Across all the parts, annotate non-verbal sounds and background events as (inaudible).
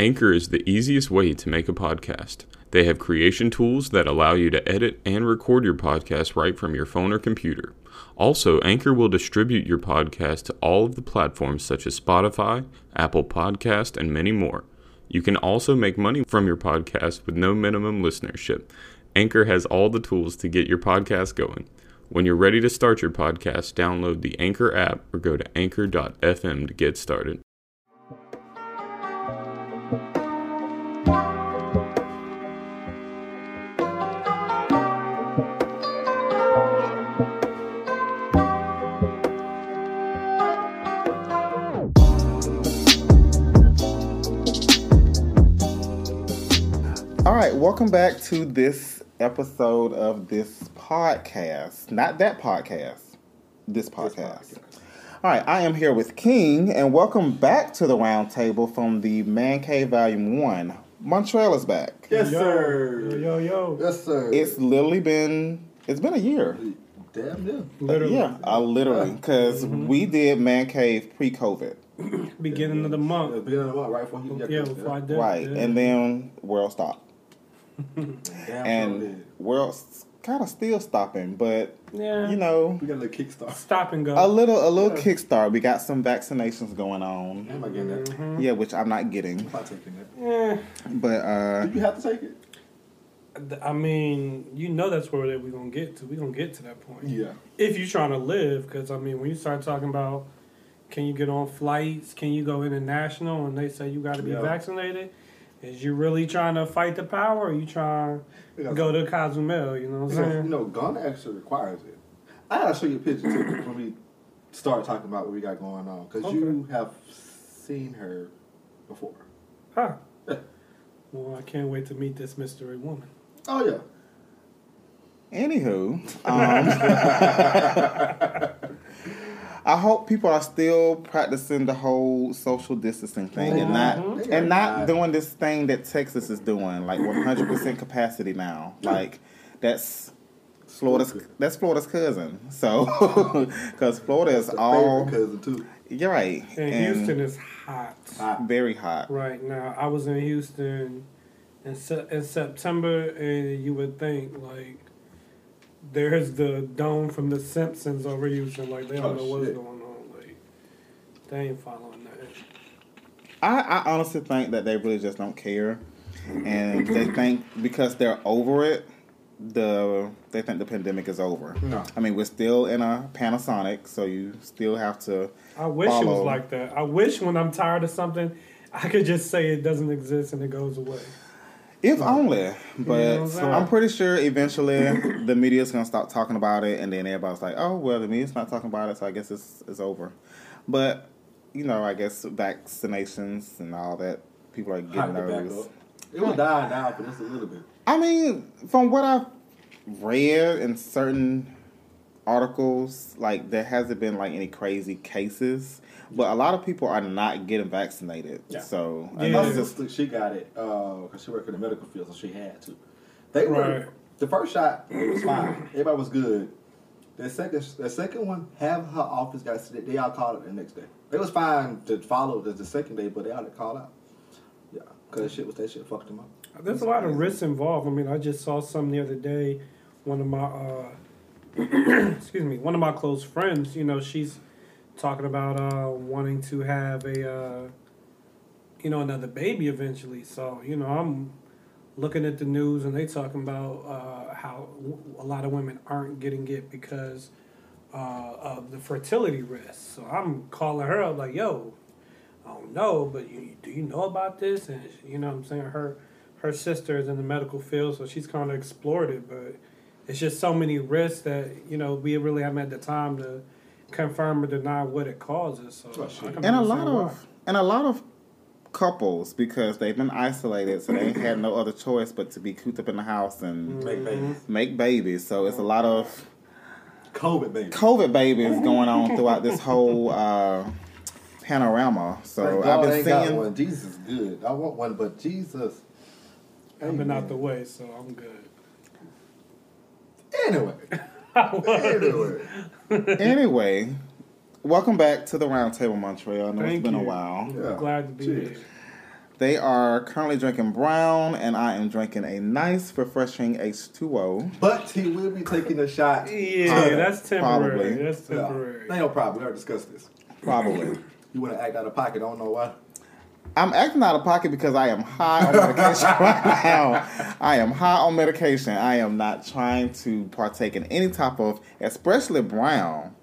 Anchor is the easiest way to make a podcast. They have creation tools that allow you to edit and record your podcast right from your phone or computer. Also, Anchor will distribute your podcast to all of the platforms such as Spotify, Apple Podcast, and many more. You can also make money from your podcast with no minimum listenership. Anchor has all the tools to get your podcast going. When you're ready to start your podcast, download the Anchor app or go to anchor.fm to get started. Right, welcome back to this episode of this podcast. Not that podcast, this podcast. All right, I am here with King, and welcome back to the roundtable from the Man Cave Volume 1. Montrell is back. Yes, sir. Yo, yo. Yes, sir. It's literally been, it's been a year. damn near. Literally. Yeah, uh, literally, because we did Man Cave pre COVID. Beginning of the At the month. beginning of the month, right before he got Yeah, this, before I did. Right, yeah. and then world stopped. Damn sure And did. world's kind of still stopping, but, yeah. you know, We got a little kickstart. stop and go. A little, a little kickstart. We got some vaccinations going on. Am I getting that? Mm-hmm. Yeah, which I'm not getting, I'm not taking that. yeah. but uh, Do you have to take it? I mean, you know that's where we're gonna get to. We're gonna get to that point. Yeah. If you're trying to live, because I mean, when you start talking about, can you get on flights? Can you go international? And they say you got to be Yeah. vaccinated. Is you really trying to fight the power, or you trying You know, to go to Cozumel? You know what I'm You know, saying? you know, Ghana actually requires it. I gotta show you a picture too when we start talking about what we got going on because you have seen her before. Huh. (laughs) Well, I can't wait to meet this mystery woman. Oh yeah. anywho, (laughs) um, (laughs) I hope people are still practicing the whole social distancing thing and mm-hmm. not mm-hmm. and not doing this thing that Texas is doing, like 100 percent capacity now. Like that's Florida's that's Florida's cousin. So (laughs) because Florida is The all cousin too. you're right And, and Houston is hot. Hot. very hot. right now. I was in Houston in, se- in September, and you would think like there's the dome from The Simpsons over Houston. Like they don't Oh, know what's shit. going on. Like they ain't following that. I, I honestly think that they really just don't care, and they think because they're over it, the they think the pandemic is over. No. I mean we're still in a Panasonic, so you still have to. I wish it was like that. I wish when I'm tired of something, I could just say it doesn't exist and it goes away. If only, but what I'm? I'm pretty sure eventually the media's gonna stop talking about it, and then everybody's like, "Oh, well, the media's not talking about it, so I guess it's it's over." But you know, I guess vaccinations and all that, people are getting Hype it back nervous. up. It was dying down for just a little bit. I mean, from what I've read in certain articles, like there hasn't been like any crazy cases, but a lot of people are not getting vaccinated. Yeah. So Yeah. and My sister, she got it because she worked in the medical field, so she had to. They were the first shot it was fine. Everybody was good. The second, the second one, half her office got sick. They all called it the next day. It was fine to follow the, the second day, but they all called out. Yeah, because shit was that shit fucked them up. There's a lot of risks involved. I mean, I just saw some the other day. One of my uh, (clears throat) excuse me, one of my close friends, you know, she's talking about uh, wanting to have a, uh, you know, another baby eventually. So, you know, I'm looking at the news and they talking about uh, how a lot of women aren't getting it because uh, of the fertility risk. So I'm calling her up like, yo, I don't know, but you, do you know about this? And you know I'm saying? Her her sister is in the medical field, so she's kind of explored it, but it's just so many risks that, you know, we really haven't had the time to confirm or deny what it causes. So Oh, shit. I can and a understand lot why. of and a lot of couples because they've been isolated, so they had no other choice but to be cooped up in the house and Make babies. make babies. So it's a lot of COVID baby. COVID babies going on throughout this whole uh, panorama. So Thank I've God I been ain't got seeing. one. Jesus is good. I want one, but Jesus. I've been out the way, so I'm good. Anyway. (laughs) anyway. Anyway, welcome back to the Roundtable Montrell. I know Thank it's been you. a while. Yeah. Glad to be Cheers. here. They are currently drinking brown, and I am drinking a nice, refreshing H2O. But he will be taking a shot. Yeah, Probably. that's temporary. Probably. That's temporary. Ain't no problem. We already discussed this. Probably. You want to act out of pocket. I don't know why. I'm acting out of pocket because I am high on medication (laughs) right now. I am high on medication. I am not trying to partake in any type of, especially brown.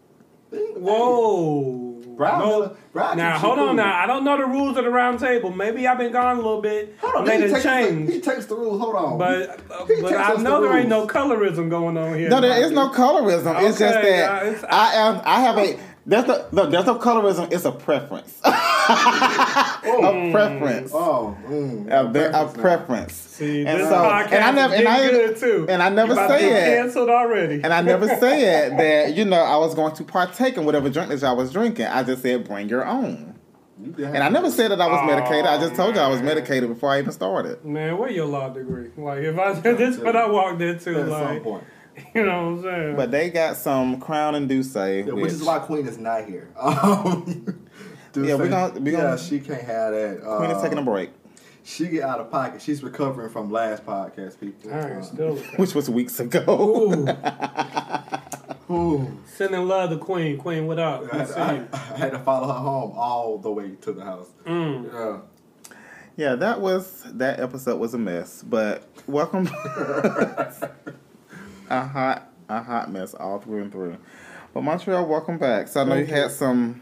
Whoa. Brown No- Brown now hold on. cool. Now I don't know the rules of the round table. Maybe I've been gone a little bit. Hold on. made he, a takes change. The, he takes the rules. Hold on. but uh, but I know the there ain't no colorism going on here. No, there is no colorism. It's just that uh, it's- I am. I have a. There's no, no, there's no colorism. It's a preference. (laughs) a preference. Oh, mm, A, a preference now. preference. See, And this so- podcast and I never- and I- good too. and I never You about to say get it. Canceled already. And I never (laughs) said that, you know, I was going to partake in whatever drink that y'all was drinking. I just said, bring your own. You can have And I never said that I was Oh, medicated. I just told you I was medicated before I even started. Man, where your law degree? Like if I (laughs) this but I walked into, at some like point. (laughs) you know what I'm saying. But they got some Crown and Douce, Yeah, which, which is why Queen is not here. (laughs) Um, Yeah, we gonna- we yeah, gonna- she can't have that. Uh, Queen is taking a break, She get out of pocket. She's recovering from last podcast, people. All right, Uh, still. (laughs) which was weeks ago. Ooh, ooh. sending love to Queen. Queen, what up? I had, to I. I had to follow her home all the way to the house. Mm. Yeah. Yeah, that was that episode was a mess, but welcome. A hot, a hot mess all through and through. But Montrell, welcome back. So I know you Thank you. had some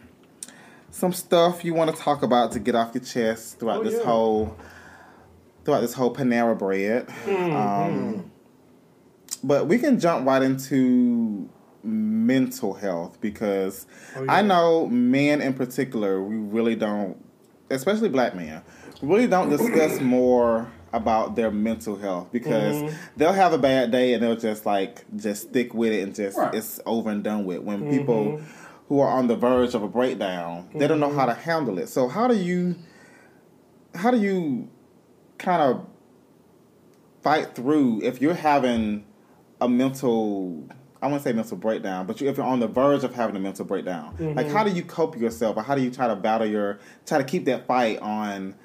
some stuff you want to talk about to get off your chest throughout Oh, this yeah. whole throughout this whole Panera bread. Mm-hmm. Um, but we can jump right into mental health because Oh, yeah. I know men in particular, we really don't, especially black men, really don't discuss more about their mental health because Mm-hmm. they'll have a bad day and they'll just like just stick with it and just Right. it's over and done with. When Mm-hmm. people who are on the verge of a breakdown, they don't know how to handle it. So how do you how do you kind of fight through if you're having a mental I wouldn't say mental breakdown, but you, if you're on the verge of having a mental breakdown, like how do you cope yourself, or how do you try to battle your, try to keep that fight on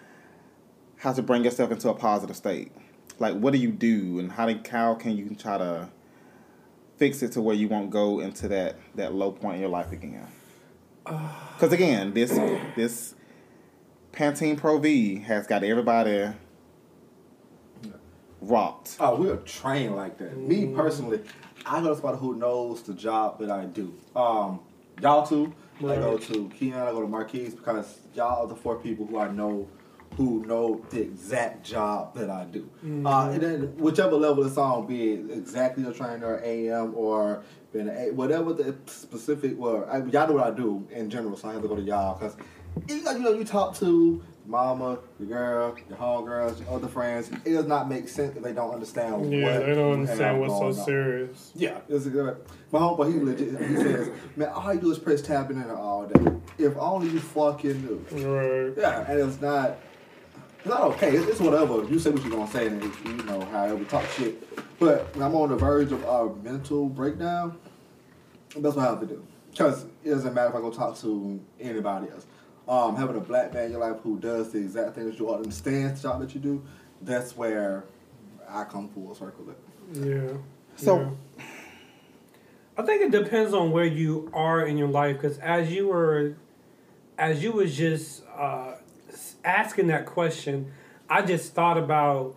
how to bring yourself into a positive state? Like, what do you do, and how do, how can you try to fix it to where you won't go into that that low point in your life again? Because again, this this Pantene Pro V has got everybody rocked. Oh, we are trained like that. Me personally, I know somebody who knows the job that I do. Um, y'all too. I go to Keon, I go to Marquise because y'all are the four people who I know who know the exact job that I do. Uh, and then whichever level it's on, be it exactly a trainer, AM, or being A, whatever the specific. Well, I, y'all know what I do in general, so I have to go to y'all because you know, you know, you talk to mama, your girl, your homegirls, your other friends. It does not make sense if they don't understand. Yeah, what they don't understand what's so on. serious. Yeah, it's good. My homeboy, he legit. He says, "Man, all you do is press tapping in all day. If only you fucking knew." Right. Yeah, and it's not. It's not okay. It's, it's whatever. You say what you're gonna say, and it, you know however talk shit. But when I'm on the verge of a mental breakdown, that's what I have to do. Because it doesn't matter if I go talk to anybody else. Um, having a black man in your life who does the exact thing that you are understands the job that you do, that's where I come full circle. It. Yeah. So- yeah. I think it depends on where you are in your life because as you were, as you was just uh, asking that question, I just thought about.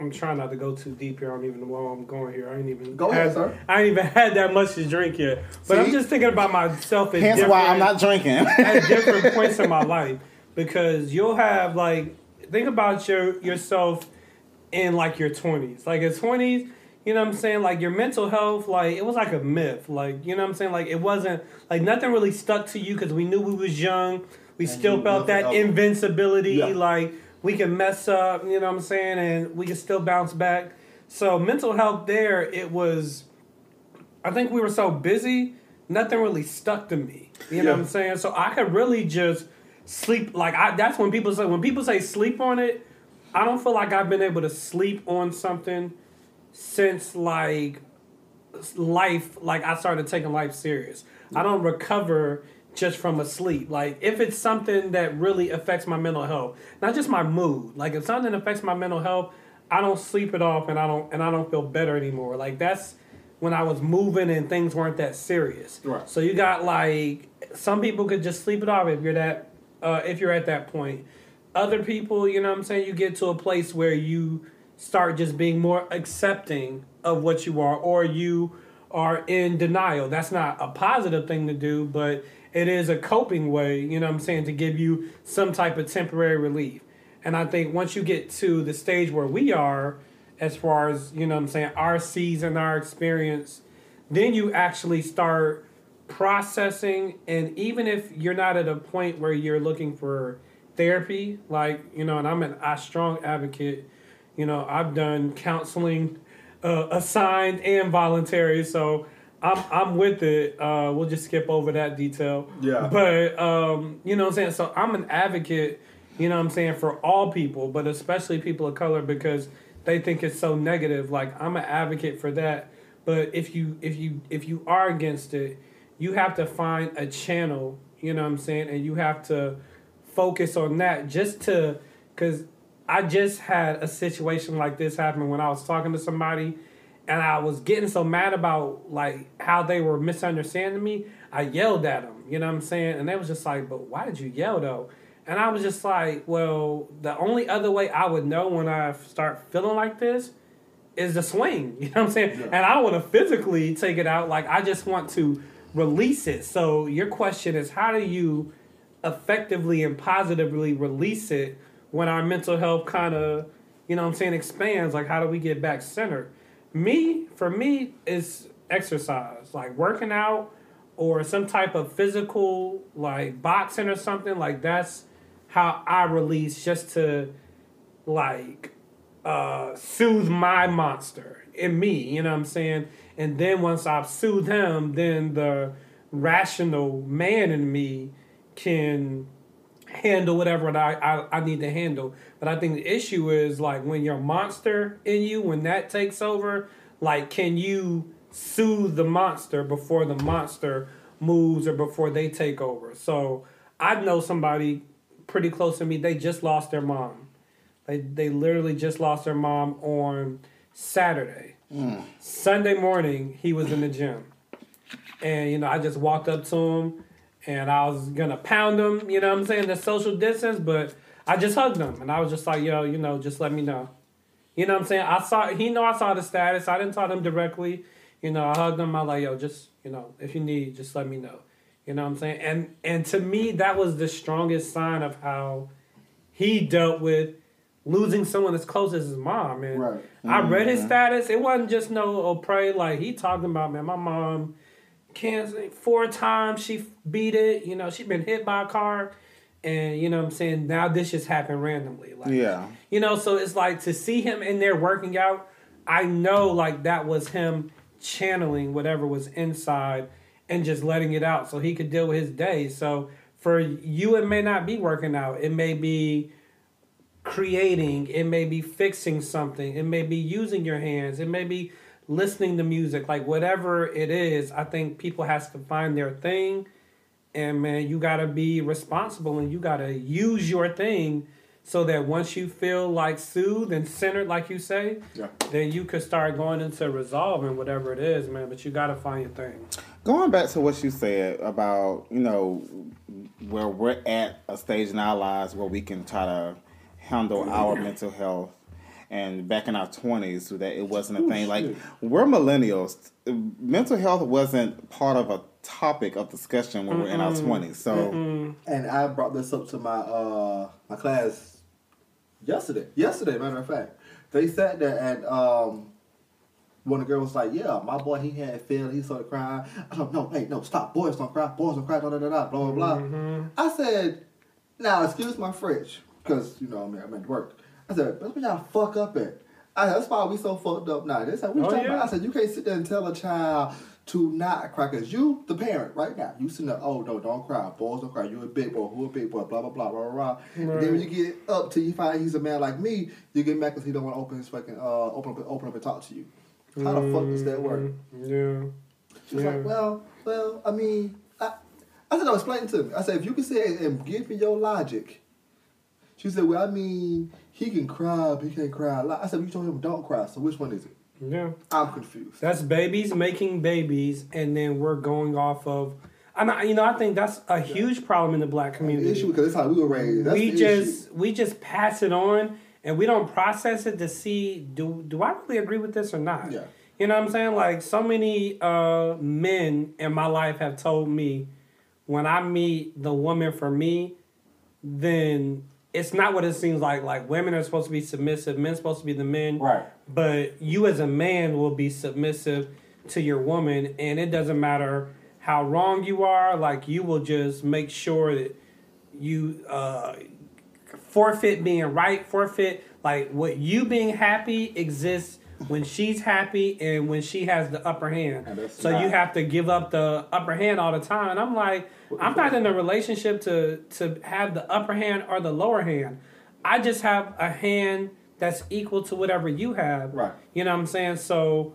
I'm trying not to go too deep here. I don't even know where I'm going here. I ain't even Go ahead, had, sir. I ain't even (laughs) had that much to drink yet. But I'm just thinking about myself. At Hence why I'm not drinking. (laughs) at different (laughs) points in my life because you'll have like think about your yourself in like your 20s like your 20s you know what i'm saying like your mental health like it was like a myth like you know what i'm saying like it wasn't like nothing really stuck to you because we knew we was young we still felt that invincibility Yeah. like we can mess up you know what i'm saying and we can still bounce back so mental health there it was I think we were so busy, nothing really stuck to me. You know what I'm saying? So I could really just sleep. Like I, that's when people say when people say sleep on it. I don't feel like I've been able to sleep on something since like life. Like I started taking life serious. I don't recover just from a sleep. Like if it's something that really affects my mental health, not just my mood. Like if something affects my mental health, I don't sleep it off and I don't and I don't feel better anymore. Like that's when I was moving and things weren't that serious. Right. So you got like some people could just sleep it off if you're that uh, if you're at that point. Other people, you know what I'm saying, you get to a place where you start just being more accepting of what you are or you are in denial. That's not a positive thing to do, but it is a coping way, you know what I'm saying, to give you some type of temporary relief. And I think once you get to the stage where we are, as far as, you know what I'm saying, our season, our experience, then you actually start processing. And even if you're not at a point where you're looking for therapy, like, you know, and I'm an I strong advocate, you know, I've done counseling uh, assigned and voluntary. So I'm, I'm with it. Uh, we'll just skip over that detail. Yeah. But, um, you know what I'm saying? So I'm an advocate, you know what I'm saying, for all people, but especially people of color because they think it's so negative. Like I'm an advocate for that. But if you if you if you are against it, you have to find a channel, you know what I'm saying, and you have to focus on that just to because I just had a situation like this happen when I was talking to somebody and I was getting so mad about like how they were misunderstanding me. I yelled at them, you know what I'm saying? And they was just like, "But why did you yell though?" And I was just like, "Well, the only other way I would know when I start feeling like this is the swing." (laughs) You know what I'm saying? And I don't want to physically take it out. Like I just want to release it. So your question is, how do you effectively and positively release it when our mental health kind of, you know what I'm saying, expands? Like, how do we get back centered? Me, for me, is exercise, like working out or some type of physical, like boxing or something. Like, that's how I release just to, like, uh, soothe my monster in me, you know what I'm saying? And then once I've soothed him, then the rational man in me can handle whatever I, I, I need to handle. But I think the issue is like when your monster in you, when that takes over, like can you soothe the monster before the monster moves or before they take over? So I know somebody pretty close to me, they just lost their mom. They they literally just lost their mom on Saturday. Mm. Sunday morning, he was in the gym, and you know I just walked up to him, and I was gonna pound them, You know what I'm saying the social distance, but I just hugged them and I was just like, yo, you know, just let me know. You know what I'm saying? I saw he know I saw the status. I didn't talk to him directly. You know, I hugged them. I like, yo, just you know, if you need, just let me know. You know what I'm saying? And and to me, that was the strongest sign of how he dealt with losing someone as close as his mom. And Right. I read his mm-hmm. status. It wasn't just no oh pray like he talking about man. My mom cancer four times. She beat it. You know she been hit by a car, and you know what I'm saying now this just happened randomly. Like Yeah. you know so it's like to see him in there working out. I know like that was him channeling whatever was inside and just letting it out so he could deal with his day. So for you, it may not be working out. It may be creating, it may be fixing something, it may be using your hands, it may be listening to music, like whatever it is, I think people has to find their thing and man, you gotta be responsible and you gotta use your thing so that once you feel like soothed and centered, like you say, Yeah. then you could start going into resolving whatever it is, man. But you got to find your thing. Going back to what you said about, you know, where we're at a stage in our lives where we can try to handle our mental health and back in our 20s so that it wasn't a thing. Like, we're millennials. Mental health wasn't part of a topic of discussion when we're in our 20s. So, And I brought this up to my uh my class yesterday. Yesterday, matter of fact, they sat there and um. One of the girls was like, "Yeah, my boy, he had failed. He started crying. I don't know. Hey, no, stop. Boys don't cry. Boys don't cry. Da da da da. Blah blah blah." I said, "Now, excuse my French, because you know, I mean, I'm at work." I said, "That's where y'all fuck up at." I, that's why we so fucked up now. They said, "We Oh, talking yeah. about?" I said, "You can't sit there and tell a child to not cry, cause you, the parent, right now, you sitting there, oh no, don't cry. Boys don't cry. You a big boy. Who a big boy? Blah blah blah blah blah." And then when you get up to you find he's a man like me, you get mad because he don't want to open his fucking uh open up open up and talk to you. How the fuck does that work? Yeah. She was Yeah. like, well, well, I mean, I, I said, no, explain to me. I said, if you can say it and give me your logic. She said, well, I mean, he can cry, but he can't cry a lot. I said, you told him don't cry, so which one is it? Yeah. I'm confused. That's babies making babies, and then we're going off of. I, you know, I think that's a huge problem in the black community. The issue, because that's how we were raised. That's we just issue. we just pass it on, and we don't process it to see do do I really agree with this or not. Yeah. You know what I'm saying? Like so many uh, men in my life have told me, when I meet the woman for me, then it's not what it seems like. Like women are supposed to be submissive, men supposed to be the men. Right. But you as a man will be submissive to your woman, and it doesn't matter how wrong you are. Like you will just make sure that you uh, forfeit being right, forfeit like what you being happy exists when she's happy and when she has the upper hand. So you have to give up the upper hand all the time. And I'm like, I'm not in a relationship to to have the upper hand or the lower hand. I just have a hand that's equal to whatever you have. Right. You know what I'm saying? So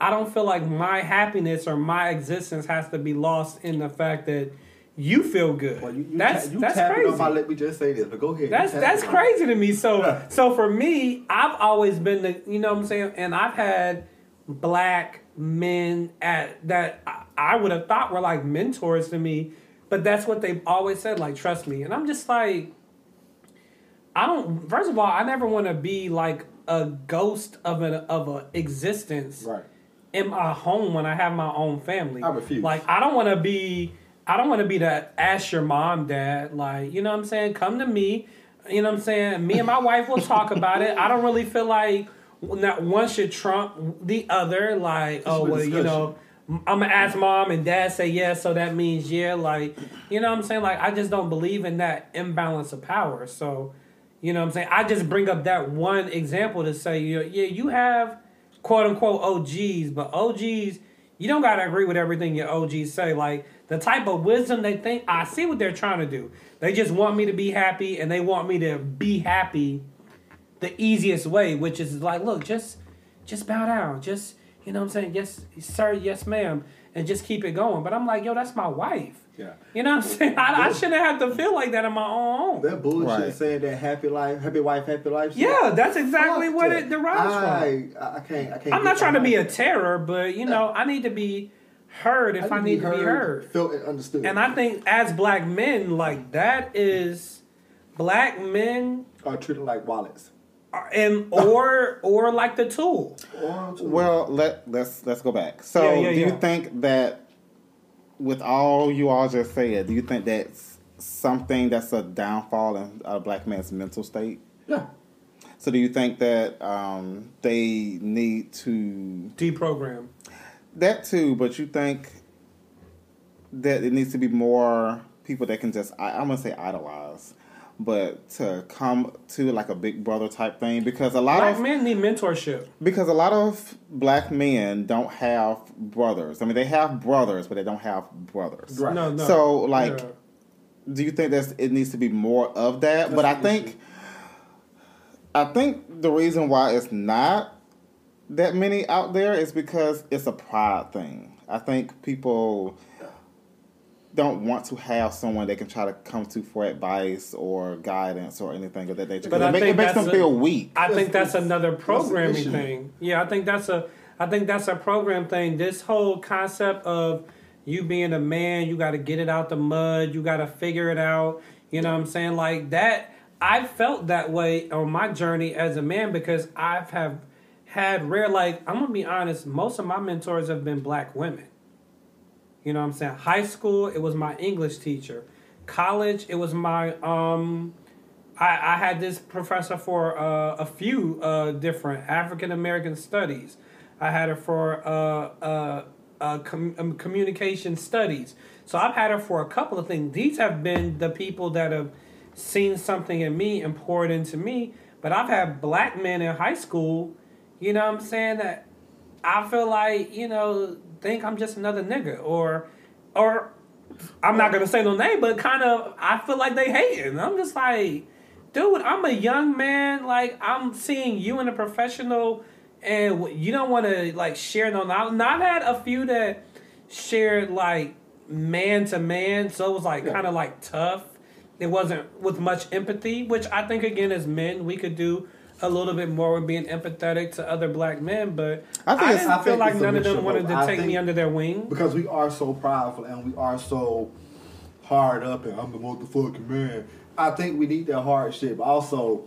I don't feel like my happiness or my existence has to be lost in the fact that you feel good. Well, you, you, that's ta- you that's crazy. on my let me just say this, but go ahead. That's that's crazy to me. So Yeah. so for me, I've always been the you know what I'm saying, and I've had black men at that I- I would have thought were like mentors to me, but that's what they've always said, like trust me, and I'm just like, I don't. First of all, I never want to be like a ghost of an of a existence Right. in my home when I have my own family. I refuse. Like I don't want to be. I don't want to be the ask your mom, dad. Like you know what I'm saying. Come to me. You know what I'm saying. Me and my wife will talk about it. I don't really feel like not one should trump the other. Like oh well, you know. I'm gonna ask mom and dad say yes, so that means yeah. Like you know what I'm saying. Like I just don't believe in that imbalance of power. So you know what I'm saying? I just bring up that one example to say, yeah, you have quote unquote OGs, but OGs, you don't got to agree with everything your OGs say. Like the type of wisdom they think, I see what they're trying to do. They just want me to be happy and they want me to be happy the easiest way, which is like, look, just just bow down. Just, you know what I'm saying? Yes, sir, yes, ma'am. And just keep it going. But I'm like, yo, that's my wife. Yeah. You know what I'm saying? I, I shouldn't have to feel like that in my own home. That bullshit Right. saying that happy life, happy wife, happy life. shit. Yeah, that's exactly Fuck what that. it derives from. I, I I can't. I can't. I'm not trying to be a terror, but you know, I need to be heard if I, need to be heard. felt, and understood. And I think as black men, like that is black men are treated like wallets. And (laughs) or or like the tool. Well, let let's let's go back. So, Yeah, yeah, do you think that with all you all just said, do you think that's something that's a downfall in a black man's mental state? yeah. So, do you think that um, they need to Deprogram. that too? But you think that it needs to be more people that can just I, I'm gonna say idolize, but to come to like a big brother type thing because a lot Black of men need mentorship. because a lot of black men don't have brothers. I mean, they have brothers, but they don't have brothers. Right. No, no. So, like, Yeah. do you think that it needs to be more of that? but I think, issue. I think the reason why it's not that many out there is because it's a pride thing. I think people don't want to have someone they can try to come to for advice or guidance or anything of that nature. But 'Cause I it, make, think it makes them a- feel weak. I think that's another programming issue? thing. Yeah, I think that's a I think that's a program thing. This whole concept of you being a man, you got to get it out the mud, you got to figure it out. You know what I'm saying? Like that. I felt that way on my journey as a man because I've have had rare. Like I'm gonna be honest, most of my mentors have been black women. You know what I'm saying? High school, it was my English teacher. College, it was my um I, I had this professor for uh, a few uh, different African American studies. I had her for uh, uh, uh, com- um, communication studies. So I've had her for a couple of things. These have been the people that have seen something in me and poured into me. But I've had black men in high school, you know what I'm saying, that I feel like, you know, think I'm just another nigga or or I'm not gonna say no name, but kind of I feel like they hating. I'm just like, dude, I'm a young man. Like I'm seeing you in a professional, and you don't want to like share no knowledge. Now I've had a few that shared like man to man, so it was like kind of like tough. It wasn't with much empathy, which I think again as men we could do a little bit more with being empathetic to other black men. But I think I it's- didn't I feel like none of them wanted to I take me under their wing. because we are so prideful and we are so hard up and I'm the motherfucking man. I think we need that hard shit, but also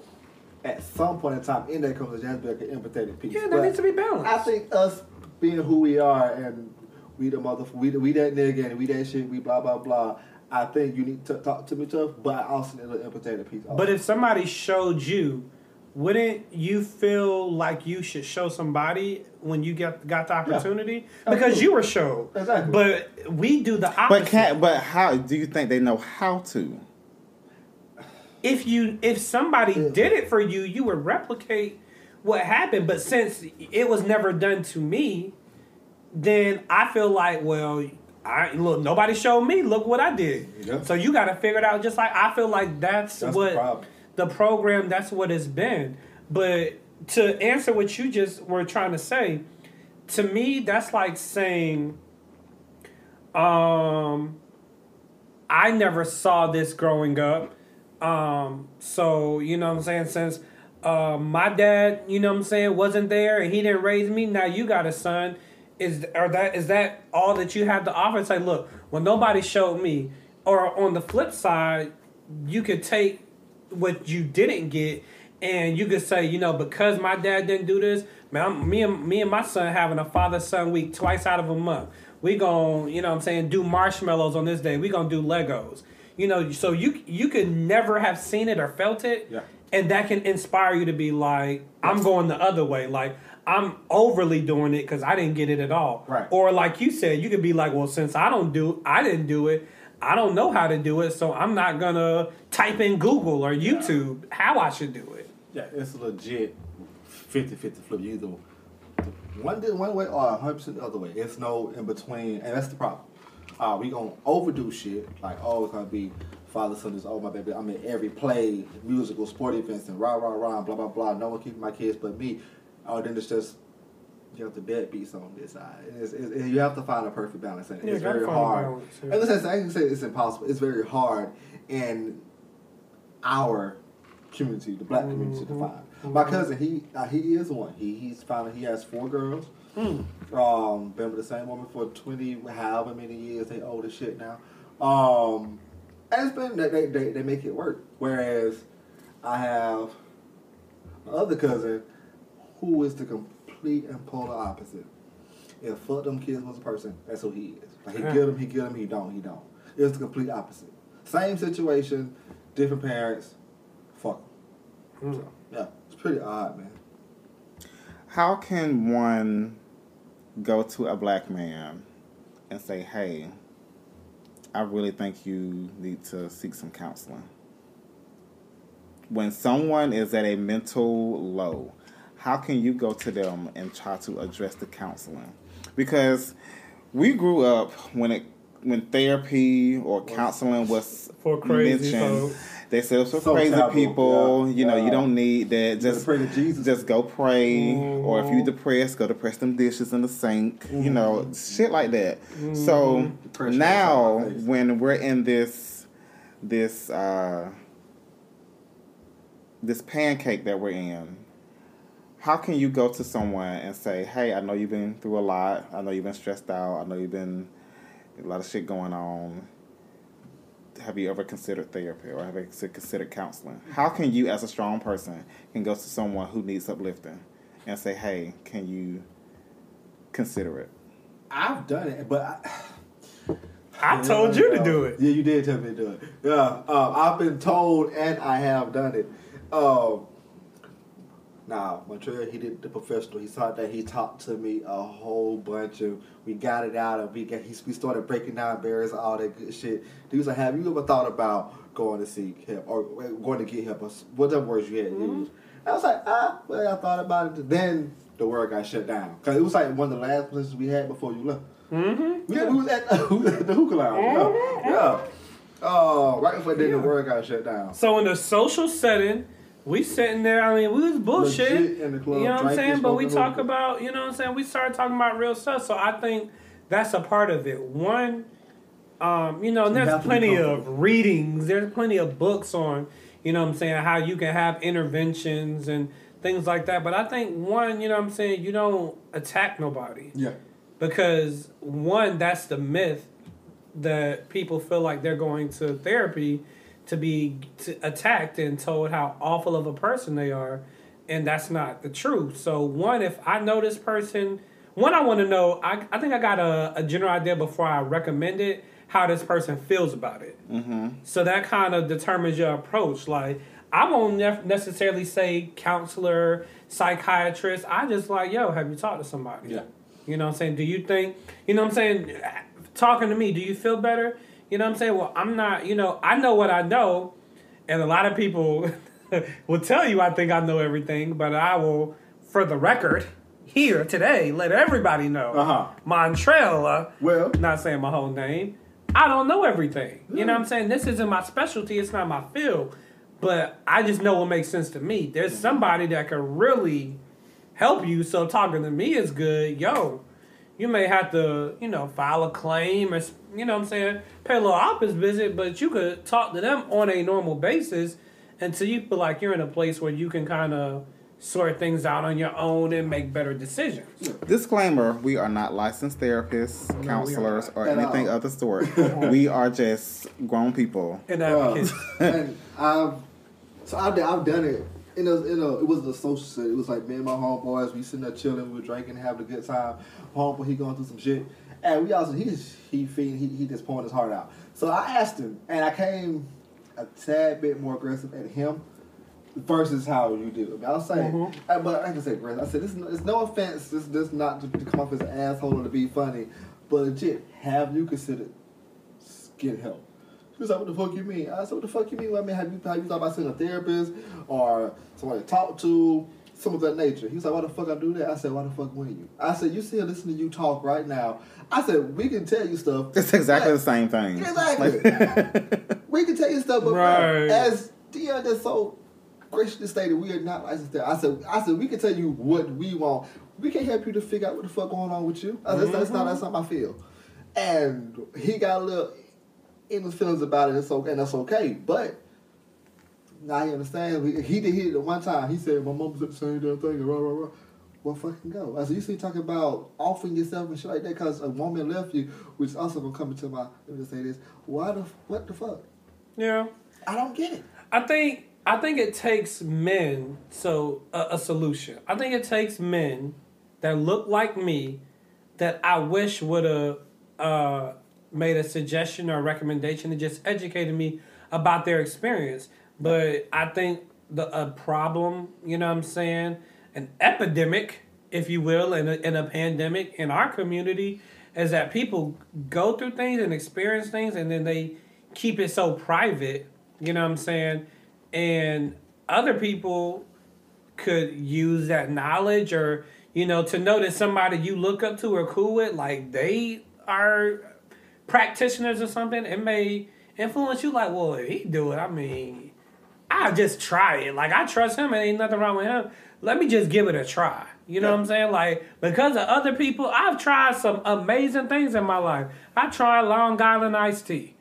at some point in time in that comes there has to be like an empathetic piece. Yeah, that needs to be balanced. I think us being who we are and we the motherfucker, we, we that nigga and we that shit, we blah blah blah. I think you need to talk to me tough, but I also need an empathetic piece. But if somebody showed you, wouldn't you feel like you should show somebody when you get got the opportunity because you were showed? Exactly. But we do the opposite. But can but how do you think they know how to? if you if somebody did it for you, you would replicate what happened. But since it was never done to me, then I feel like, well, I look, nobody showed me. Look what I did. Yeah. So you got to figure it out. Just like I feel like that's, That's the what problem. The program. That's what it's been. But to answer what you just were trying to say, to me, that's like saying, um, I never saw this growing up. Um, so you know what I'm saying, since uh, my dad, you know what I'm saying, wasn't there and he didn't raise me, now you got a son. Is or that is that all that you have to offer? Say, look, well nobody showed me. Or on the flip side, you could take what you didn't get and you could say, you know, because my dad didn't do this, man, I'm, me and me and my son having a father son week twice out of a month. We gon' you know what I'm saying, do marshmallows on this day. We gonna do Legos. You know, so you you could never have seen it or felt it. Yeah. And that can inspire you to be like, I'm going the other way. Like, I'm overly doing it because I didn't get it at all. Right. Or like you said, you could be like, well, since I don't do, I didn't do it. I don't know how to do it, so I'm not gonna type in Google or YouTube how I should do it. Yeah, it's legit 50-50 flip. You either one one way or hundred percent the other way. It's no in between, and that's the problem. Uh, we gonna overdo shit like oh it's gonna be father son is oh my baby. I'm in every play, musical, sport events, and rah rah rah, blah blah blah. No one keeping my kids but me. Oh, then it's just you have the deadbeats on this side. It's, it's, it's- you have to find a perfect balance, and Yeah, it's very hard. balance, yeah. And listen, I can say it's impossible. It's very hard in our community, the black community, to find. My cousin, he uh, he is one. He he's found he has four girls. Um, been with the same woman for twenty, however many years. They old as shit now. Um, and it's been they they, they, they make it work. Whereas I have my other cousin who is the complete and polar opposite. If fuck them kids was a person, that's who he is. Like he Yeah. get them, he get them, he don't, he don't. It's the complete opposite. Same situation, different parents, fuck 'em. Hmm. So, yeah, it's pretty odd, man. How can one go to a black man and say, "Hey, I really think you need to seek some counseling"? When someone is at a mental low, how can you go to them and try to address the counseling? Because we grew up when it when therapy or counseling was For crazy mentioned, folks. They say it's for So crazy taboo, people. yeah, You know, yeah. you don't need that. Just Just pray to Jesus. Just go pray, or if Mm-hmm. you depressed, go to press them dishes in the sink. You know, Mm-hmm. shit like that. So Pressure now, on my face. when we're in this this uh, this pancake that we're in, how can you go to someone and say, "Hey, I know you've been through a lot. I know you've been stressed out. I know you've been a lot of shit going on." have you ever considered therapy or have you considered counseling? How can you, as a strong person, can go to someone who needs uplifting and say, "Hey, can you consider it?" I've done it, but I, (sighs) I told you to do it. Yeah, you did tell me to do it. Yeah, um, I've been told and I have done it. Um, now, Montrell, he did the professional. He saw that he talked to me a whole bunch of. We got it out and we got. He, we started breaking down barriers, all that good shit. He was like, "Have you ever thought about going to seek help or going to get help or whatever words you had Mm-hmm. used?" I was like, "Ah, well, I thought about it." Then the word got shut down because it was like one of the last places we had before you left. Mm-hmm. We, we was at (laughs) we at the hookah lounge. Mm-hmm. Yeah. yeah. Oh, right before then the word got shut down. So in a social setting, we sitting there. I mean, we was bullshit. In the club, you know what I'm saying? But we talk about, you know what I'm saying? We started talking about real stuff. So I think that's a part of it. One, um, you know, You there's plenty of readings. There's plenty of books on, you know what I'm saying, how you can have interventions and things like that. But I think one, you know what I'm saying, you don't attack nobody Yeah. because one that's the myth that people feel like they're going to therapy to be t- attacked and told how awful of a person they are and that's not the truth so one if i know this person one i want to know I, I think i got a, a general idea before i recommend it how this person feels about it mm-hmm. so that kind of determines your approach like i won't necessarily say counselor psychiatrist i just like yo have you talked to somebody Yeah. you know what I'm saying? Do you think, you know what I'm saying? Talking to me, do you feel better? You know what I'm saying? Well, I'm not, you know, I know what I know. And a lot of people (laughs) will tell you I think I know everything, but I will, for the record, here today, let everybody know. Uh-huh. Montrell, uh, Well- not saying my whole name, I don't know everything. You know mm. what I'm saying? This isn't my specialty, it's not my field. But I just know what makes sense to me. There's mm-hmm. somebody that can really help you. So talking to me is good. Yo, you may have to, you know, file a claim or, you know what I'm saying, pay a little office visit, but you could talk to them on a normal basis until you feel like you're in a place where you can kind of sort things out on your own and make better decisions. Disclaimer: We are not licensed therapists, counselors, or At anything all. of the sort. (laughs) we are just grown people. And Uh, advocates. (laughs) and I've so I've, I've done it. In a, in a, it was a social setting. It was like me and my homeboys. We sitting there chilling, we were drinking, having a good time. Homeboy, he going through some shit, and we also he's he feeding, he he just pouring his heart out. So I asked him, and I came a tad bit more aggressive at him versus how you do it. I was saying, uh, but like I said, aggressive. I said this. is no- It's no offense. This this not to, to come off as an asshole or to be funny, but legit, have you considered getting help? He was like, what the fuck you mean? I said, what the fuck you mean? I mean, have you, have you thought about seeing a therapist or somebody to talk to? Some of that nature. He was like, why the fuck I do that? I said, why the fuck wouldn't you? I said, you still listening to you talk right now. I said, we can tell you stuff. It's exactly but- the same thing. Exactly. (laughs) we can tell you stuff, but Right. as Dion just so graciously stated, we are not licensed there. I said, I said, we can tell you what we want. We can't help you to figure out what the fuck going on with you. I said, that's, not that's not my field. And he got a little in his feelings about it. It's okay, and that's okay. But now he understands. He, did hit it one time. He said, "My mom said the same damn thing." Rah, rah, rah. Well, fucking go. I said, "You see, talking about offering yourself and shit like that because a woman left you, which also gonna come into my. Let me just say this. Why the what the fuck? yeah. I don't get it. I think I think it takes men so a, a solution. I think it takes men that look like me that I wish would have uh, made a suggestion or a recommendation and just educated me about their experience. But I think the a problem, you know what I'm saying, an epidemic, if you will, in a, in a pandemic in our community is that people go through things and experience things and then they keep it so private, you know what I'm saying? And other people could use that knowledge or, you know, to know that somebody you look up to or cool with, like they are practitioners or something, it may influence you like, well, if he do it, I mean, I just try it. Like I trust him, and ain't nothing wrong with him. Let me just give it a try. You know what I'm saying? Like because of other people, I've tried some amazing things in my life. I tried Long Island iced tea.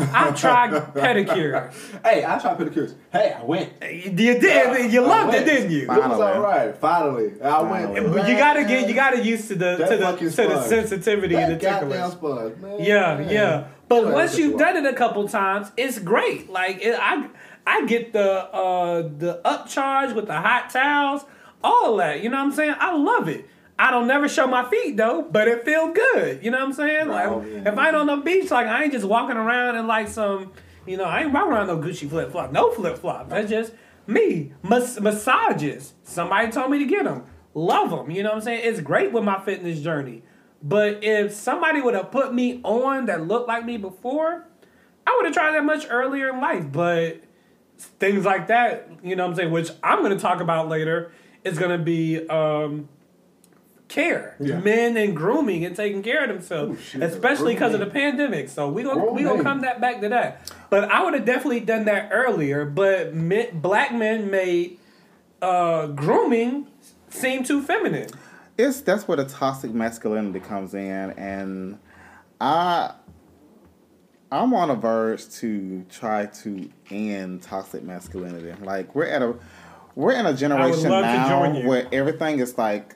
I've (laughs) tried pedicure. Hey, I tried pedicures. Hey, I went. You did. You loved it, didn't you? It was Finally. all right. Finally, I went. Finally. But you gotta get you gotta used to the That to the fucking to the sponge. sensitivity and the that goddamn ticklish. sponge, man. Yeah, man. yeah. But Yeah, once that's you've what done it a couple times, it's great. Like it, I, I get the uh the upcharge with the hot towels, all that. You know what I'm saying? I love it. I don't never show my feet though, but it feel good. You know what I'm saying? Like Oh, yeah. if I ain't on the beach, like I ain't just walking around in like some, you know, I ain't walking around no Gucci flip flop, no flip flop. That's just me. Mas- massages. Somebody told me to get them. Love them. You know what I'm saying? It's great with my fitness journey. But if somebody would have put me on that looked like me before, I would have tried that much earlier in life. But things like that, you know what I'm saying, which I'm going to talk about later, is going to be um, care. Yeah. Men and grooming and taking care of themselves, Ooh, shit. especially because of the pandemic. So we gonna we gonna come that back to that. But I would have definitely done that earlier. But men, black men made uh, grooming seem too feminine. it's that's where the toxic masculinity comes in and i i'm on a verge to try to end toxic masculinity like we're at a we're in a generation love to join now where everything is like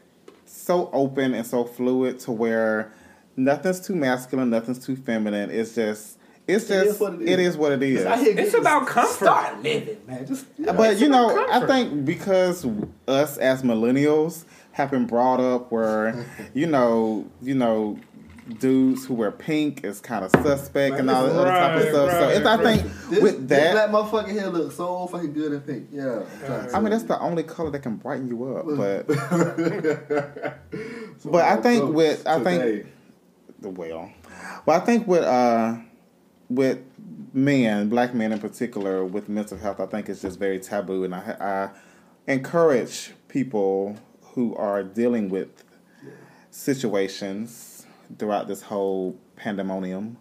so open and so fluid to where nothing's too masculine nothing's too feminine it's just it's It is just what it is. it is what it is I hear It's about comfort. Start living, man. Just you know, but you know, about I think because us as millennials have been brought up where, (laughs) you know, you know, dudes who wear pink is kind of suspect and all that other type of Right, stuff. so right, it's, I right. think this, with this that, black motherfucker here looks so fucking good in pink. Yeah. I mean, that's the only color that can brighten you up. But (laughs) but I think with I think the well, well, I think with uh with men, black men in particular, with mental health, I think it's just very taboo, and I, I encourage people who are dealing with situations throughout this whole pandemonium.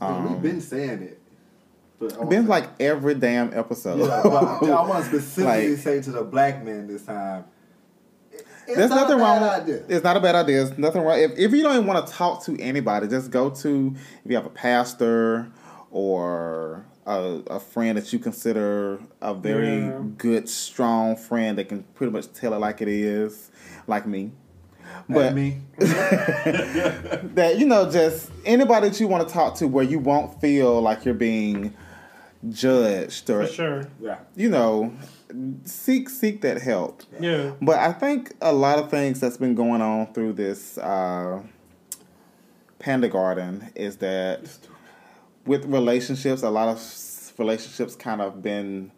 we've um, been saying it. But Been say- like every damn episode. Yeah, but I (laughs) want to specifically Like- say to the black men this time. it- It's There's not nothing a wrong. bad idea. It's not a bad idea. There's nothing wrong. If, if you don't even want to talk to anybody, just go to if you have a pastor or a, a friend that you consider a very Yeah. good, strong friend that can pretty much tell it like it is, like me. But me. (laughs) that you know, just anybody that you want to talk to where you won't feel like you're being judged or For sure. Yeah. you know, seek seek that help. Yeah. But I think a lot of things that's been going on through this uh, Panda Garden is that with relationships, a lot of relationships kind of been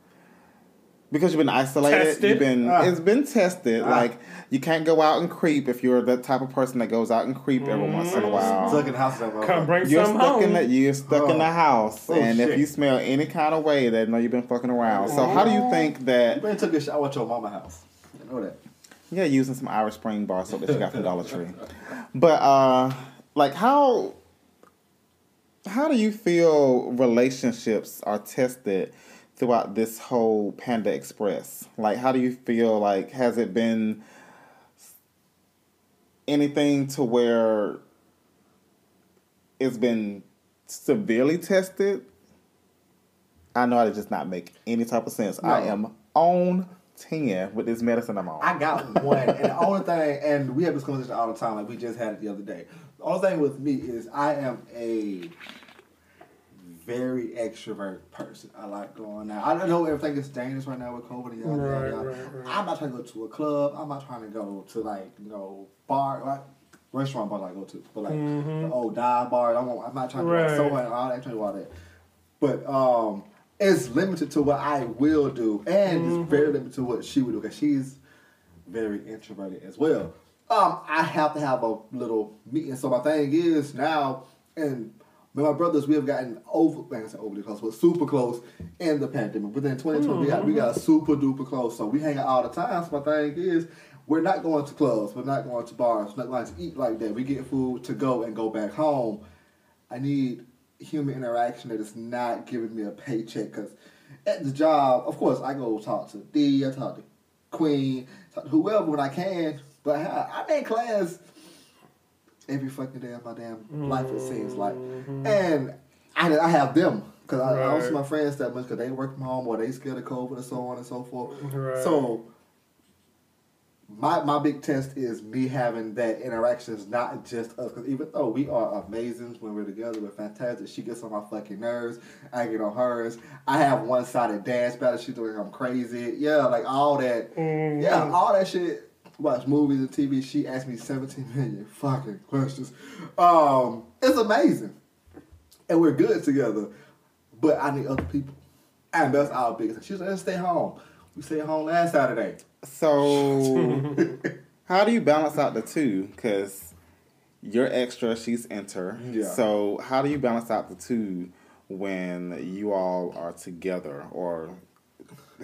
because you've been isolated. Tested. You've been Ah. it's been tested. Ah. Like you can't go out and creep if you're the type of person that goes out and creep every once in a while. Stuck in the house. That Come bring You're some stuck home. in the you're stuck in the Oh. house, Oh, and if you smell any kind of way, they know you've been fucking around. So how do you think that? You that? been took a shower at your mama house. I know that. Yeah, using some Irish Spring bar soap that you got from Dollar Tree. (laughs) But uh like how how do you feel relationships are tested throughout this whole Panda Express? Like how do you feel like has it been anything to where it's been severely tested? I know that just not make any type of sense. I am on ten with this medicine I'm on. I got one, and the only thing, and we have this conversation all the time, like we just had it the other day. The only thing with me is I am a very extrovert person. I like going out. I don't know everything is dangerous right now with COVID. Yada, Right, yada. right, right. I'm not trying to go to a club. I'm not trying to go to like you know bar, like restaurant bar I go to, but like the old dive bar. I'm, I'm not trying to Right. like so and all that. Trying to do all that, but um, it's limited to what I will do, and it's very limited to what she would do because she's very introverted as well. Um, I have to have a little meeting. So my thing is now, and with my brothers, we have gotten over, like I said, overly close, but super close in the pandemic. But then 2020, we got we mm-hmm. got super duper close. So we hang out all the time. So my thing is, we're not going to clubs, we're not going to bars, we're not going to eat like that. We get food to go and go back home. I need human interaction that is not giving me a paycheck because At the job, of course, I go talk to D, I talk to Queen, talk to whoever when I can. But I, I'm in class every fucking day of my damn life, it seems like. Mm-hmm. And I, I have them. Because I, I don't see my friends that much because they work from home or they scared of COVID and so on and so forth. Right. So my my big test is me having that interactions, not just us. Because even though we are amazing when we're together, we're fantastic. She gets on my fucking nerves. I get on hers. I have one sided dance battle. She's doing I'm crazy. Yeah, like all that. Mm-hmm. Yeah, all that shit. Watch movies and TV. She asked me 17 million fucking questions. Um, it's amazing, and we're good together. But I need other people, and that's our biggest. She's like, let's stay home. We stayed home last Saturday. So, (laughs) how do you balance out the two? Because you're extra, she's enter. Yeah. So, how do you balance out the two when you all are together or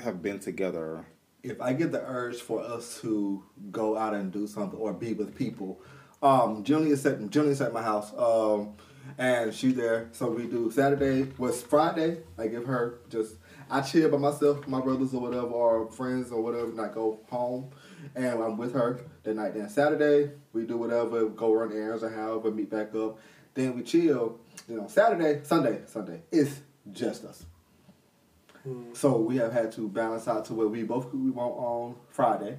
have been together? If I get the urge for us to go out and do something or be with people, um, Julie is at is at my house, um, and she's there. So we do Saturday was Friday. I give her just I chill by myself, my brothers or whatever, or friends or whatever, and I go home, and I'm with her that night. Then Saturday we do whatever, go run errands or however, meet back up. Then we chill. You know, Saturday, Sunday, Sunday. It's just us. So we have had to balance out to where we both we want on Friday.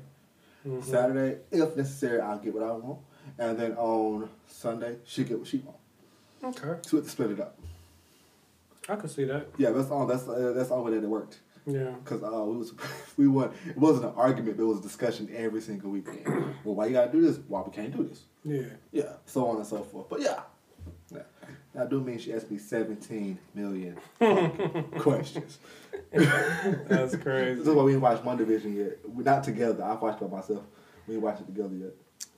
Saturday, if necessary, I'll get what I want, and then on Sunday she get what she want. Okay, So we have to split it up. I can see that. Yeah, that's all. That's uh, that's all that it worked. Yeah. Cause uh, we was (laughs) we won. It wasn't an argument. But it was a discussion every single weekend. well, why you gotta do this? Why we can't do this? Yeah. Yeah, so on and so forth. But yeah. That do mean she asked me seventeen million (laughs) questions. That's crazy. This is why we didn't watch WandaVision yet. We're not together. I've watched it by myself. We didn't watch it together yet.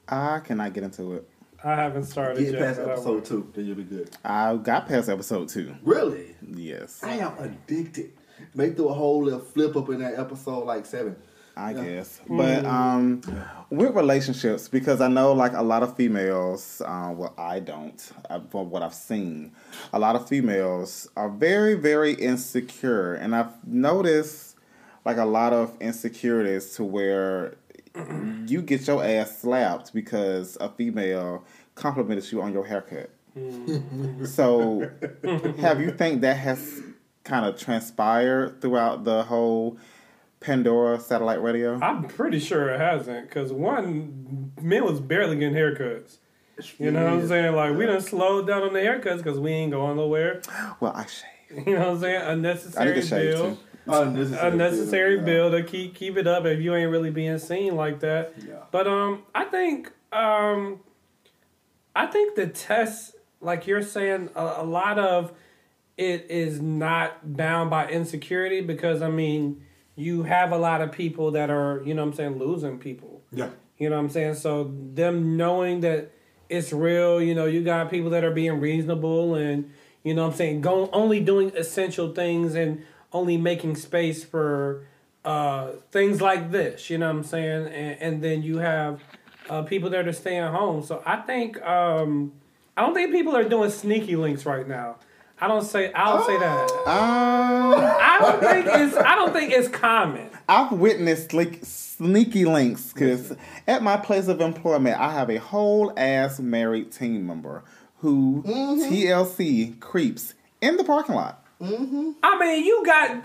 I cannot get into it. I haven't started Get yet. past episode two, then you'll be good. I got past episode two. Really? Yes, I am addicted. Make through a whole little flip up in that episode like seven. I Yeah. guess. But um, with relationships, because I know like a lot of females, uh, well, I don't, uh, from what I've seen, a lot of females are very, very insecure. And I've noticed like a lot of insecurities to where you get your ass slapped because a female complimented you on your haircut. so, (laughs) have you think that has kind of transpired throughout the whole Pandora satellite radio? I'm pretty sure it hasn't, because one, men was barely getting haircuts. You know what I'm saying? Like, we done slowed down on the haircuts because we ain't going nowhere. Well, I shave. (laughs) You know what I'm saying? I need Unnecessary to shave bill. too. Unnecessary, Unnecessary yeah. bill to keep keep it up if you ain't really being seen like that. Yeah. But um, I think um, I think the test, like you're saying, a, a lot of it is not bound by insecurity because I mean, you have a lot of people that are, you know what I'm saying, losing people. Yeah. You know what I'm saying? So them knowing that it's real, you know, you got people that are being reasonable and you know what I'm saying, go only doing essential things and only making space for uh things like this, you know what I'm saying? And and then you have uh people that are staying home. So I think um I don't think people are doing sneaky links right now. I don't say I don't say that. Um, I don't think it's I don't think it's common. I've witnessed sneak, sneaky links because at my place of employment, I have a whole ass married team member who TLC creeps in the parking lot. I mean, you got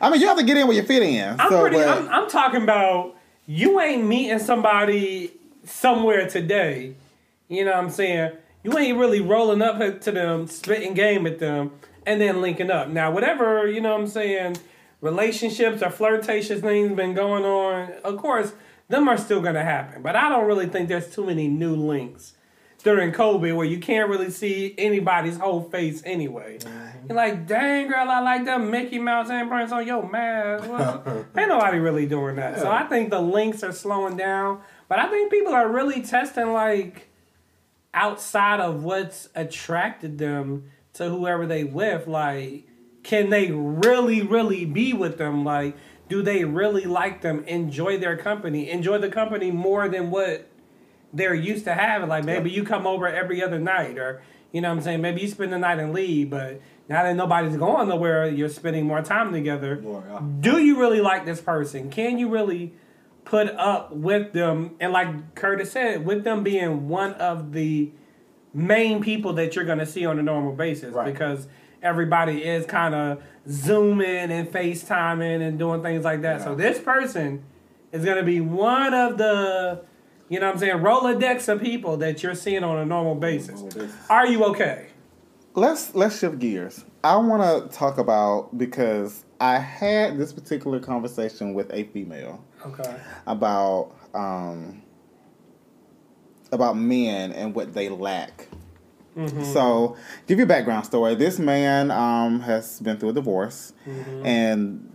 I mean, you have to get in where you fit in. I'm so, pretty. but- I'm, I'm talking about you ain't meeting somebody somewhere today. You know what I'm saying? You ain't really rolling up to them, spitting game at them, and then linking up. Now, whatever you know, what I'm saying relationships or flirtatious things been going on. Of course, them are still gonna happen. But I don't really think there's too many new links during COVID where you can't really see anybody's whole face anyway. You're like, dang girl, I like them Mickey Mouse imprints on your mask. Well, (laughs) ain't nobody really doing that. So I think the links are slowing down. But I think people are really testing like outside of what's attracted them to whoever they with. Like, can they really, really be with them? Like, do they really like them? Enjoy their company? Enjoy the company more than what they're used to having. Like maybe you come over every other night, or You know what I'm saying? Maybe you spend the night and leave, but now that nobody's going nowhere, you're spending more time together. More, yeah. Do you really like this person? Can you really put up with them? And like Curtis said, with them being one of the main people that you're going to see on a normal basis Right. because everybody is kind of zooming and FaceTiming and doing things like that. So this person is going to be one of the, you know what I'm saying, Rolodex of people that you're seeing on a normal basis. Normal basis. Are you okay? let's let's shift gears. I want to talk about because I had this particular conversation with a female Okay. about um, about men and what they lack. So, give you a background story. This man um, has been through a divorce, and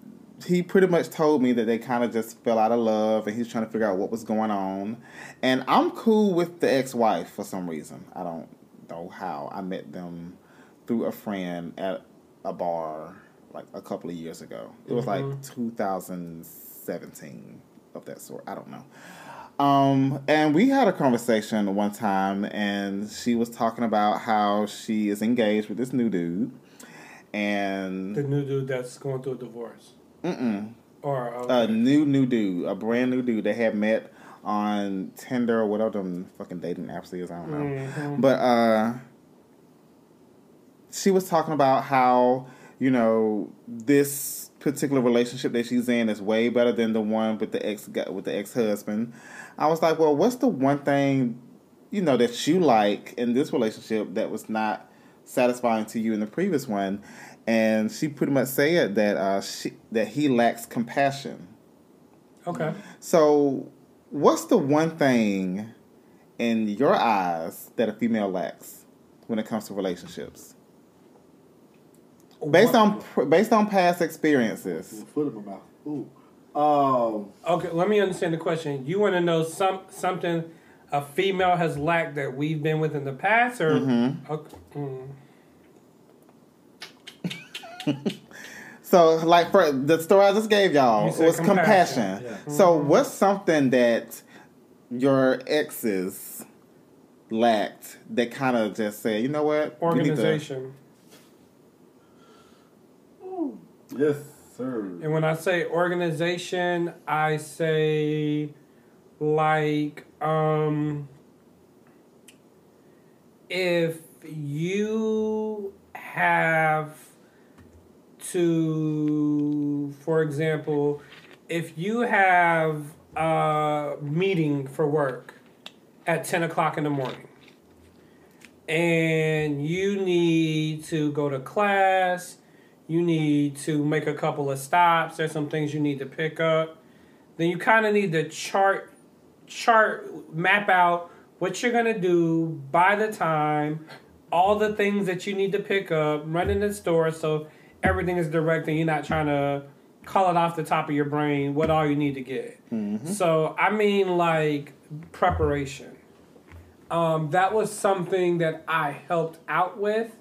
he pretty much told me that they kind of just fell out of love, and he's trying to figure out what was going on. And I'm cool with the ex-wife for some reason. I don't know how. I met them through a friend at a bar like a couple of years ago. It was like 2017 of that sort. I don't know. Um, and we had a conversation one time, and she was talking about how she is engaged with this new dude, and The new dude that's going through a divorce. mm-mm, Or a okay. new new dude, a brand new dude they had met on Tinder or whatever them fucking dating apps is. I don't know, Mhm. but uh, she was talking about how you know this particular relationship that she's in is way better than the one with the ex with the ex husband. I was like, well, what's the one thing you know that you like in this relationship that was not satisfying to you in the previous one? And she pretty much said that uh, she that he lacks compassion. Okay. So, what's the one thing in your eyes that a female lacks when it comes to relationships? Based on based on past experiences. Foot in my mouth. Ooh. Um, Okay, let me understand the question. You want to know some something a female has lacked that we've been with in the past, or Mm-hmm. okay. mm. (laughs) So, like for the story I just gave y'all You was compassion. compassion. Yeah. So, what's something that your exes lacked that kind of just said, you know what, You need to- organization? Yes, sir. And when I say organization, I say like um if you have to for example, if you have a meeting for work at ten o'clock in the morning and you need to go to class, you need to make a couple of stops, there's some things you need to pick up, then you kind of need to chart chart map out what you're going to do by the time all the things that you need to pick up, run in the store so everything is direct and you're not trying to call it off the top of your brain what all you need to get. So, I mean like preparation um, that was something that I helped out with.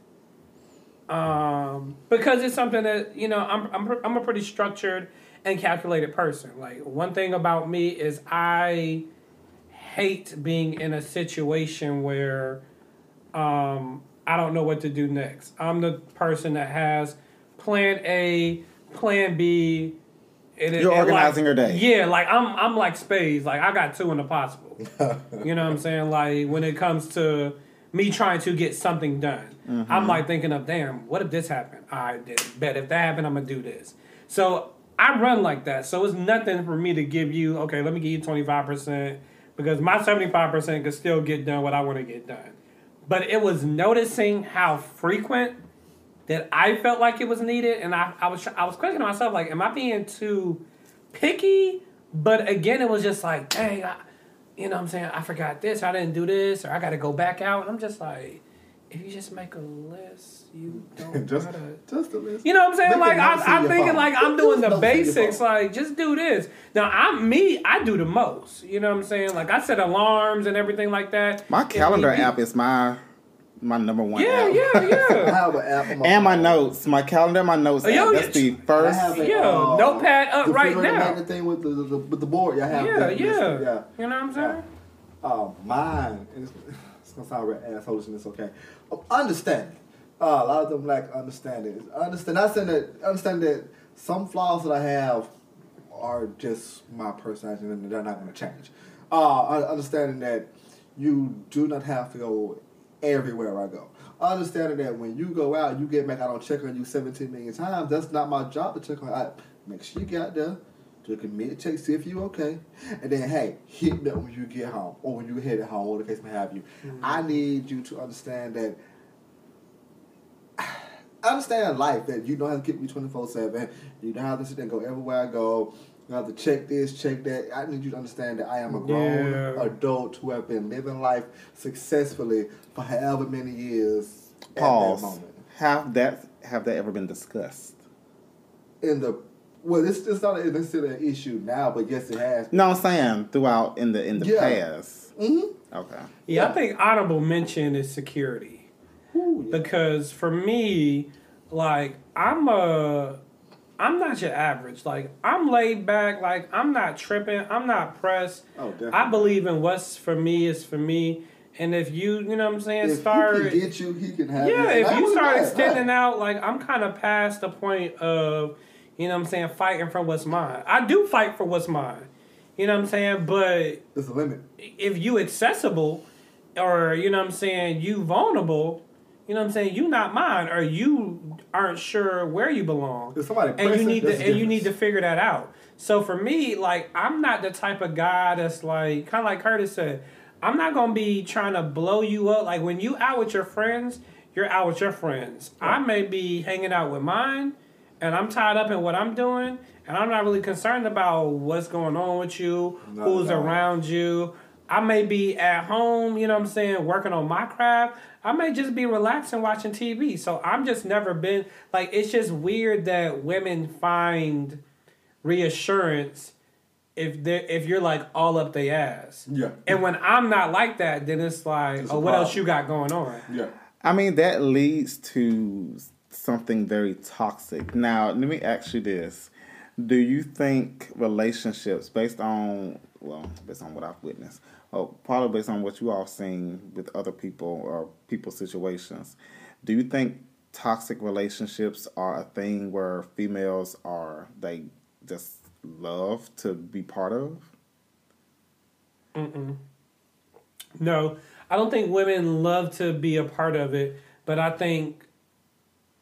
Um, because it's something that you know I'm I'm I'm a pretty structured and calculated person. Like one thing about me is I hate being in a situation where um, I don't know what to do next. I'm the person that has plan A, plan B. and You're and, organizing your day. Yeah, like I'm I'm like spades. Like I got two in the possible. (laughs) you know what I'm saying? Like when it comes to me trying to get something done, Mm-hmm. I'm like thinking of, damn, what if this happened? I did bet if that happened, I'm gonna do this. So I run like that. So it's nothing for me to give you. Okay, let me give you 25 percent because my 75 percent could still get done what I want to get done. But it was noticing how frequent that I felt like it was needed, and I, I was I was questioning myself like, am I being too picky? But again, it was just like, dang, I, you know what I'm saying? I forgot this, I didn't do this, or I got to go back out. And I'm just like, if you just make a list, you don't (laughs) just, gotta. just a list. You know what I'm saying? Make Like I, in I'm thinking phone. like I'm doing the notes in your basics. Like just do this. Now I'm me. I do the most. You know what I'm saying? Like I set alarms and everything like that. My calendar app is my my number one Yeah, app. yeah, (laughs) I have an app on my And my phone. notes, my calendar, my notes. Oh, yo. That's yeah. the I first. have a, Yeah, uh, notepad up the right now. magnet thing with the, the, the with the board. I have yeah, that. yeah. yeah. You know what I'm saying? Uh, mine It's gonna sound real assholeish and it's okay. Um, understanding. Uh, a lot of them lack understanding. Understand. Not saying that. Understand that some flaws that I have are just my personality and they're not going to change. Uh, understanding that you do not have to go everywhere I go. Understanding that when you go out, you get back, I don't check on you 17 million times. That's not my job to check on. I make sure you got there. Took a minute check, see if you okay, and then hey, hit me up when you get home or when you head home, or the case may have you. Mm-hmm. I need you to understand that. I (sighs) understand life that you don't have to keep me twenty four seven. You don't have to sit there and go everywhere I go. You have to check this, check that. I need you to understand that I am a grown yeah. adult who have been living life successfully for however many years. Pause. That have that have that ever been discussed? In the well, it's, it's not necessarily an issue now, but yes, it has. No, I'm saying throughout in the in the yeah. past. Mm-hmm. Okay. Yeah, yeah, I think honorable mention is security. Ooh, yeah. Because for me, like I'm a I'm not your average. Like I'm laid back. Like I'm not tripping. I'm not pressed. Oh, definitely. I believe in what's for me is for me. And if you, you know what I'm saying, if start. He can get you, he can have Yeah, if you start extending out, like I'm kind of past the point of you know what I'm saying? Fighting for what's mine. I do fight for what's mine. You know what I'm saying? But there's a limit. If you accessible or you know what I'm saying, you vulnerable, you know what I'm saying, you not mine or you aren't sure where you belong. There's somebody and you need to and you need to figure that out. So for me, like I'm not the type of guy that's like kind of like Curtis said, I'm not gonna be trying to blow you up. Like when you out with your friends, you're out with your friends. I may be hanging out with mine and I'm tied up in what I'm doing, and I'm not really concerned about what's going on with you, not who's around you. I may be at home, you know what I'm saying, working on my craft. I may just be relaxing watching TV. So I'm just never been like it's just weird that women find reassurance if they if you're like all up their ass. Yeah. And when I'm not like that, then it's like, it's oh, what else you got going on? Yeah. I mean that leads to something very toxic. Now, let me ask you this. Do you think relationships based on well, based on what I've witnessed, or probably based on what you all seen with other people or people's situations, do you think toxic relationships are a thing where females are they just love to be part of? Mm-mm. No, I don't think women love to be a part of it, but I think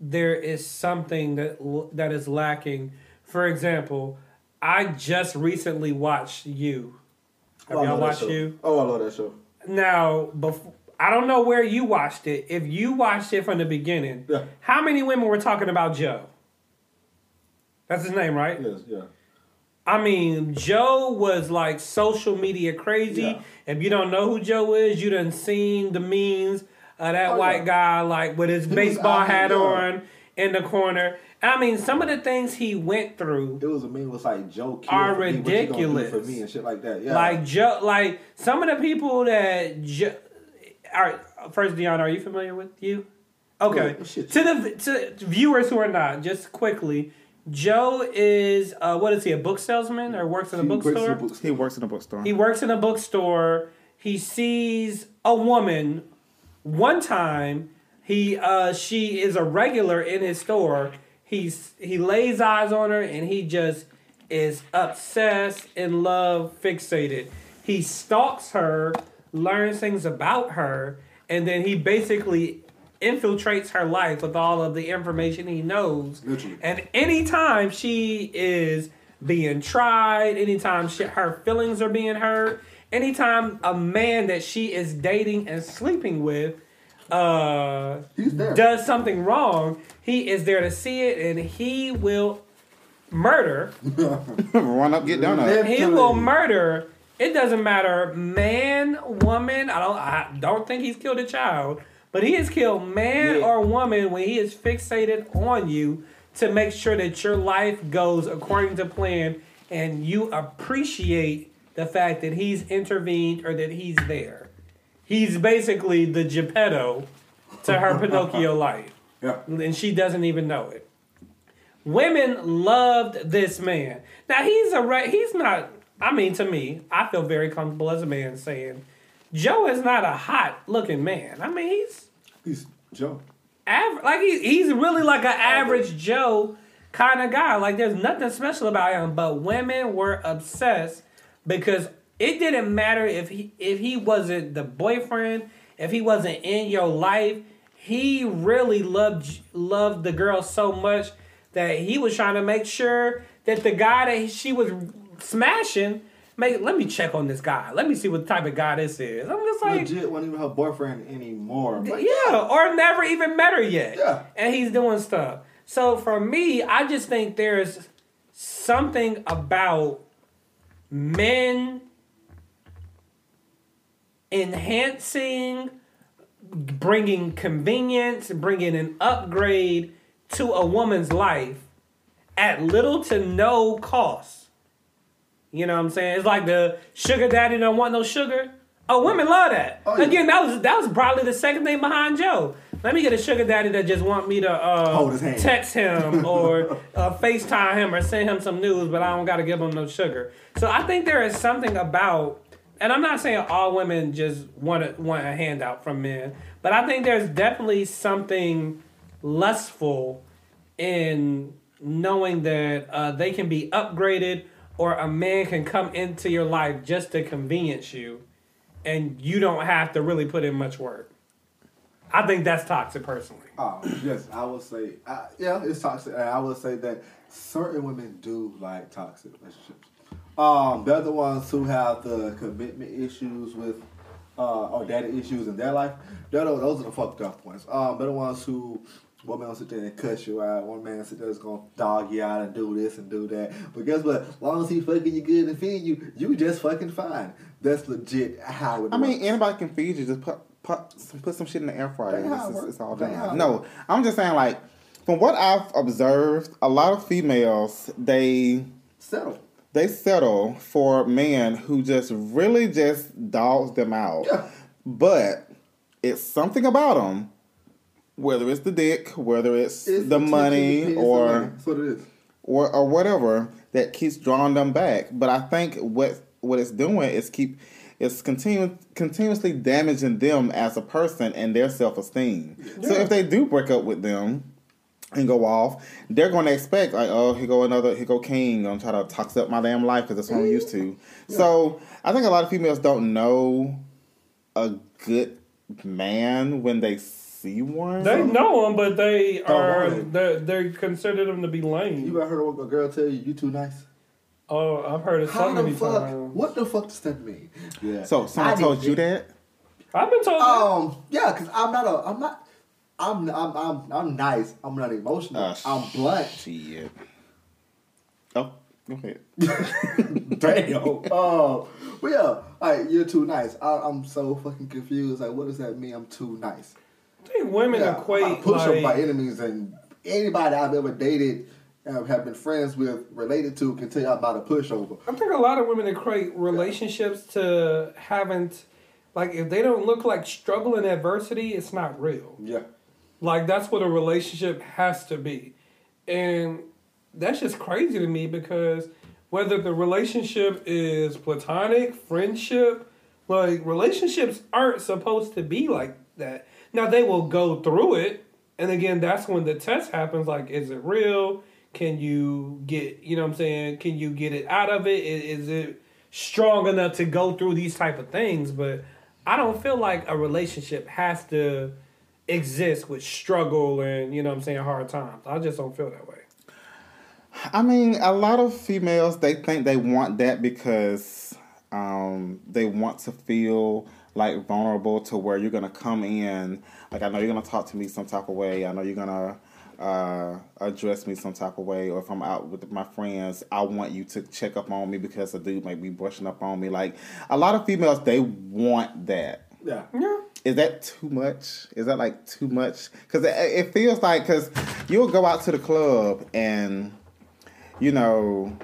there is something that that is lacking. For example, I just recently watched you. Have oh, y'all watched you? Oh, I love that show. Now, before, I don't know where you watched it. If you watched it from the beginning, yeah. how many women were talking about Joe? That's his name, right? Yes, yeah. I mean, Joe was like social media crazy. Yeah. If you don't know who Joe is, you done seen the memes of that oh, white yeah. guy like with his he baseball hat on in the corner. I mean, some of the things he went through. It was a meme was like Joe are ridiculous for me and shit like that. Yeah, like Joe, like some of the people that. Joe, all right, first Dion, are you familiar with you? Okay, oh, to the to viewers who are not, just quickly. Joe is uh, what is he? A book salesman or works in a he bookstore? Works he works in a bookstore. He works in a bookstore. He sees a woman one time, he uh, she is a regular in his store. He's he lays eyes on her and he just is obsessed, in love, fixated. He stalks her, learns things about her, and then he basically infiltrates her life with all of the information he knows. Literally. And anytime she is being tried, anytime she, her feelings are being hurt, anytime a man that she is dating and sleeping with uh, does something wrong, he is there to see it and he will murder. (laughs) Run up, get down. Up. He will murder. It doesn't matter, man, woman. I don't. I don't think he's killed a child, but he has killed man yeah. or woman when he is fixated on you to make sure that your life goes according to plan and you appreciate the fact that he's intervened or that he's there. He's basically the Geppetto to her (laughs) Pinocchio life. Yeah. And she doesn't even know it. Women loved this man. Now he's a right he's not I mean to me, I feel very comfortable as a man saying Joe is not a hot looking man. I mean, he's He's Joe. average. Like he's he's really like an average Joe kind of guy. Like there's nothing special about him. But women were obsessed because it didn't matter if he if he wasn't the boyfriend, if he wasn't in your life. He really loved loved the girl so much that he was trying to make sure that the guy that she was smashing. Make, let me check on this guy. Let me see what type of guy this is. I'm just like, Legit wasn't even her boyfriend anymore. Like, yeah, or never even met her yet. Yeah. And he's doing stuff. So for me, I just think there's something about men enhancing, bringing convenience, bringing an upgrade to a woman's life at little to no cost. You know what I'm saying? It's like the sugar daddy don't want no sugar. Oh, women love that. Oh, yeah. Again, that was that was probably the second thing behind Joe. Let me get a sugar daddy that just want me to uh, Hold his hand. text him (laughs) or uh, FaceTime him or send him some news, but I don't got to give him no sugar. So I think there is something about, and I'm not saying all women just want a, want a handout from men, but I think there's definitely something lustful in knowing that uh, they can be upgraded or a man can come into your life just to convenience you and you don't have to really put in much work. I think that's toxic personally. Oh, yes, I would say, uh, yeah, it's toxic. I would say that certain women do like toxic relationships. Um, they're the ones who have the commitment issues with, uh, or daddy issues in their life. They're the, those are the fucked up ones. Um, they're the ones who, one man will sit there and cuss you out. One man sit there is gonna dog you out and do this and do that. But guess what? As long as he fucking you good and feeding you, you just fucking fine. That's legit how it I mean, anybody can feed you. Just put put some, put some shit in the air fryer. That's and how it It's, works. it's all done. No, I'm just saying, like, from what I've observed, a lot of females they settle. They settle for men who just really just dogs them out. Yeah. But it's something about them, whether it's the dick, whether it's, It's the money, the or what it is. or or whatever that keeps drawing them back. But I think what what it's doing is keep it's continu- continuously damaging them as a person and their self esteem. So if they do break up with them and go off, they're going to expect like, oh, here go another, here go King, gonna try to tox up my damn life because that's what I'm used to. So I think a lot of females don't know a good man when they see one. They know them, but they Don't are they they consider them to be lame. You lame. ever heard a girl tell you you too nice? Oh, I've heard it so How the many fuck? times. What the fuck does that mean? Yeah. so someone I told did- you that? I've been told. that. Um. Yeah, because I'm not a. I'm not. I'm. I'm. I'm. I'm nice. I'm not emotional. Uh, I'm blunt. See, Shit. Oh, go ahead. (laughs) Damn. Oh. But yeah, like you're too nice. I, I'm so fucking confused. Like, what does that mean? I'm too nice. I think women Yeah, I equate push up by enemies, and anybody I've ever dated, and have been friends with, related to, can tell you about a pushover. I think a lot of women equate relationships to having, t- like, if they don't look like struggle and adversity, it's not real. Yeah. Like that's what a relationship has to be. And that's just crazy to me because whether the relationship is platonic, friendship, like relationships aren't supposed to be like that. Now they will go through it. And again, that's when the test happens like is it real? Can you get, you know what I'm saying? Can you get it out of it? Is, is it strong enough to go through these type of things? But I don't feel like a relationship has to exist with struggle and you know what I'm saying hard times. I just don't feel that way. I mean, a lot of females they think they want that because um, they want to feel like vulnerable to where you're gonna come in. Like I know you're gonna talk to me some type of way. I know you're gonna uh, address me some type of way. Or if I'm out with my friends, I want you to check up on me because a dude might be brushing up on me. Like a lot of females, they want that. Yeah. Yeah. Is that too much? Is that like too much? Because it, it feels like because you'll go out to the club and you know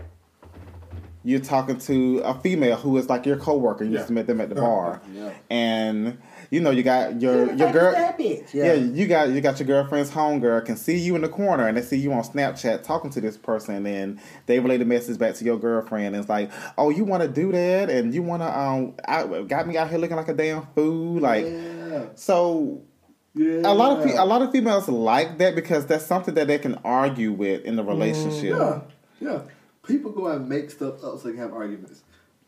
you're talking to a female who is like your coworker. You just Yeah. met them at the bar, Yeah. and you know, you got your your girl. that bitch? Yeah. Yeah. you got you got your girlfriend's homegirl can see you in the corner and they see you on Snapchat talking to this person and they relay the message back to your girlfriend and it's like, oh, you want to do that and you want to um, I, got me out here looking like a damn fool, like Yeah. so. Yeah. A lot of a lot of females like that because that's something that they can argue with in the relationship. Yeah, yeah. People go out and make stuff up so they can have arguments.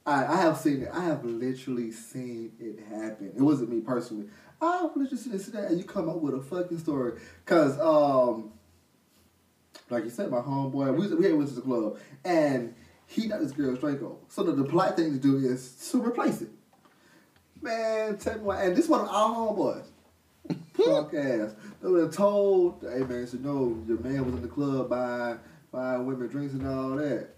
I, I have seen it. I have literally seen it happen. It wasn't me personally. I have literally seen this that, and you come up with a fucking story. Cause, um, like you said, my homeboy, we we went to the club, and he got this girl's Draco. So the, the polite thing to do is to replace it. Man, tell me why. And this one of our homeboys. (laughs) Fuck ass. They would have told, hey man, so no, your man was in the club buying buying women drinks and all that.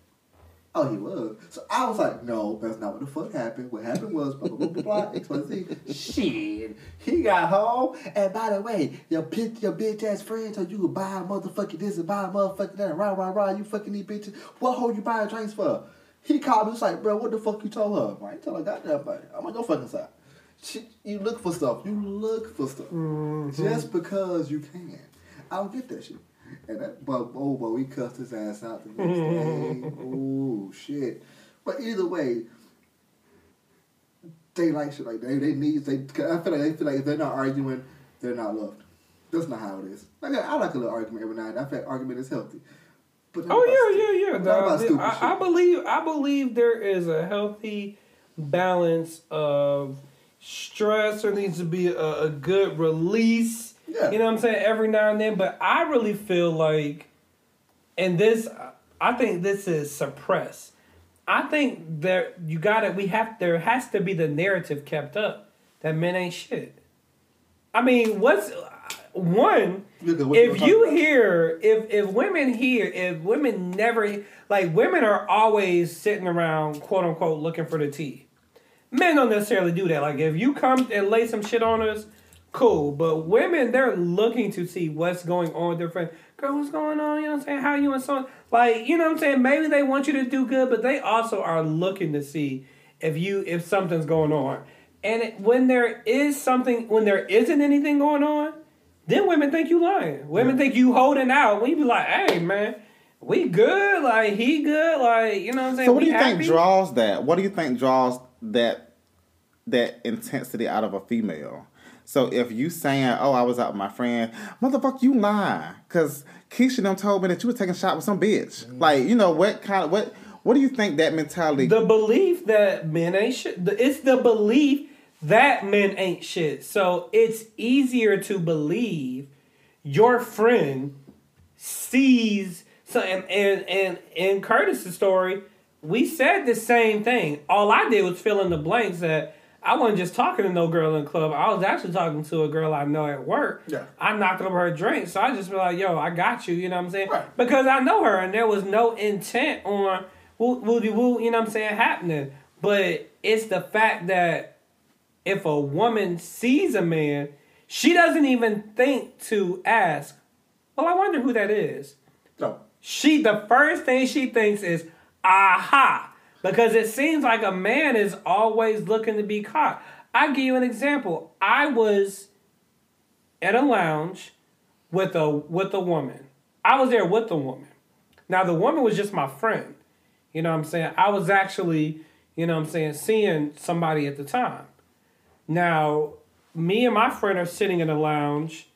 Oh, he was. So I was like, no, that's not what the fuck happened. What happened was blah blah blah blah blah. X, Y, Z. Shit. He got home, and by the way, your bitch, your bitch ass friend told you could buy a motherfucking this and buy a motherfucking that. Rah rah rah. You fucking these bitches. What hoe you buying drinks for? He called me. Was like, bro, what the fuck you told her? I ain't tell her goddamn thing. I'm on your fucking side. She, you look for stuff. You look for stuff mm-hmm. just because you can. I don't get that shit. And that, but oh, but we cussed his ass out the next (laughs) day. Oh shit! But either way, they like shit like. They, they need. They. I feel like they feel like if they're not arguing, they're not loved. That's not how it is. Like I, I like a little argument every now and then. I feel like argument is healthy. But Oh yeah, yeah, yeah. but not about stupid I, I believe I believe there is a healthy balance of stress. There needs to be a, a good release. Yeah. You know what I'm saying? Every now and then. But I really feel like, and this, I think this is suppressed. I think there you got it. We have there has to be the narrative kept up that men ain't shit. I mean, what's one? Look at what you're If you hear, if if women hear, if women never like women are always sitting around quote unquote looking for the tea. Men don't necessarily do that. Like if you come and lay some shit on us, cool. But women, they're looking to see what's going on with their friend. Girl, what's going on? You know what I'm saying? How you and so on? Like, you know what I'm saying? Maybe they want you to do good, but they also are looking to see if you if something's going on. And it, when there is something, when there isn't anything going on, then women think you lying. Women think you holding out. We be like, hey man, we good, like he good, like you know what I'm saying. So what do We you think draws that? What do you think draws that that intensity out of a female? So if you saying, "Oh, I was out with my friend," motherfucker, you lying because Keisha them told me that you was taking a shot with some bitch. Mm. Like you know what kind of what what do you think that mentality? the belief that men ain't shit. It's the belief that men ain't shit. So it's easier to believe your friend sees. So and and and in Curtis's story, we said the same thing. All I did was fill in the blanks that. I wasn't just talking to no girl in the club. I was actually talking to a girl I know at work. Yeah. I knocked over her drink, so I just be like, "Yo, I got you." You know what I'm saying? Right. Because I know her, and there was no intent on woo woo woo. You know what I'm saying? Happening, but it's the fact that if a woman sees a man, she doesn't even think to ask. Well, I wonder who that is. No. She the first thing she thinks is aha because it seems like a man is always looking to be caught. I give you an example. I was at a lounge with a with a woman. I was there with the woman. Now the woman was just my friend. You know what I'm saying? I was actually, you know what I'm saying, seeing somebody at the time. Now, me and my friend are sitting in a lounge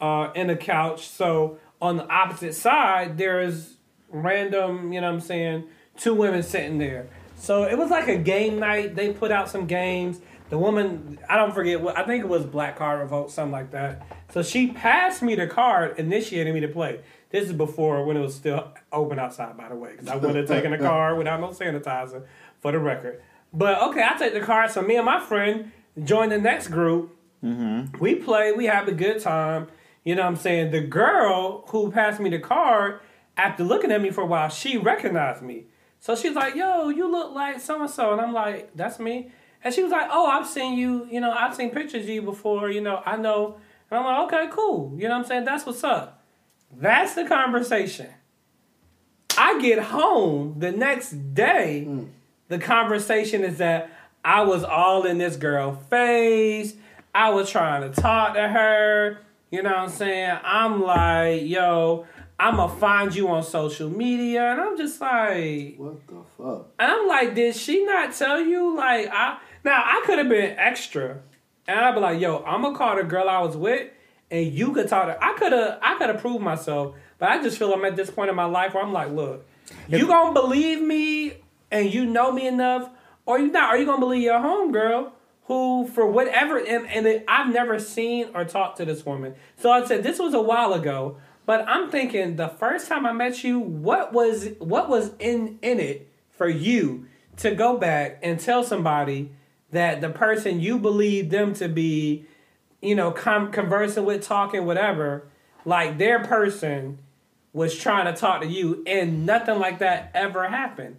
uh, in a couch. So on the opposite side, there's random, you know what I'm saying, two women sitting there. So it was like a game night. They put out some games. The woman, I don't forget what, I think it was Black Card Revoked, something like that. So she passed me the card, initiating me to play. This is before when it was still open outside, by the way, because I wouldn't have taken the (laughs) card without no sanitizer, for the record. But okay, I take the card. So me and my friend join the next group. Mm-hmm. We play, we have a good time. You know what I'm saying? The girl who passed me the card, after looking at me for a while, she recognized me. So she's like, yo, you look like so and so. And I'm like, that's me. And she was like, oh, I've seen you, you know, I've seen pictures of you before, you know, I know. And I'm like, okay, cool. You know what I'm saying? That's what's up. That's the conversation. I get home the next day, mm. the conversation is that I was all in this girl face. I was trying to talk to her. You know what I'm saying? I'm like, yo, I'm gonna find you on social media, and I'm just like, What the fuck? and I'm like, did she not tell you? Like, I now I could have been extra, and I'd be like, yo, I'm gonna call the girl I was with, and you could talk to. I could have, I could have proved myself, but I just feel I'm at this point in my life where I'm like, look, you gonna believe me, and you know me enough, or you not? Are you gonna believe your homegirl? Who, for whatever, and, and it, I've never seen or talked to this woman. So I said this was a while ago, but I'm thinking the first time I met you, what was what was in in it for you to go back and tell somebody that the person you believe them to be, you know, com- conversing with, talking, whatever, like their person was trying to talk to you, and nothing like that ever happened.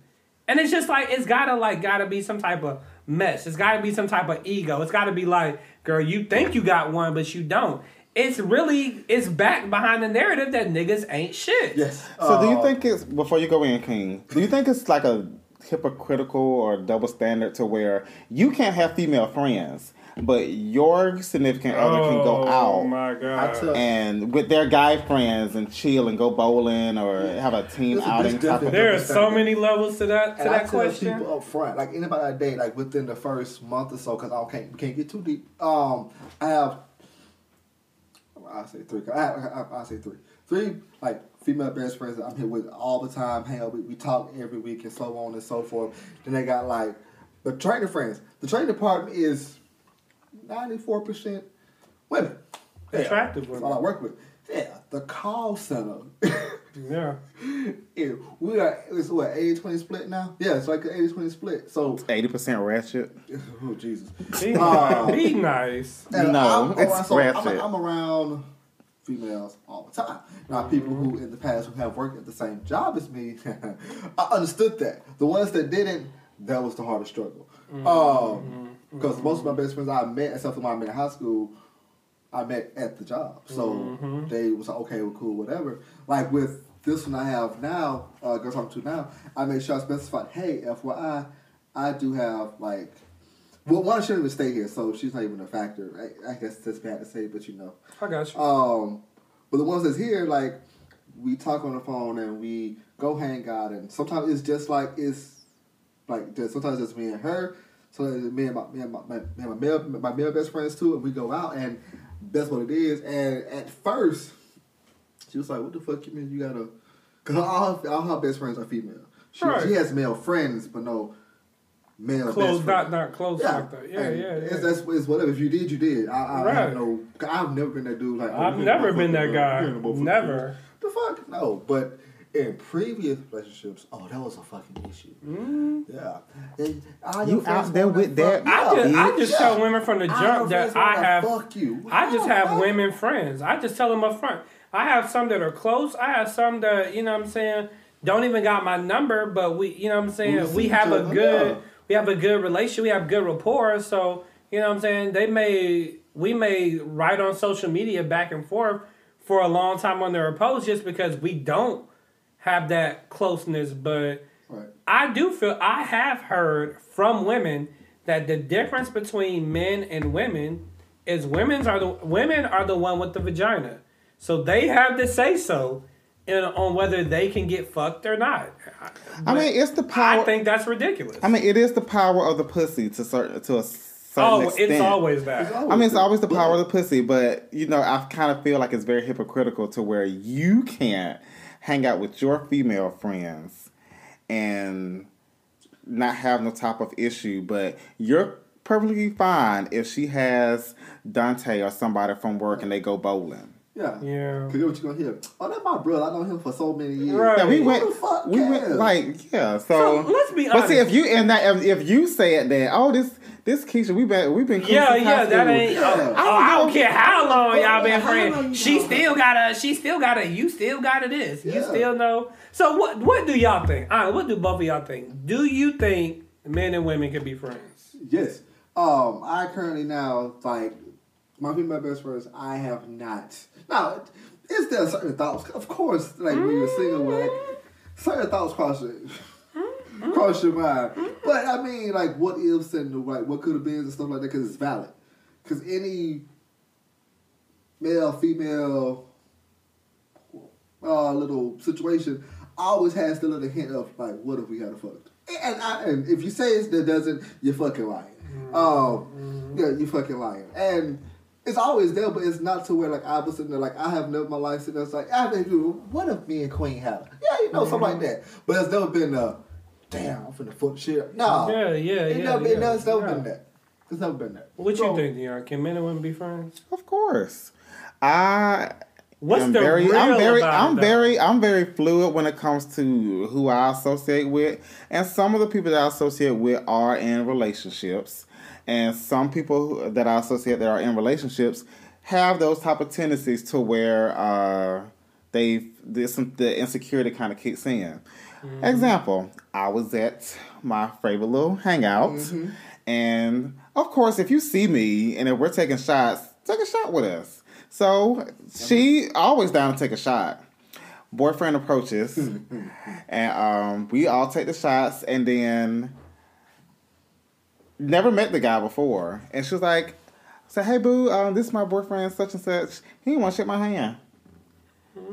And it's just like it's gotta like gotta be some type of mess. It's gotta be some type of ego. It's gotta be like, girl, you think you got one, but you don't. It's really it's back behind the narrative that niggas ain't shit. Yes. So do you Uh, think it's before you go in, King? Do you think it's like a hypocritical or double standard to where you can't have female friends, but your significant other can go Oh out my god. and with their guy friends and chill and go bowling or have a team There's outing there's type of there are so many levels to that to And I that tell question. people up front, like anybody I date, like within the first month or so, because I can't can't get too deep. Um, I have, I say three. I, I, I, say three, three like female best friends that I'm here with all the time. Hang out, we, we talk every week and so on and so forth. Then they got like the training friends. The training department is ninety four percent women. Yeah, Attractive That's women. all I work with. Yeah, the call center. (laughs) Yeah. (laughs) Yeah, we are it's what 80-20 split now? Yeah, it's like an 80-20 split. So eighty percent ratchet. (laughs) oh Jesus. Be, Uh, (laughs) be nice. And No, I'm, it's around, so I'm, ratchet. I'm around females all the time. Now people who in the past who have worked at the same job as me, I understood that. The ones that didn't, that was the hardest struggle. Um because most of my best friends I met, except for when I met in high school, I met at the job. So they was like, okay, well, cool, whatever. Like with this one I have now, uh, girl talking to now, I made sure I specified, hey, FYI, I do have like, well, one shouldn't even stay here, so she's not even a factor. I, I guess that's bad to say, but you know. I got you. Um, but the ones that's here, like, we talk on the phone and we go hang out, and sometimes it's just like it's like sometimes it's me and her. So me and my me and my, my, my male my male best friends too, and we go out, and that's what it is. And at first, she was like, "What the fuck you mean you gotta?" Cause all her, all her best friends are female. She, Right. she has male friends, but no male close, best not friends. not close Yeah, like that. Yeah, and yeah, yeah. It's, that's it's whatever. If you did, you did. I, I Right. have no. I've never been that dude. Like oh, I've never been that guy. you ain't a motherfucker. Never. The fuck no. But in previous relationships, oh, that was a fucking issue. Mm-hmm. Yeah. And all You out there with that I just, I just Yeah. tell women from the jump your that I have. Fuck you. I just have fuck? women friends. I just tell them up front. I have some that are close. I have some that you know what I'm saying don't even got my number, but we you know what I'm saying We we, have a good yeah. we have a good relation. We have good rapport. So you know what I'm saying they may we may write on social media back and forth for a long time on their posts just because we don't have that closeness, but. Right. I do feel I have heard from women that the difference between men and women is women's are the women are the one with the vagina. So they have to say so in, on whether they can get fucked or not. I mean, it's the power. I think that's ridiculous. I mean, it is the power of the pussy to certain to a certain oh, extent. it's always that. It's I mean, it's always the But- power of the pussy, but you know, I kind of feel like it's very hypocritical to where you can't hang out with your female friends and not have no type of issue, but you're perfectly fine if she has Dante or somebody from work and they go bowling. Yeah. Yeah. Cause you know what you gonna hear? Oh, that's my brother. I know him for so many years. Right. Yeah, we Who went. the fuck we went cares? like yeah. So, So, let's be honest. But see, if you and that if, if you said that, oh this this Keisha, we been we've been cool Yeah, since high yeah, that school. ain't. Oh, Yeah. oh, I don't care how long y'all been How long you friends. She still got a. She still got a. You still got a this. You still know. So what? What do y'all think? All right, what do both of y'all think? Do you think men and women can be friends? Yes. Um, I currently now like my female best friends. I have not. Now, is there certain thoughts? Of course, like when you're single, like certain thoughts cross your cross your mind. But I mean, like what ifs and the like what could have been and stuff like that because it's valid. because any male, female, uh, little situation always has the little hint of like, what if we had a fucked? And, I, and if you say it that doesn't, you're fucking lying. Um, yeah, you fucking lying. And it's always there, but it's not to where like I was sitting there like I have never my life sitting there. It's like I think, what if me and Queen had? Yeah, you know, something like that. But it's never been uh, damn, I'm finna fuck shit. No, Yeah, yeah, It's yeah, never been. yeah, It's never yeah. been that. It's never been that. What So, you think, Dion? Can men and women be friends? Of course. I What's am the very real I'm very about I'm it, though? very I'm very fluid when it comes to who I associate with. And some of the people that I associate with are in relationships. And some people who- that I associate that are in relationships have those type of tendencies to where uh they there's some the insecurity kind of kicks in. Mm-hmm. Example, I was at my favorite little hangout and of course if you see me and if we're taking shots, take a shot with us. So she always down to take a shot. Boyfriend approaches, (laughs) and um, we all take the shots, and then never met the guy before, and she was like, "Say, hey, boo, um, this is my boyfriend, such and such. He didn't want to shake my hand."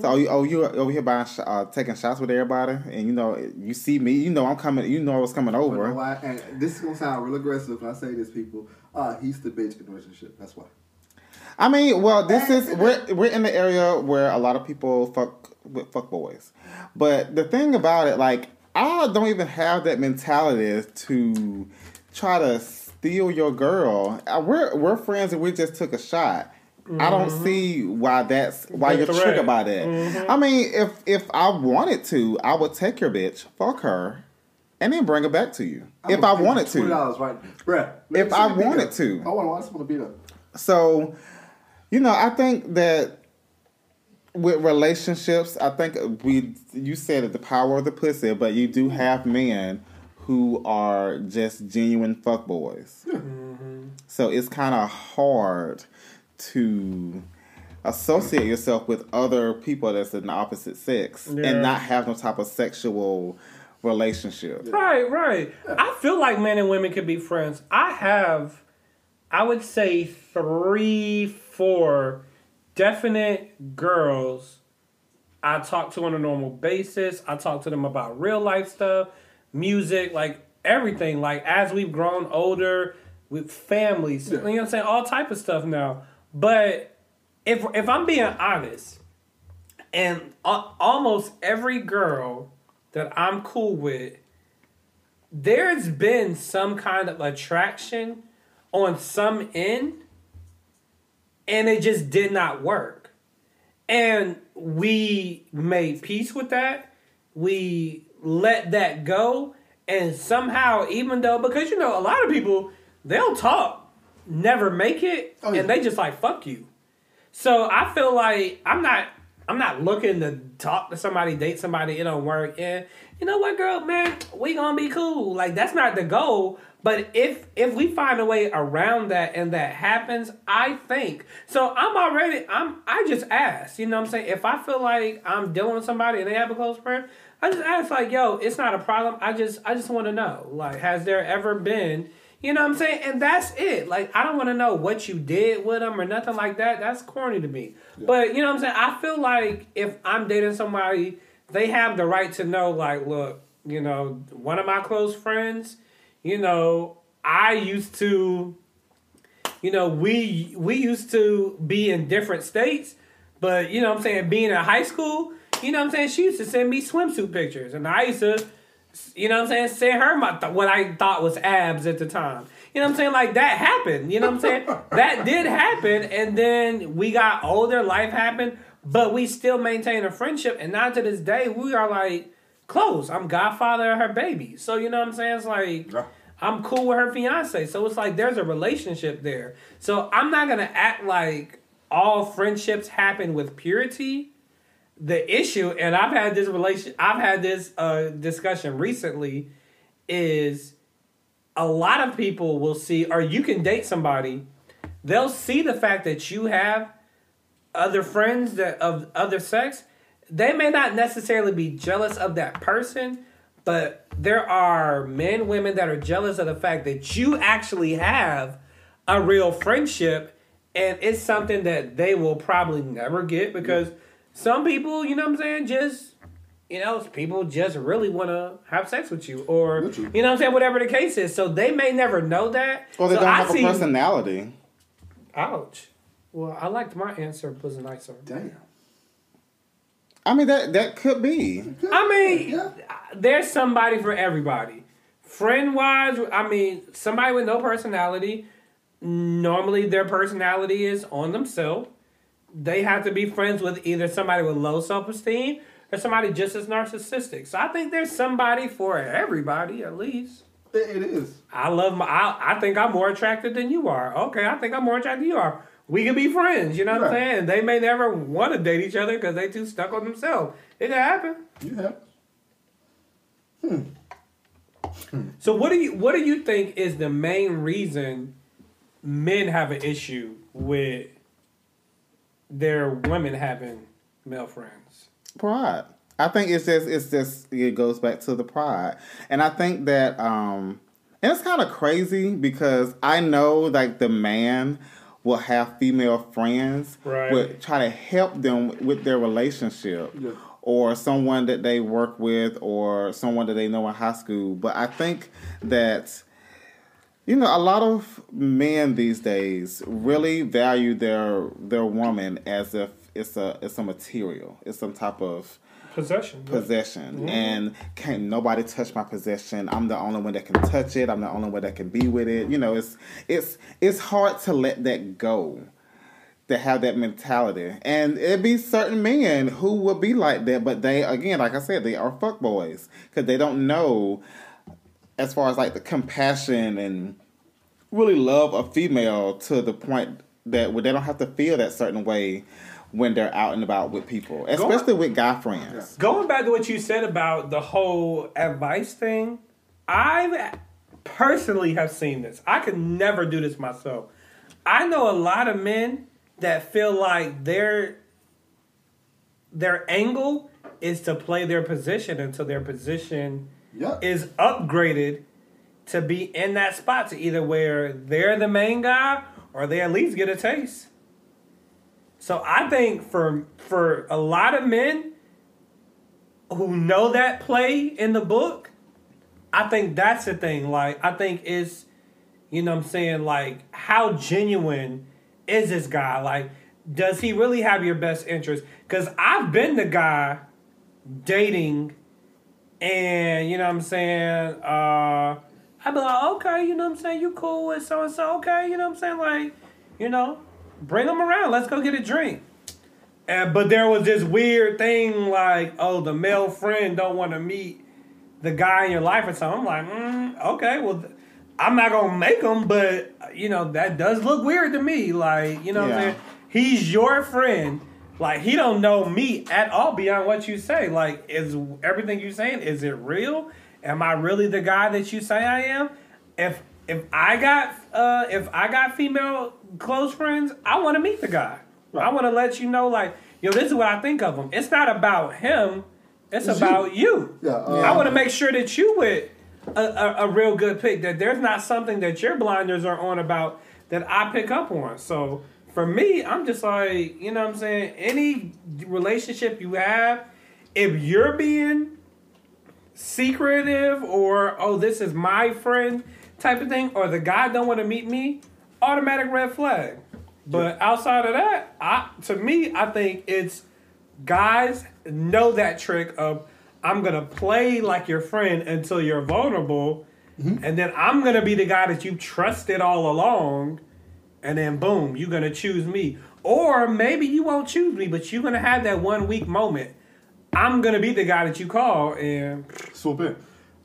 So, oh, you, oh, you over here buying, sh- uh, taking shots with everybody, and you know, you see me, you know, I'm coming, you know, I was coming over. why? And this is gonna sound real aggressive when I say this, people. Uh, he's the bitch in the relationship. That's why. I mean, well, this is we're we're in the area where a lot of people fuck with fuck boys, but the thing about it, like, I don't even have that mentality to try to steal your girl. Uh, We're we're friends and we just took a shot. I don't see why that's why The you're threat. triggered by that. I mean, if if I wanted to, I would take your bitch, fuck her, and then bring her back to you if I wanted to. dollars, right, Bruh, If I wanted to. I want. I to be there. So, you know, I think that with relationships, I think we you said it, the power of the pussy, but you do have men who are just genuine fuckboys. So it's kind of hard to associate yourself with other people that's in the opposite sex Yeah. and not have no type of sexual relationship. Right, right. I feel like men and women could be friends. I have, I would say, three, four definite girls I talk to on a normal basis. I talk to them about real life stuff, music, like everything. Like as we've grown older with families, you know what I'm saying? All type of stuff now. But if if I'm being honest, and a- almost every girl that I'm cool with, there's been some kind of attraction on some end, and it just did not work. And we made peace with that. We let that go. And somehow, even though, because you know, a lot of people, they'll talk, never make it, Oh, yeah. and they just like, fuck you. So I feel like I'm not I'm not looking to talk to somebody, date somebody, it don't work. And you know what, girl, man, we gonna be cool. Like that's not the goal. But if if we find a way around that and that happens, I think so. I'm already I'm I just ask. You know what I'm saying? If I feel like I'm dealing with somebody and they have a close friend, I just ask like, yo, it's not a problem. I just I just want to know. Like, has there ever been you know what I'm saying? And that's it. Like, I don't want to know what you did with them or nothing like that. That's corny to me. But, you know what I'm saying? I feel like if I'm dating somebody, they have the right to know, like, look, you know, one of my close friends, you know, I used to, you know, we we used to be in different states, but you know what I'm saying, being in high school, you know what I'm saying, she used to send me swimsuit pictures and I used to you know what I'm saying? Send her my th- what I thought was abs at the time. You know what I'm saying? Like that happened. You know what I'm saying? (laughs) that did happen, and then we got older. Life happened, but we still maintain a friendship. And now to this day, we are like close. I'm godfather of her baby. So you know what I'm saying? It's like Yeah. I'm cool with her fiance. So it's like there's a relationship there. So I'm not gonna act like all friendships happen with purity the issue, and I've had this relation, I've had this uh, discussion recently, is a lot of people will see, or you can date somebody, they'll see the fact that you have other friends that of other sex. They may not necessarily be jealous of that person, but there are men, women that are jealous of the fact that you actually have a real friendship, and it's something that they will probably never get because some people, you know what I'm saying, just you know, people just really want to have sex with you, or you. know what I'm saying, whatever the case is. So they may never know that. Or they So don't I have see- a personality. Ouch. Well, I liked my answer was nicer. Damn. I mean that that could be. I mean, Yeah. there's somebody for everybody. Friend wise, I mean, somebody with no personality, normally their personality is on themselves. They have to be friends with either somebody with low self esteem or somebody just as narcissistic. So I think there's somebody for everybody at least. It, is. I love my. I, I think I'm more attractive than you are. Okay, I think I'm more attractive than you are. We can be friends. You know what I'm saying? They may never want to date each other because they too stuck on themselves. It can happen. You have. Hmm. So what do you what do you think is the main reason men have an issue with their women having male friends? Pride. I think it's just it's just it goes back to the pride. And I think that um and it's kind of crazy because I know like the man will have female friends Right. would try to help them with their relationship Yeah. or someone that they work with or someone that they know in high school. But I think that you know, a lot of men these days really value their their woman as if it's a it's a material. It's some type of Possession. possession. Mm-hmm. And can't nobody touch my possession? I'm the only one that can touch it. I'm the only one that can be with it. You know it's it's it's hard to let that go to have that mentality. And it'd be certain men who would be like that but they again like i said they are fuck boys because they don't know as far as like the compassion and really love a female to the point that where they don't have to feel that certain way when they're out and about with people especially with guy friends Going back to what you said about the whole advice thing, I personally have seen this. I could never do this myself. I know a lot of men that feel like their their angle is to play their position until their position Is upgraded to be in that spot to either where they're the main guy or they at least get a taste. So I think for for a lot of men who know that play in the book, I think that's the thing. Like I think it's you know what I'm saying like how genuine is this guy? Like does he really have your best interest? Cuz I've been the guy dating and you know what I'm saying, uh I'd be like, okay, you know what I'm saying, you cool with so and so, okay, you know what I'm saying, like, you know, bring them around, let's go get a drink. And but there was this weird thing like, oh, the male friend don't want to meet the guy in your life or something. I'm like, mm, okay, well, I'm not gonna make him, but you know that does look weird to me. Like, you know what I'm saying? He's your friend. Like he don't know me at all beyond what you say. Like, is everything you saying is it real? Am I really the guy that you say I am? If if I got uh if I got female close friends, I want to meet the guy. I want to let you know, like, yo, this is what I think of him. It's not about him. It's, It's about you. Yeah, uh, I want to make sure that you with a, a, a real good pick. That there's not something that your blinders are on about that I pick up on. So for me, I'm just like, you know what I'm saying? Any relationship you have, if you're being secretive or oh this is my friend type of thing, or the guy don't want to meet me, automatic red flag. But outside of that, I to me, I think it's guys know that trick of I'm gonna play like your friend until you're vulnerable, mm-hmm. and then I'm gonna be the guy that you trusted all along, and then boom, you're gonna choose me. Or maybe you won't choose me, but you're gonna have that one weak moment. I'm gonna be the guy that you call, and swoop in.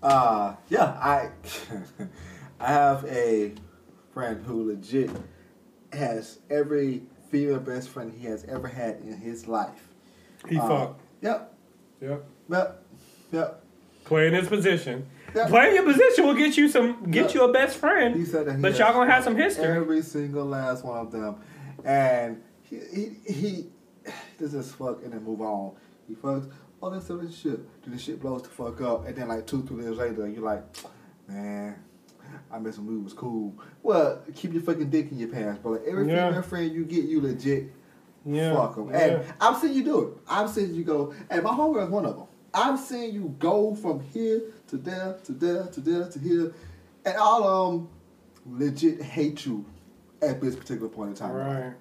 Uh, yeah, I (laughs) I have a friend who legit has every female best friend he has ever had in his life. he Uh, fucked. Yep, Yep. yep, yep. Playing his position. Playing your position will get you some, get you a best friend. He said that he but y'all gonna have some history. Every single last one of them, and he he, he does this fuck and then move on. He fucks. all this shit. Then the shit blows the fuck up, and then like two, three days later, you're like, man, I met some dude was cool. Well, keep your fucking dick in your pants, bro. Like every Yeah. female friend you get, you legit Yeah. fuck them. yeah. And I've seen you do it. I've seen you go, and my homegirl is one of them. I've seen you go from here to there to there to there to here, and all of them um, legit hate you at this particular point in time. Right.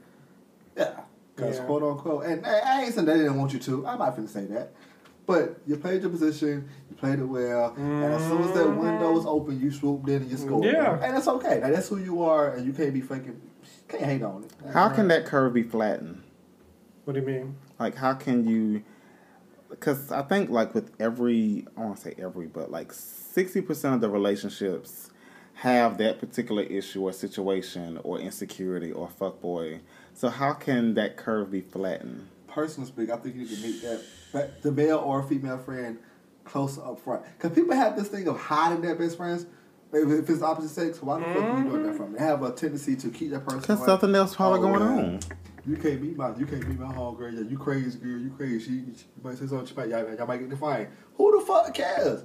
Yeah. Because Yeah. quote unquote, and I I ain't saying they didn't want you to. I'm not finna say that. But you played your position, you played it well, and as soon as that mm-hmm. window was open, you swooped in and you scored. Yeah. And it's okay. Now, that's who you are, and you can't be fucking, can't hate on it. How can that curve be flattened? What do you mean? Like, how can you? Because I think, like, with every, I want to say every, but like 60% of the relationships have that particular issue or situation or insecurity or fuckboy. So, how can that curve be flattened? Personal speak, I think you need to meet that, that the male or female friend closer up front. Because people have this thing of hiding their best friends. If if it's opposite sex, why the fuck are you doing that from? Mm-hmm. They have a tendency to keep that person. Because away. something else probably Oh, going yeah. on. You can't beat my you can't beat my homegirl. Yeah, you crazy girl. You crazy. She, she might say something. She might, y'all, y'all might get fight. Who the fuck cares?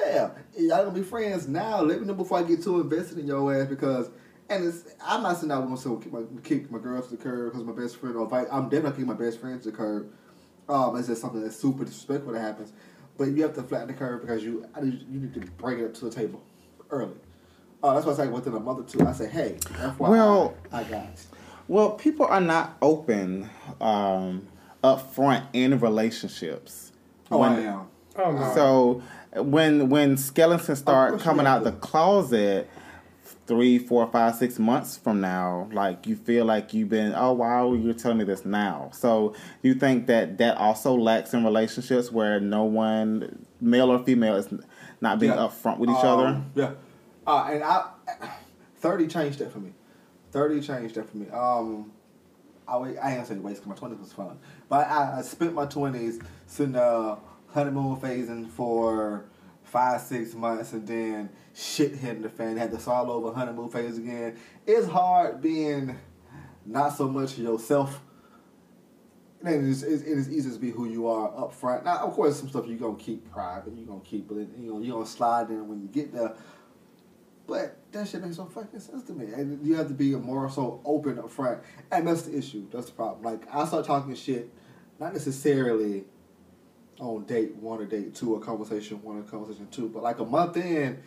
Yeah, y'all gonna be friends now. Let me know before I get too invested in your ass because. And it's, I'm not saying I want to kick my kick my girl to the curb because my best friend or I, I'm definitely kicking my best friend to the curb. Um, it's just something that's super disrespectful that happens. But you have to flatten the curve because you I need, you need to bring it up to the table early. Uh, that's why I say within a month or two. I say, hey, FYI, Well- I got you. Well, people are not open um, up front in relationships. Oh, When- I am. Oh no. So when when skeletons start coming out the closet three, four, five, six months from now, like you feel like you've been, oh wow, you're telling me this now. So you think that that also lacks in relationships where no one, male or female, is not being Yeah. upfront with each Um, other. Yeah. Uh, and I, (sighs) 30 changed that for me. 30 changed that for me. Um, I, I ain't gonna waste because my 20s was fun. But I, I spent my 20s sitting uh, honeymoon phasing for five, six months and then shit hitting the fan. Had to start all over honeymoon phase again. It's hard being not so much yourself and it is, it is easy to be who you are up front. Now, of course, some stuff you're going to keep private. You're going to keep but you know, you're going to slide in when you get there. But that shit makes no fucking sense to me. And you have to be more so open up front. And that's the issue. That's the problem. Like, I start talking shit, not necessarily on date one or date two or conversation one or conversation two, but like a month in,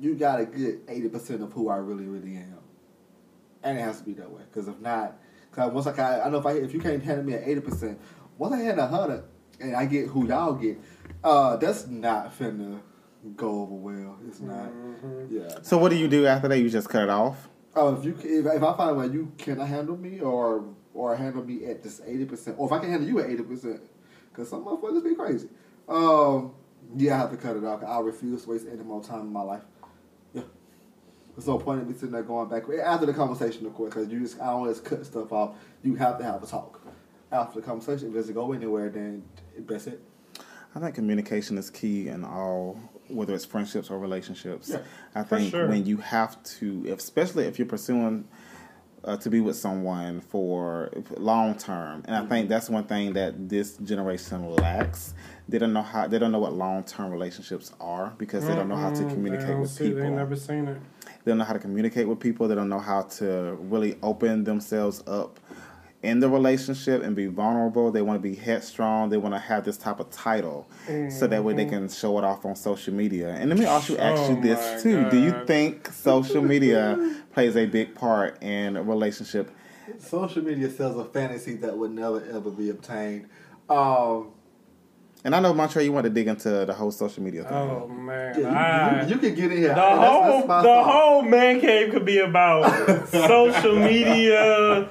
you got a good 80% of who I really, really am. And it has to be that way. Because if not, Cause once I can, I know if I if you can't handle me at eighty percent, once I hit a hundred and I get who y'all get, uh, that's not finna go over well. It's not. Yeah. So what do you do after that? You just cut it off? Oh, if you if, if I find where you cannot handle me or or handle me at this eighty percent, or if I can handle you at eighty percent, because some motherfuckers be crazy. Um, yeah, I have to cut it off. I refuse to waste any more time in my life. Yeah. There's no point in me sitting there going back after the conversation, of course, because you just I don't just cut stuff off. You have to have a talk after the conversation. If it doesn't go anywhere, then that's it. I think communication is key in all, whether it's friendships or relationships. Yeah, I think sure. when you have to, especially if you're pursuing uh, to be with someone for long term, and I Mm-hmm. think that's one thing that this generation lacks. They don't know how they don't know what long term relationships are because they don't know how to communicate with see- people. They never seen it. They don't know how to communicate with people. They don't know how to really open themselves up in the relationship and be vulnerable. They want to be headstrong. They want to have this type of title so that way they can show it off on social media. And let me also ask Oh you this my too. Do you think social media (laughs) plays a big part in a relationship? Social media sells a fantasy that would never ever be obtained. Um, And I know Montrell, you want to dig into the whole social media thing. Oh man, yeah, I- you, you, you can get in here. the whole that's my the fault. whole man cave could be about (laughs) social media,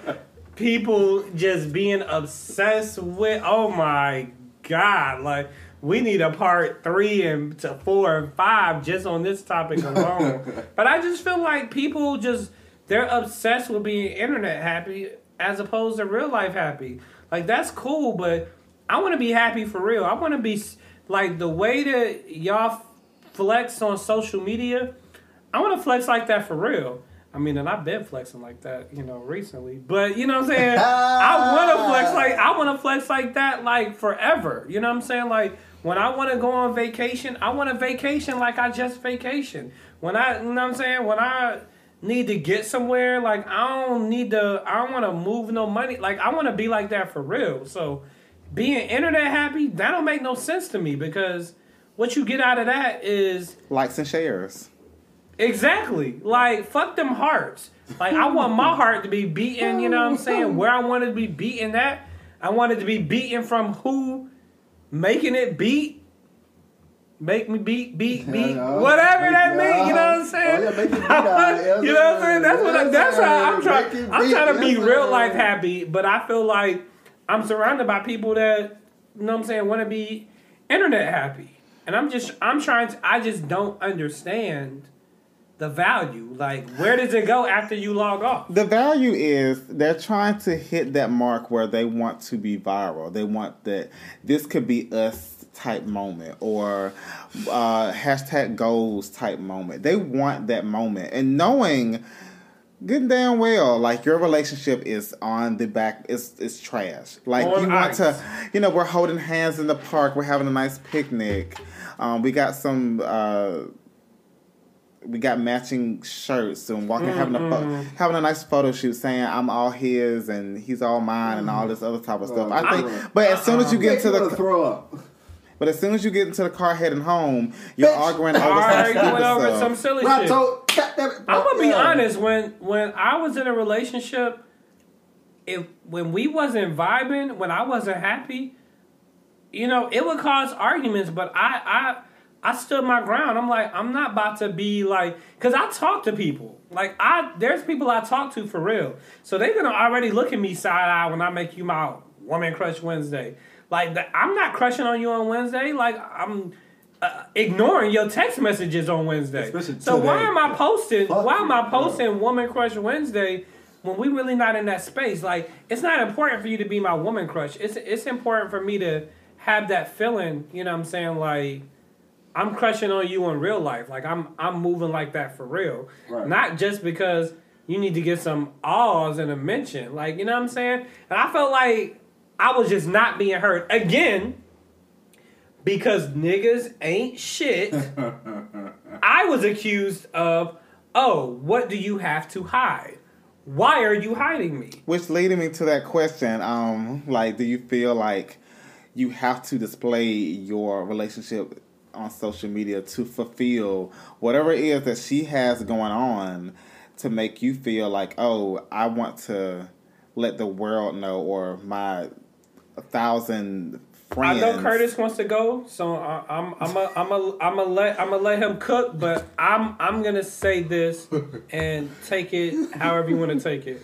people just being obsessed with. Oh my god! Like we need a part three and to four and five just on this topic (laughs) alone. but I just feel like people just they're obsessed with being internet happy as opposed to real life happy. Like that's cool, but I want to be happy for real. I want to be like the way that y'all flex on social media. I want to flex like that for real. I mean, and I've been flexing like that, you know, recently. But you know what I'm saying? (laughs) I want to flex like I want to flex like that like forever. You know what I'm saying? Like When I want to go on vacation, I want a vacation like I just vacation. When I, you know what I'm saying? When I need to get somewhere, like I don't need to, I don't want to move no money. Like I want to be like that for real. So being internet happy, that don't make no sense to me because what you get out of that is Likes and shares. Exactly. Like fuck them hearts. Like I want my heart to be beaten, you know what I'm saying? Where I want it to be beaten at. I want it to be beaten from who making it beat. Make me beat, beat, (laughs) beat, Yeah. whatever that means. You know what I'm saying? Oh, yeah, make it beat uh, out. (laughs) You know what I'm saying? That's what. I, that's how I'm trying. sir. Make it I'm trying to be real life happy, but I feel like I'm surrounded by people that you know what I'm saying want to be internet happy, and I'm just I'm trying to. I just don't understand the value. Like, where does it go after you log off? The value is they're trying to hit that mark where they want to be viral. They want that this could be us type moment or uh, hashtag goals type moment. They want that moment. And knowing good damn well, like your relationship is on the back, it's, it's trash. Like On you want ice. to, you know, we're holding hands in the park, we're having a nice picnic. Um, we got some. Uh, we got matching shirts and walking mm, having a pho- mm. having a nice photo shoot saying I'm all his and he's all mine and all mm. this other type of stuff. I think, but as soon as you uh-uh. get Make into wanna the throw up. but as soon as you get into the car heading home, you're Bitch. arguing over All some stupid over stuff. some silly Right, shit. so, goddamn it, I'm gonna be yeah. honest. When when I was in a relationship, if when we wasn't vibing, when I wasn't happy, you know, it would cause arguments. But I I I stood my ground. I'm like, I'm not about to be like, cause I talk to people. Like I, there's people I talk to for real. So they're gonna already look at me side eye when I make you my woman crush Wednesday. Like the, I'm not crushing on you on Wednesday. Like I'm. Uh, ignoring your text messages on Wednesday. Especially So why am I posting? Fuck why am I posting Woman Crush Wednesday when we really not in that space? Like it's not important for you to be my woman crush. It's it's important for me to have that feeling. You know what I'm saying? Like I'm crushing on you in real life. Like I'm I'm moving like that for real. Right. Not just because you need to get some ahs and a mention. Like you know what I'm saying? And I felt like I was just not being heard again because niggas ain't shit. (laughs) I was accused of, oh, what do you have to hide? Why are you hiding me? Which leading me to that question, um, like, do you feel like you have to display your relationship on social media to fulfill whatever it is that she has going on to make you feel like, oh, I want to let the world know or my thousand friends. I know Curtis wants to go, so I'm I'm a, I'm a, I'm a let I'm gonna let him cook, but I'm I'm gonna say this and take it however you want to take it.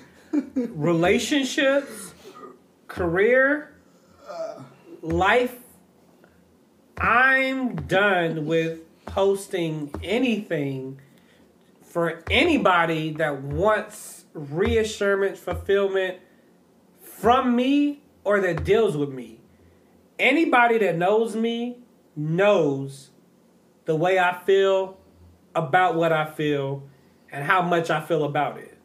Relationships, career, life. I'm done with posting anything for anybody that wants reassurance, fulfillment from me or that deals with me anybody that knows me knows the way I feel about what I feel and how much I feel about it.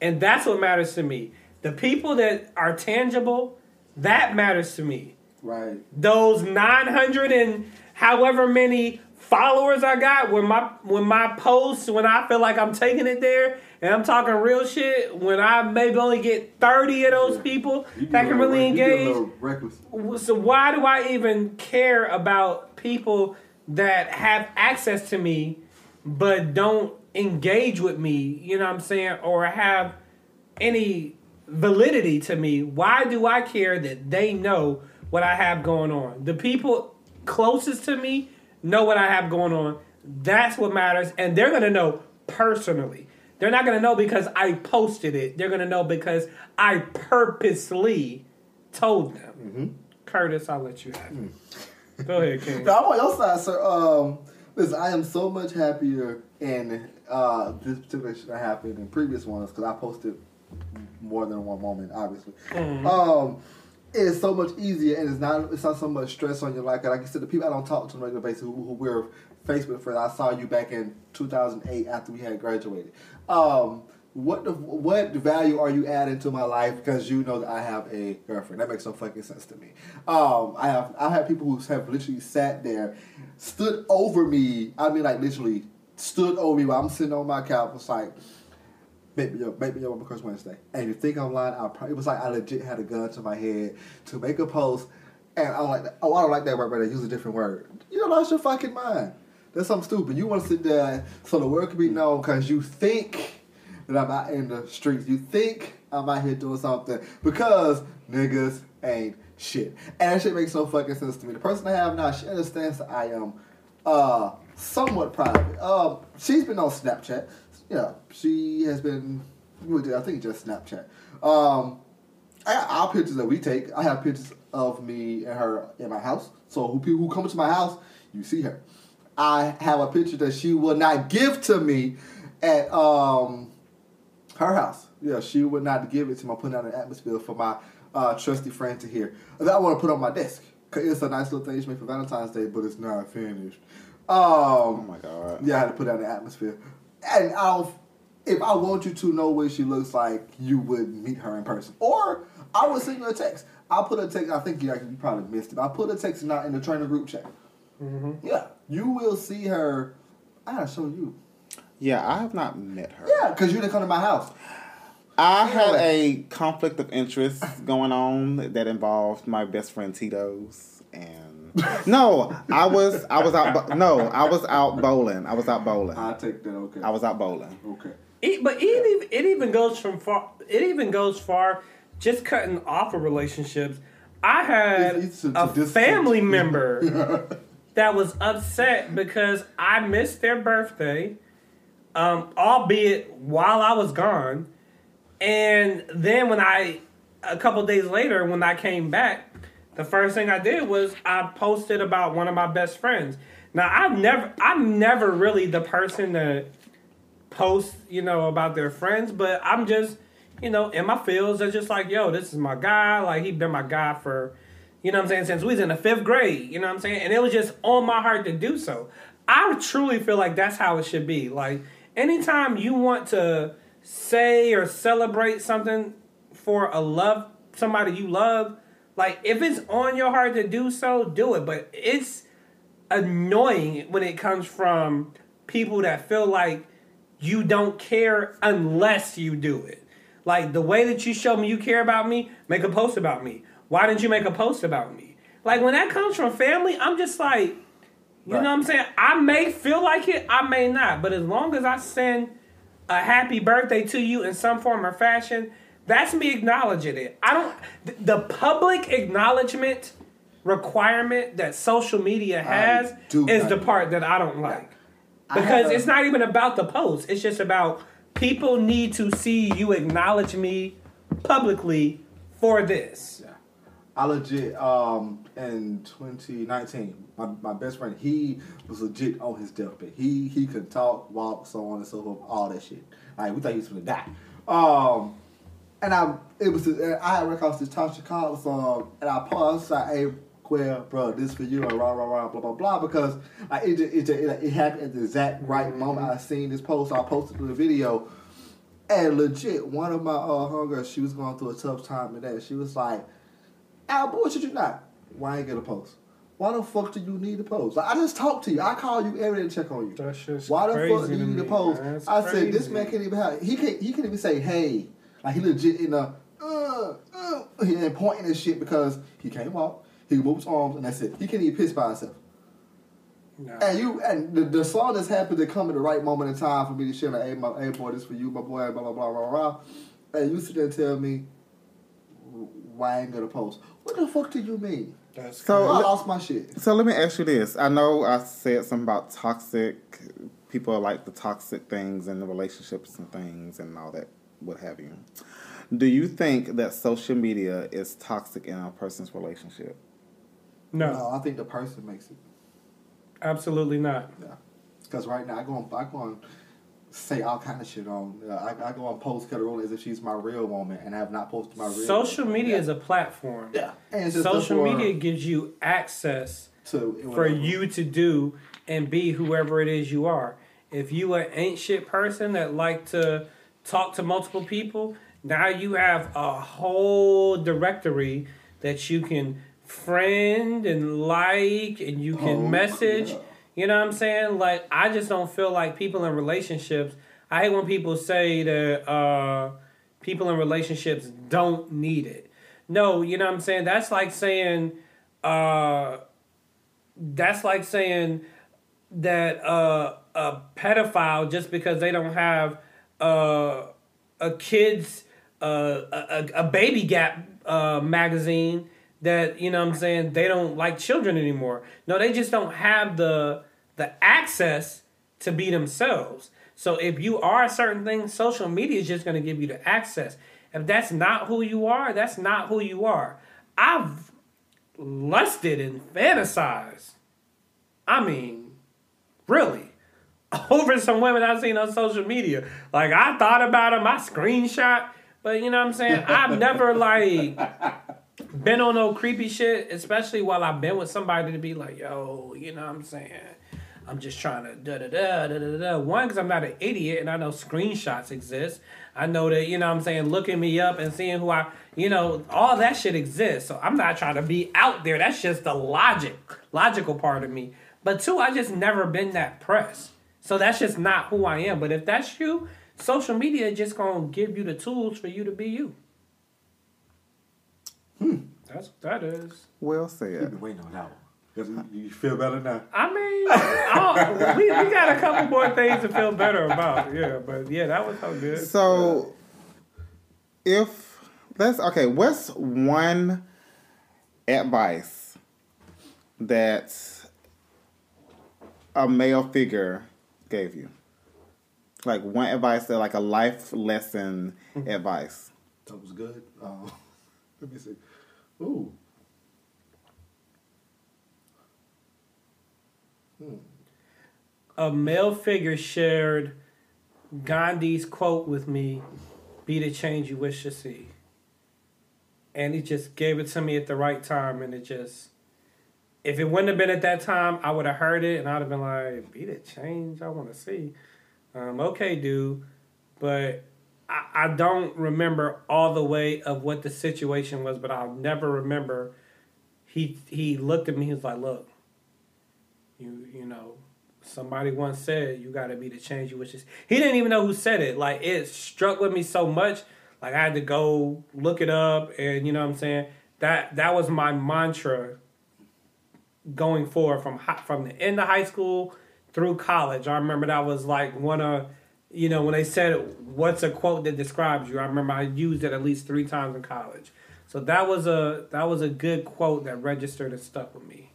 And that's what matters to me. The people that are tangible, that matters to me. Right. Those 900 and however many followers I got when my when my posts when I feel like I'm taking it there and I'm talking real shit when I maybe only get 30 of those people You that can really rec- you get a engage so why do I even care about people that have access to me but don't engage with me, you know what I'm saying, or have any validity to me? Why do I care that they know what I have going on? The people closest to me know what I have going on. That's what matters and they're going to know personally. They're not going to know because I posted it. They're going to know because I purposely told them. Curtis, I'll let you have it. Go ahead, King. (laughs) No, I'm on your side, sir. Um, listen, I am so much happier in uh, this particular shit that happened in previous ones because I posted more than one moment, obviously. Um, it's so much easier and it's not it's not so much stress on you. Like like I said, the people I don't talk to on a regular basis who, who we're Facebook friends. I saw you back in 2008 after we had graduated. Um, what the, what value are you adding to my life because you know that I have a girlfriend? That makes no fucking sense to me. Um, I have I have people who have literally sat there, stood over me. I mean, like literally stood over me while I'm sitting on my couch. Like, make me your make me your because Wednesday. And you think I'm lying? I probably it was like I legit had a gun to my head to make a post, and I'm like, oh, I don't like that word, I use a different word. You know, lost your fucking mind. That's something stupid. You want to sit there so the world can be known because you think that I'm out in the streets. You think I'm out here doing something because niggas ain't shit. And that shit makes no fucking sense to me. The person I have now, she understands that I am uh, somewhat private. Uh, she's been on Snapchat. Yeah, she has been, I think just Snapchat. Um, I got our pictures that we take. I have pictures of me and her in my house. So who people who come to my house, you see her. I have a picture that she will not give to me at um her house. Yeah, she would not give it to me. I'm putting out an atmosphere for my uh, trusty friend to hear. That I want to put on my desk. Cause it's a nice little thing she made for Valentine's Day, but it's not finished. Um, Oh my god. yeah, I had to put out an atmosphere. And I'll, if I want you to know what she looks like, you would meet her in person. Or I would send you a text. I'll put a text. I think you, actually, you probably missed it. I put a text not in the trainer group chat. Mm-hmm. Yeah, you will see her. I gotta show you. Yeah, I have not met her. Yeah, because you didn't come to my house. I had a conflict of interest (laughs) going on that involved my best friend Tito's and (laughs) no, I was I was out no, I was out bowling. I was out bowling. I take that. Okay. I was out bowling. Okay. It, but it even, it even goes from far. It even goes far. Just cutting off of relationships. I had It's- it's a a family (laughs) member (laughs) that was upset because I missed their birthday, um, albeit while I was gone. And then when I, a couple days later, when I came back, the first thing I did was I posted about one of my best friends. Now I've never, I'm never really the person to post, you know, about their friends, but I'm just, you know, in my feels, they're just like, yo, this is my guy. Like he been my guy for, you know what I'm saying, since we was in the fifth grade, you know what I'm saying? And it was just on my heart to do so. I truly feel like that's how it should be. Like anytime you want to say or celebrate something for a love somebody you love, like if it's on your heart to do so, do it. But it's annoying when it comes from people that feel like you don't care unless you do it. Like the way that you show me you care about me, make a post about me. Why didn't you make a post about me? Like when that comes from family, I'm just like, you Right. know what I'm saying? I may feel like it, I may not. But as long as I send a happy birthday to you in some form or fashion, that's me acknowledging it. I don't th- the public acknowledgement requirement that social media has is the part that I don't like. Because a- it's not even about the post. It's just about people need to see you acknowledge me publicly for this. Yeah. I legit um in 2019, my, my best friend he was legit on his deathbed. He he could talk, walk, so on and so forth, all that shit. Like we thought he was gonna die. Um, and I it was I had records this Tasha Cobbs song, and I paused like, "Hey, Quell, bro, this for you," and rah rah rah, blah blah blah, because like it just, it, it, it happened at the exact right moment. I seen this post, I posted the video. And legit, one of my uh, homegirls, she was going through a tough time today. She was like, Al, bullshit you not. Why ain't you get a post? Why the fuck do you need a post? Like, I just talk to you. I call you every day to check on you. Why the fuck do you need a post? I said this man can't even have. He can't. He can't even say hey. Like he legit in a uh uh. He ain't pointing and shit because he can't walk. He moves his arms and that's it. He can't even piss by himself. Nah. And you and the, the song just happened to come at the right moment in time for me to share like, hey, my, hey boy, this for you, my boy, blah blah blah blah blah. And you sit there and tell me why I ain't gonna post. What the fuck do you mean? That's So- I lost my shit. So let me ask you this. I know I said something about toxic people like the toxic things and the relationships and things and all that, what have you. Do you think that social media is toxic in a person's relationship? no, No, I think the person makes it. absolutely not. Yeah. Because right now I go on, I go on, say all kind of shit on. Uh, I, I go on post Caterina as if she's my real woman, and I have not posted my real. Social woman. media Yeah. is a platform. yeah. And it's just Social media gives you access to for you to do and be whoever it is you are. If you an ain't shit person that like to talk to multiple people. Now you have a whole directory that you can friend and like and you can Oh, message. yeah. You know what I'm saying? Like I just don't feel like people in relationships. I hate when people say that uh, people in relationships don't need it. No, you know what I'm saying? That's like saying uh, that's like saying that uh, a pedophile just because they don't have uh, a kid's uh, a, a baby gap uh, magazine that you know what I'm saying they don't like children anymore. No, they just don't have the the access to be themselves. So if you are a certain thing, social media is just going to give you the access. If that's not who you are, that's not who you are. I've lusted and fantasized. I mean, really, (laughs) over some women I've seen on social media. Like I thought about them, I screenshot, but you know what I'm saying. I've never like been on no creepy shit, especially while I've been with somebody to be like, yo, you know what I'm saying. I'm just trying to da da da da da da. One, because I'm not an idiot and I know screenshots exist. I know that, you know what I'm saying, looking me up and seeing who I, you know, all that shit exists. So I'm not trying to be out there. That's just the logic, logical part of me. But two, I just never been that pressed. So that's just not who I am. But if that's you, social media just gonna give you the tools for you to be you. Hmm. That's what that is. Well You've said. been waiting on that one. 'Cause you you feel better now. I mean, I we, we got a couple more things to feel better about. Yeah, but yeah, that was so good. So, if let's okay, what's one advice that a male figure gave you? Like one advice that, like a life lesson advice. That was good. Um, (laughs) let me see. Ooh. a male figure shared Gandhi's quote with me be the change you wish to see. And he just gave it to me at the right time, and it just, if it wouldn't have been at that time, I would have heard it and I'd have been like, be the change I want to see. Um, okay, dude. But I, I don't remember all the way of what the situation was, but I'll never remember. He he looked at me. He was like, "Look, you you know, somebody once said you got to be the change you wish to see." He didn't even know who said it. Like it struck with me so much. Like I had to go look it up, and you know what I'm saying. That that was my mantra going forward from hi- from the end of high school through college. I remember that was like one of you know when they said what's a quote that describes you. I remember I used it at least three times in college. So that was a that was a good quote that registered and stuck with me.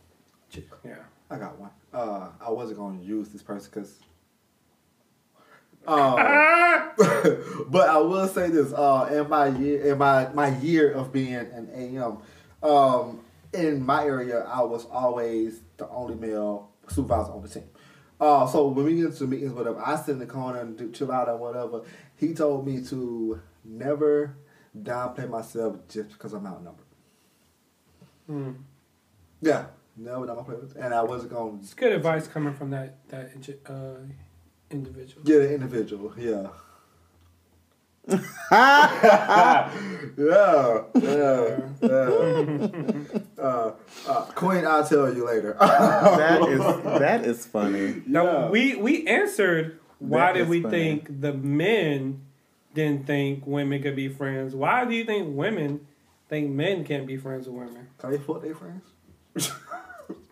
Yeah. I got one. Uh, I wasn't going to use this person because. (laughs) Uh, (laughs) but I will say this: uh, in my year, in my my year of being an AM, um, in my area, I was always the only male supervisor on the team. Uh, so when we get into meetings, whatever, I sit in the corner and do, chill out or whatever. He told me to never downplay myself just because I'm outnumbered. Yeah, never downplay myself, and I wasn't going to It's good advice coming from that that uh, individual. Yeah, the individual. Yeah. Yeah, yeah, yeah. Uh, uh, Queen, I'll tell you later. That is that is funny. Now Yeah. we we answered why That did we funny. think the men didn't think women could be friends? Why do you think women think men can't be friends with women? Can they fuck their friends? (laughs)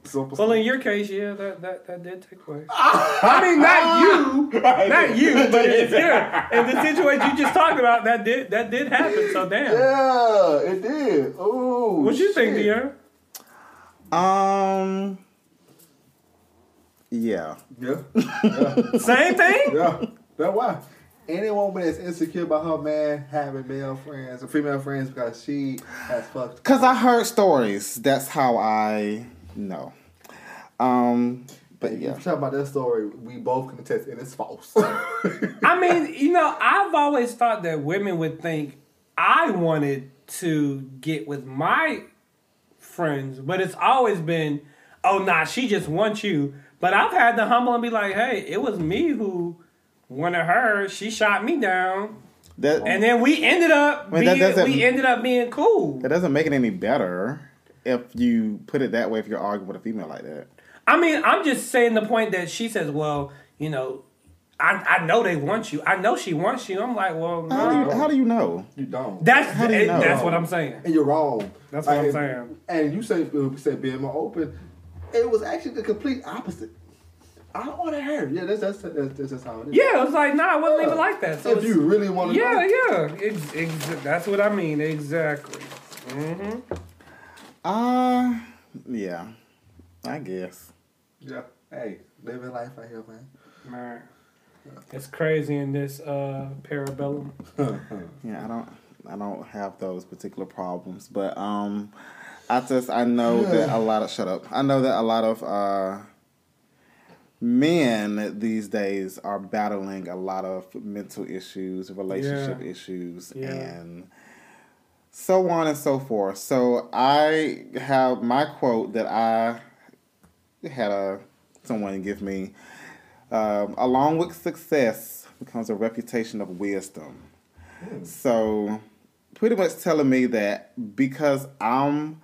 Simple Well, in your case, yeah, that that, that did take place. (laughs) I mean, not you, not you, but it's (laughs) yeah. In the situation you just talked about, that did that did happen. So damn. Yeah, it did. Oh. What you think, shit. Deanna? Um. Yeah. (laughs) Yeah. Same thing. Yeah. That's why. Any woman that's insecure about her man having male friends or female friends because she has fucked. Cause I heard stories. That's how I know. Um. But If yeah. you talk about that story, we both can attest, and it's false. (laughs) I mean, you know, I've always thought that women would think I wanted to get with my friends, but it's always been, oh, nah, she just wants you. But I've had to humble and be like, hey, it was me who wanted her. She shot me down. That And then we ended up mean, that being, doesn't- we ended up being cool. that doesn't make it any better if you put it that way. If you're arguing with a female like that, I mean, I'm just saying the point that she says, well, you know, I, I know they want you. I know she wants you. I'm like, well, how do you how do you know? You don't. That's How do you know? that's what I'm saying. and you're wrong. That's what I'm saying. And you say we said being more open. It was actually the complete opposite. I don't want to hear. Yeah, that's that's that's, that's, that's how it is. Yeah, it was like, nah, it wasn't even like that. So if it's- you really want to, yeah, yeah, ex- ex- that's what I mean exactly. hmm Uh yeah, I guess. Yeah. Hey, living life out here, man. Man, it's crazy in this uh, parabellum. (laughs) Yeah, I don't I don't have those particular problems, but um I just I know that a lot of shut up. I know that a lot of uh men these days are battling a lot of mental issues, relationship Yeah. issues Yeah. and so on and so forth. So I have my quote that I had a someone give me um, along with success becomes a reputation of wisdom. So, pretty much telling me that because I'm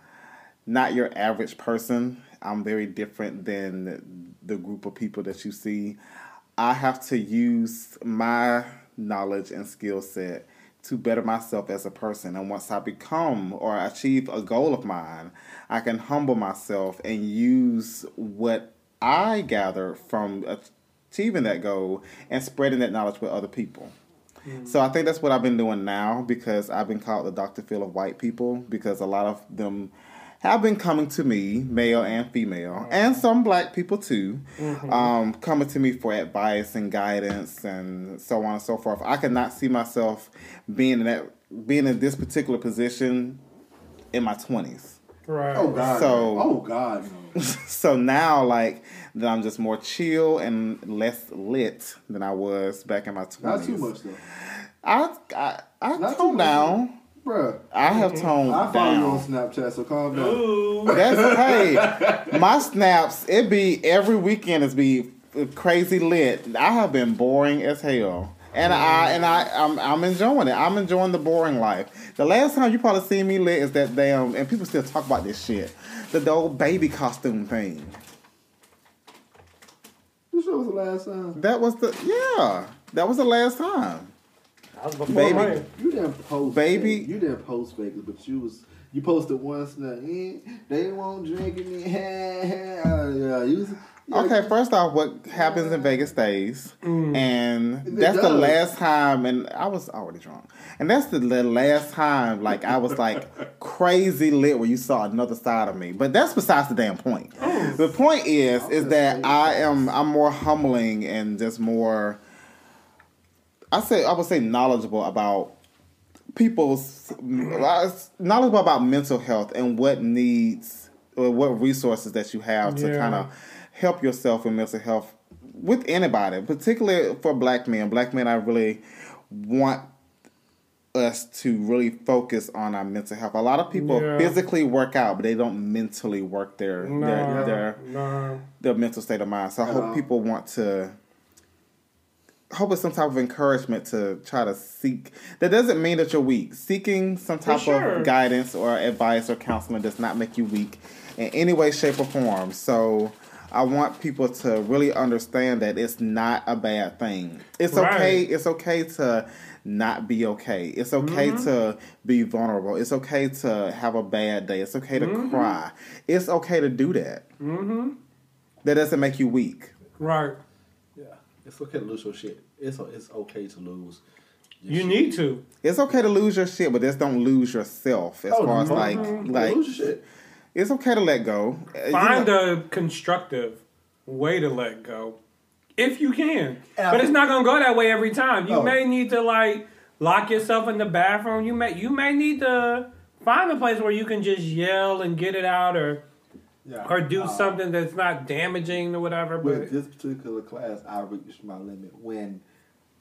not your average person, I'm very different than the group of people that you see. I have to use my knowledge and skill set to better myself as a person. And once I become or achieve a goal of mine, I can humble myself and use what I gather from achieving that goal and spreading that knowledge with other people. Mm. So I think that's what I've been doing now because I've been called the Dr. Phil of white people because a lot of them have been coming to me, male and female, and some black people too, um, coming to me for advice and guidance and so on and so forth. I could not see myself being in that being in this particular position in my twenties. Right. Oh God. So- oh God. No. (laughs) so now like that I'm just more chill and less lit than I was back in my twenties. Not too much though, I I, I Not too much. down. Bruh. I have mm-hmm. toned I follow you on. Snapchat, so calm down. Ooh. That's (laughs) hey, my snaps. It be every weekend. It's be crazy lit. I have been boring as hell. And I mm. and I I'm, I'm enjoying it. I'm enjoying the boring life. The last time you probably seen me lit is that damn and people still talk about this shit. The, the old baby costume thing. You sure was the last time? That was the yeah. That was the last time. That was before Baby. mine. You didn't post, Baby. Vegas. You didn't post Vegas, but you was you posted once now. Eh, they won't drink me. uh, yeah, you was, yeah, Okay, first off, what happens in Vegas stays, and that's the last time. And I was already drunk, and that's the, the last time. Like I was like (laughs) crazy lit where you saw another side of me. But that's besides the damn point. The point is, is that I am I'm more humbling and just more. I say I would say knowledgeable about people's uh, knowledgeable about mental health and what needs or what resources that you have to Yeah. kind of help yourself with mental health with anybody, particularly for black men. Black men, I really want us to really focus on our mental health. A lot of people Yeah. physically work out, but they don't mentally work their their, their no. their mental state of mind. So I Yeah. hope people want to hope it's some type of encouragement to try to seek. That doesn't mean that you're weak. Seeking some type sure. of guidance or advice or counseling does not make you weak in any way, shape, or form. So. I want people to really understand that it's not a bad thing. It's Right. okay. It's okay to not be okay. It's okay Mm-hmm. to be vulnerable. It's okay to have a bad day. It's okay to Mm-hmm. cry. It's okay to do that. Mm-hmm. That doesn't make you weak. Right. Yeah. It's okay to lose your shit. It's it's okay to lose. You shit. need to. It's okay to lose your shit, but just don't lose yourself. As Oh, far as no. like, Yeah, like lose shit. it's okay to let go. Uh, you Find know- a constructive way to let go. If you can. And but it's not gonna go that way every time. You Oh. may need to like lock yourself in the bathroom. You may you may need to find a place where you can just yell and get it out or Yeah. or do Uh, something that's not damaging or whatever. With But this particular class, I reached my limit when.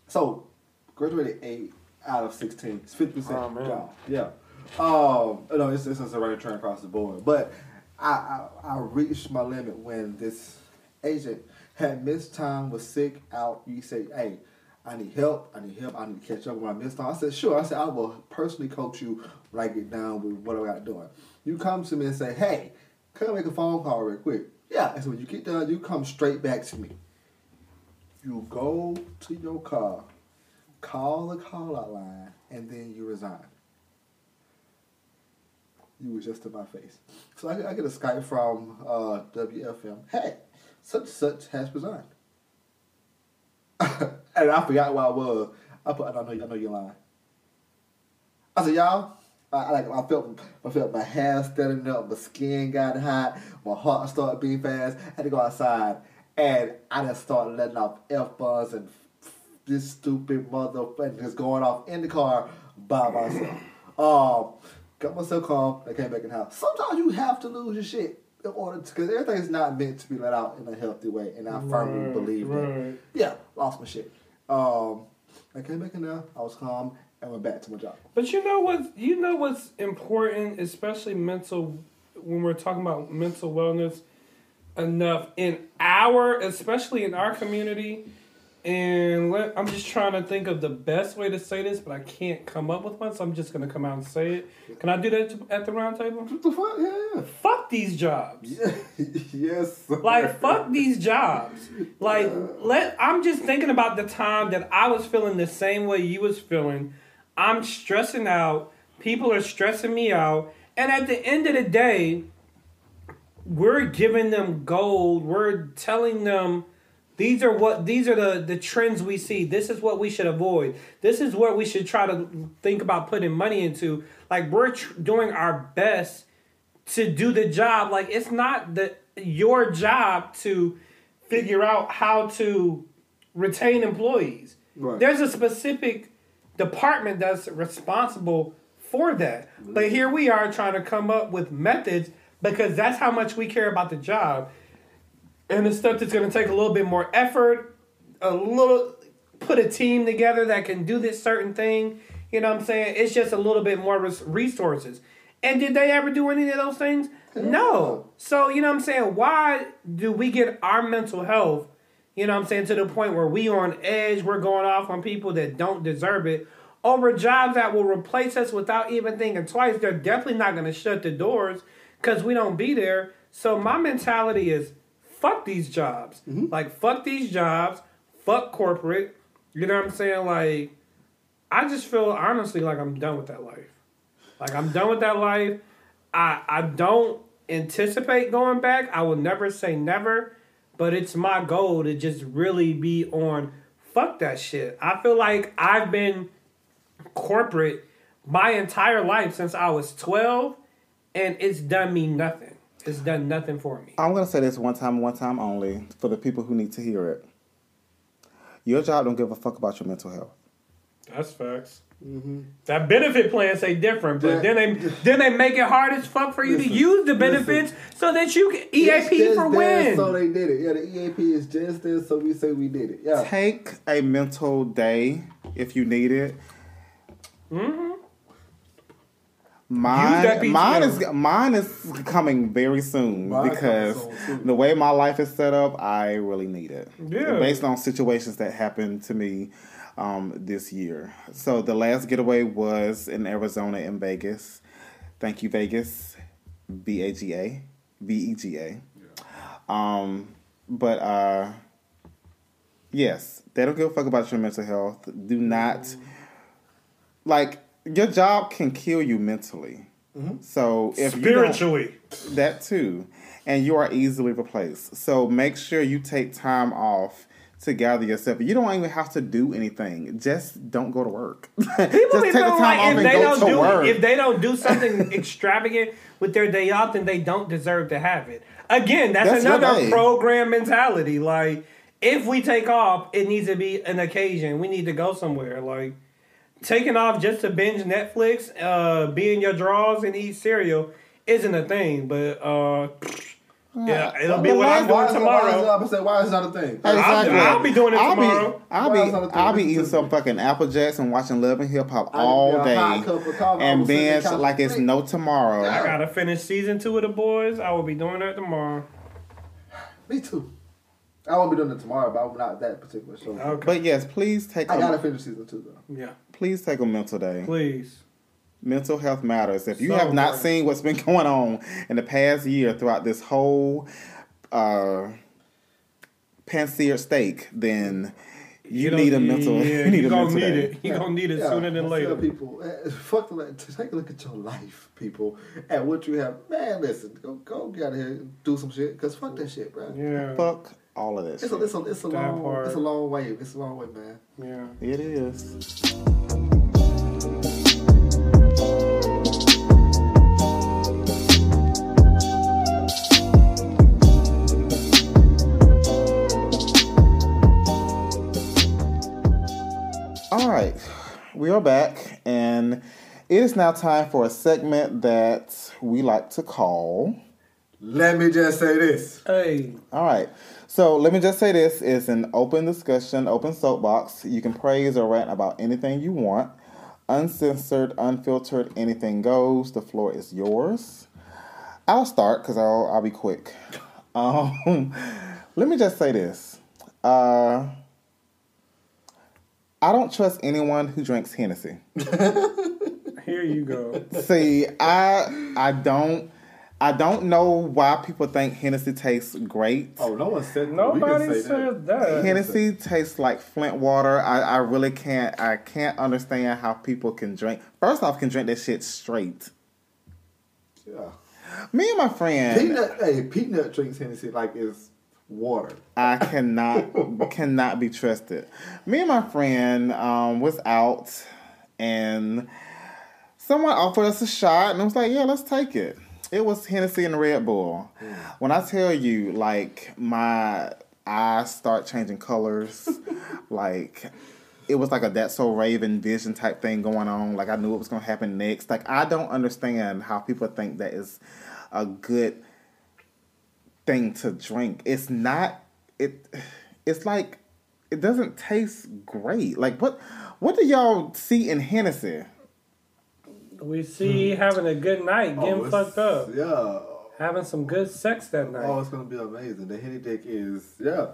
So, graduated eight out of sixteen. It's fifty percent. Oh. Yeah. Um. No, it's it's a running trend across the board. But I, I I reached my limit when this agent had missed time, was sick, out. You say, hey. I need help. I need help. I need to catch up with my missed on. I said, sure. I said, I will personally coach you when I get down with what I got doing. You come to me and say, hey, can I make a phone call real quick? Yeah. And so when you get done, you come straight back to me. You go to your car, call the call out line, and then you resign. You was just in my face. So I, I get a Skype from uh, WFM. Hey, such such has resigned. (laughs) and I forgot where I was. I put, I know, I know you're lying. I said, y'all, I, like, I felt, I felt my hair standing up, my skin got hot, my heart started beating fast. I had to go outside, and I just started letting off f bombs and this stupid motherfucker just going off in the car by myself. (clears throat) Um, got myself calm. I came back in the house. Sometimes you have to lose your shit in order to, because everything's not meant to be let out in a healthy way, and I firmly Right, believe that. Yeah, lost my shit. Um, I came back in there. I was calm and went back to my job. But you know what? You know what's important, especially mental, when we're talking about mental wellness. Enough in our, especially in our community, and let, I'm just trying to think of the best way to say this, but I can't come up with one, so I'm just gonna come out and say it. Can I do that at the round table? What the fuck? Yeah, Fuck these jobs. yeah. (laughs) yes. sir. Like fuck these jobs. Like let I'm just thinking about the time that I was feeling the same way you was feeling. I'm stressing out. People are stressing me out. And at the end of the day, we're giving them gold. We're telling them these are what these are the the trends we see. This is what we should avoid. This is what we should try to think about putting money into. Like we're tr- doing our best to do the job. Like it's not the your job to figure out how to retain employees. Right. There's a specific department that's responsible for that. But here we are trying to come up with methods because that's how much we care about the job. And the stuff that's going to take a little bit more effort, a little put a team together that can do this certain thing. You know what I'm saying? It's just a little bit more res- resources. And did they ever do any of those things? No. So, you know what I'm saying? Why do we get our mental health, you know what I'm saying, to the point where we on edge, we're going off on people that don't deserve it over jobs that will replace us without even thinking twice. They're definitely not going to shut the doors because we don't be there. So my mentality is fuck these jobs. Mm-hmm. Like fuck these jobs, fuck corporate. You know what I'm saying? Like I just feel honestly like I'm done with that life. Like I'm done with that life. I I don't anticipate going back. I will never say never, but it's my goal to just really be on fuck that shit. I feel like I've been corporate my entire life since I was 12 and it's done me nothing. It's done nothing for me. I'm gonna say this one time, one time only, for the people who need to hear it. Your job don't give a fuck about your mental health. That's facts. Mm-hmm. That benefit plan say different, but Yeah. then they (laughs) then they make it hard as fuck for you Listen, to use the benefits so that you can EAP for there, win. So they did it. Yeah, the EAP is just there, so we say we did it. Yeah. Take a mental day if you need it. Mm-hmm. Use Mine, mine is mine is coming very soon Mine because soon, the way my life is set up, I really need it. Yeah. Based on situations that happened to me um, this year. So the last getaway was in Arizona in Vegas. Thank you, Vegas. B A G A. V E G A. Um, but uh, yes, they don't give a fuck about your mental health. Do not like your job can kill you mentally. So if Spiritually. that too, and you are easily replaced. So make sure you take time off to gather yourself. You don't even have to do anything. Just don't go to work. (laughs) People Just be take the feeling time like if they don't do work. if they don't do (laughs) something extravagant with their day off, then they don't deserve to have it. Again, that's, That's another program mentality. Like if we take off, it needs to be an occasion. We need to go somewhere. Like taking off just to binge Netflix, uh, be in your drawers and eat cereal isn't a thing. But uh, yeah, it'll be what I'm last- doing Why is, it, tomorrow. why, is it, why is it not a thing? Exactly. I'll be doing it I'll tomorrow. Be, I'll Why be, is that a thing? I'll be eating to some fucking Apple Jacks and watching Love and Hip Hop all day hot cup of coffee. I and will sit there binge count like it's no tomorrow. I gotta finish season two of the boys. I will be doing that tomorrow. Me too. I won't be doing it tomorrow, but I'm not that particular show. Okay. But yes, please take I gotta a, finish season two though. yeah. please take a mental day. Please. Mental health matters. If you So have not important. seen what's been (laughs) going on in the past year throughout this whole uh, pan-seared steak, then you, don't- need a mental. Yeah, (laughs) you need a gonna mental need day. it. You gonna need it Yeah, sooner than later. People, eh, fuck the, take a look at your life, people, and what you have. Man, listen, go go get out here and do some shit, cause fuck that shit, bro. Yeah. Fuck all of this. It's shit. a, it's a, it's a That long, part. it's a long way. It's a long way, man. Yeah. It is. We are back, and it is now time for a segment that we like to call. Let me just say this. Hey. All right. So let me just say this is an open discussion, open soapbox. You can praise or rant about anything you want. Uncensored, unfiltered, anything goes. The floor is yours. I'll start because I'll, I'll be quick. (laughs) Um, let me just say this. Uh, I don't trust anyone who drinks Hennessy. (laughs) Here you go. See, I I don't I don't know why people think Hennessy tastes great. Oh, no one said Nobody we can say said that. Hennessy tastes like Flint water. I, I really can't I can't understand how people can drink. First off, can drink that shit straight. Yeah. Me and my friend, Peanut, hey, peanut drinks Hennessy like it's water. I cannot (laughs) cannot be trusted. Me and my friend um, was out, and someone offered us a shot, and I was like, "Yeah, let's take it." It was Hennessy and Red Bull. When I tell you, like my eyes start changing colors, (laughs) like it was like a That's So Raven vision type thing going on. Like I knew what was going to happen next. Like I don't understand how people think that is a good thing to drink. It's not. It. It's like it doesn't taste great. Like what? What do y'all see in Hennessy? We see having a good night, oh, getting it's- fucked up, Yeah. having some good sex that night. Oh, it's gonna be amazing. The Henny Dick is yeah,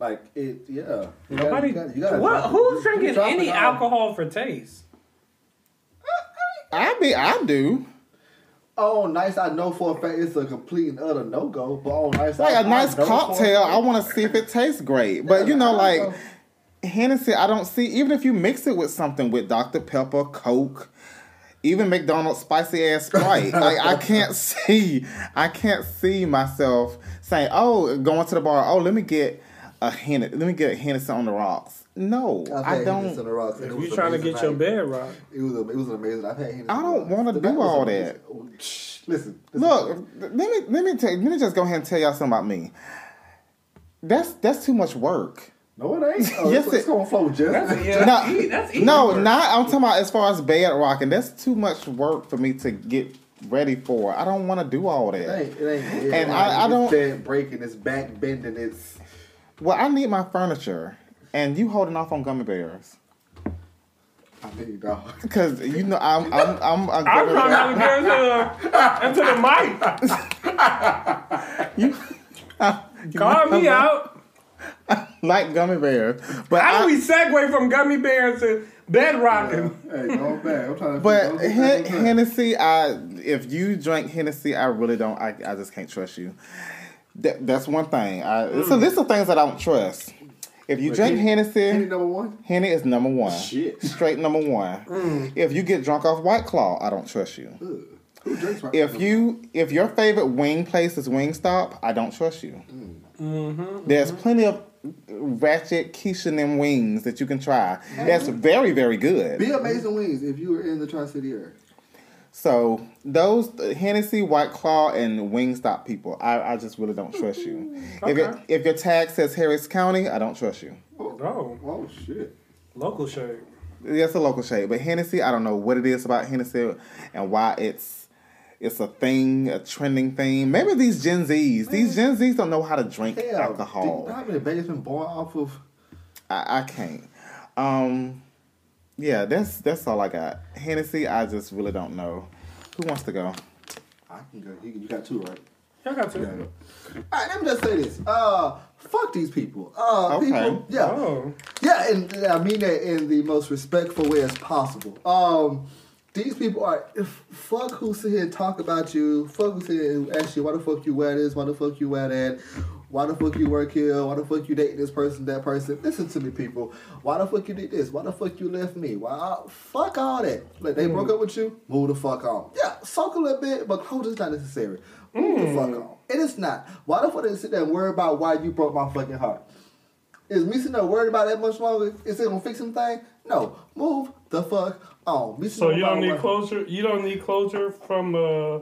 like it. Yeah. You Nobody. gotta- you gotta what? drop it. Who's drinking any alcohol for taste? I be. I do. Oh, nice. I know for a fact it's a complete and utter no go. But oh, nice. Like I- a nice I know for a cocktail. I want to see if it tastes great. But you know, like (laughs) Hennessy, I don't see. Even if you mix it with something with Dr Pepper, Coke. Even McDonald's spicy ass Sprite, (laughs) like I can't see, I can't see myself saying, "Oh, going to the bar. Oh, let me get a Hennessy. Let me get a Hennessy on the rocks." No, I've I don't. Hennessy on the rocks, and If you trying to amazing get your bed right, It was a, it was amazing. I've had Hennessy. I don't wanna do all amazing. that. Oh, shh, listen, listen. Look, let me let me tell let me just go ahead and tell y'all something about me. That's that's too much work. No, it ain't. (laughs) Oh, Yes, it's, it's gonna flow just. yeah, No, easy- that's easy no, work. not. I'm talking about as far as bed rocking. That's too much work for me to get ready for. I don't want to do all It that. ain't. It ain't. It And ain't I- I it's don't- bed breaking. It's back bending. It's. Well, I need my furniture, and you holding off on gummy bears I mean, dog. because you know I'm I'm I'm. a I'm gummy trying bear- to get into, into the mic. (laughs) you, (laughs) Call me out. (laughs) like gummy bears, but How do I, we segue from gummy bears to bed rocking? Hey, go back. I'm trying to. But don't Hen- back on track. Hennessy, I if you drink Hennessy, I really don't. I, I just can't trust you. That, that's one thing. I, It's a list of things that I don't trust. If you But drink Henny- Hennessy, Henny number one. Henny is number one. Shit. Straight number one. Mm. If you get drunk off White Claw, I don't trust you. Who drinks right If you if your favorite wing place is Wingstop, I don't trust you. Mm. Mm-hmm, mm-hmm. There's plenty of ratchet quiche and them wings that you can try. That's very very good. Be amazing wings if you were in the Tri City area. So those Hennessy, White Claw, and Wingstop people, I, I just really don't trust you. If it, if your tag says Harris County, I don't trust you. Oh, Oh shit. local shade. That's a local shade, but Hennessy, I don't know what it is about Hennessy and why it's it's a thing, a trending thing. Maybe these Gen Zs, these Gen Zs don't know how to drink Hell, alcohol. do you know how many babies been born off of? I, I can't. Um, yeah, that's that's all I got. Hennessy, I just really don't know. Who wants to go? I can go. You, you got two, right? I got to. Yeah. All right, let me just say this. Uh, fuck these people. Uh, Okay. people. Yeah. Oh. Yeah, and I mean that in the most respectful way as possible. Um, these people are if, fuck who sit here and talk about you. Fuck who sit here and ask you why the fuck you wear this, why the fuck you wear that, why the fuck you work here, why the fuck you date this person, that person. Listen to me, people. Why the fuck you did this? Why the fuck you left me? Why? Fuck all that. Like they mm. broke up with you, move the fuck on. Yeah, sulk a little bit, but close is not necessary. Move the mm. fuck on. It is not. Why the fuck they sit there and worry about why you broke my fucking heart? Is me sitting there worried about that much longer? Is it gonna fix anything? No. Move the fuck on. Me So you don't need closure. You don't need closure from a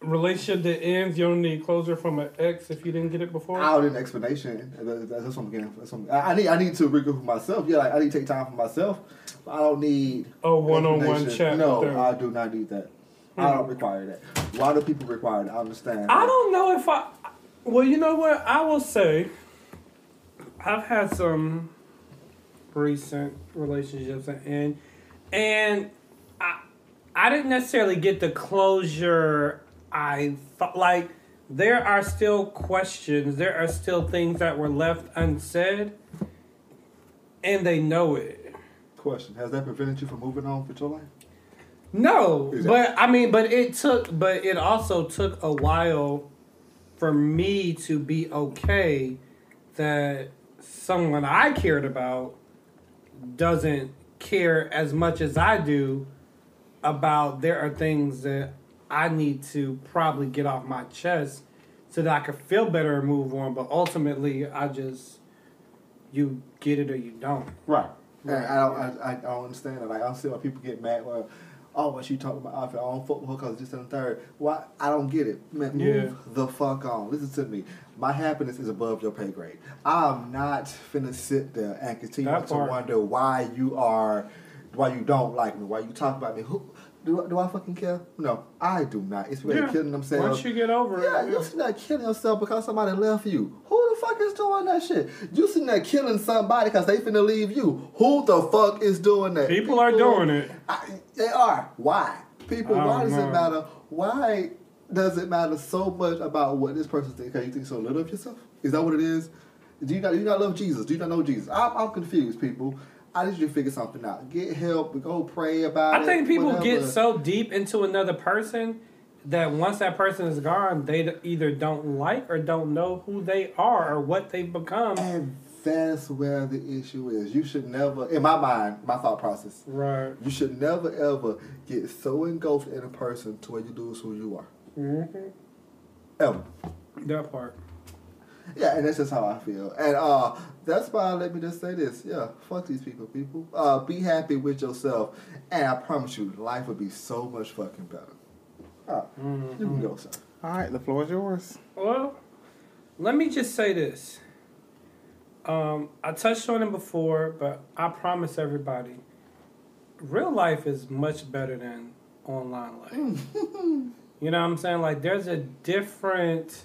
relationship that ends. You don't need closure from an ex if you didn't get it before. Out an explanation. That- That's what I'm getting. That's what I'm, I I need. I need to regroup myself. Yeah, like, I need to take time for myself. I don't need A one-on-one chat No. I do not need that. I don't hmm. require that. Why do people require that? I understand. I don't know if I. Well, you know what? I will say, I've had some recent relationships, and and I I didn't necessarily get the closure I thought. Like there are still questions, there are still things that were left unsaid, and they know it. Question: Has that prevented you from moving on with your life? No, but I mean, but it took, but it also took a while for me to be okay that someone I cared about doesn't care as much as I do about there are things that I need to probably get off my chest so that I could feel better and move on. But ultimately, I just you get it or you don't. Right. And I don't. I, I don't understand it. Like I don't see why people get mad. Well, oh, but she talking about outfit. I don't fuck with her because this and the third. Why? I don't get it. Man, move Yeah. the fuck on. Listen to me. My happiness is above your pay grade. I'm not finna sit there and continue That to part. wonder why you are, why you don't like me, why you talk about me. Who? Do, I- do I fucking care? No, I do not. It's really Yeah. killing themselves. Once you get over Yeah, it, Yeah, you're sitting there killing yourself because somebody left you. Who the fuck is doing that shit? You sitting there killing somebody because they finna leave you. Who the fuck is doing that? People are doing it. I, they are. Why? People, why does know. it matter? Why does it matter so much about what this person thinks? Because you think so little of yourself? Is that what it is? Do you not, do you not love Jesus? Do you not know Jesus? I'm, I'm confused, people. I need you to figure something out. Get help. Go pray about it. I think people get so deep into another person that once that person is gone, they either don't like or don't know who they are or what they've become. And that's where the issue is. You should never, in my mind, my thought process, Right. you should never ever get so engulfed in a person to where you lose who you are. Mm-hmm. Ever. That part. Yeah, and that's just how I feel. And uh that's why let me just say this. Yeah, fuck these people, people. Uh be happy with yourself. And I promise you, life will be so much fucking better. Alright, you can go, sir. All right, the floor is yours. Well, let me just say this. Um, I touched on it before, but I promise everybody, real life is much better than online life. (laughs) you know what I'm saying? Like, there's a different.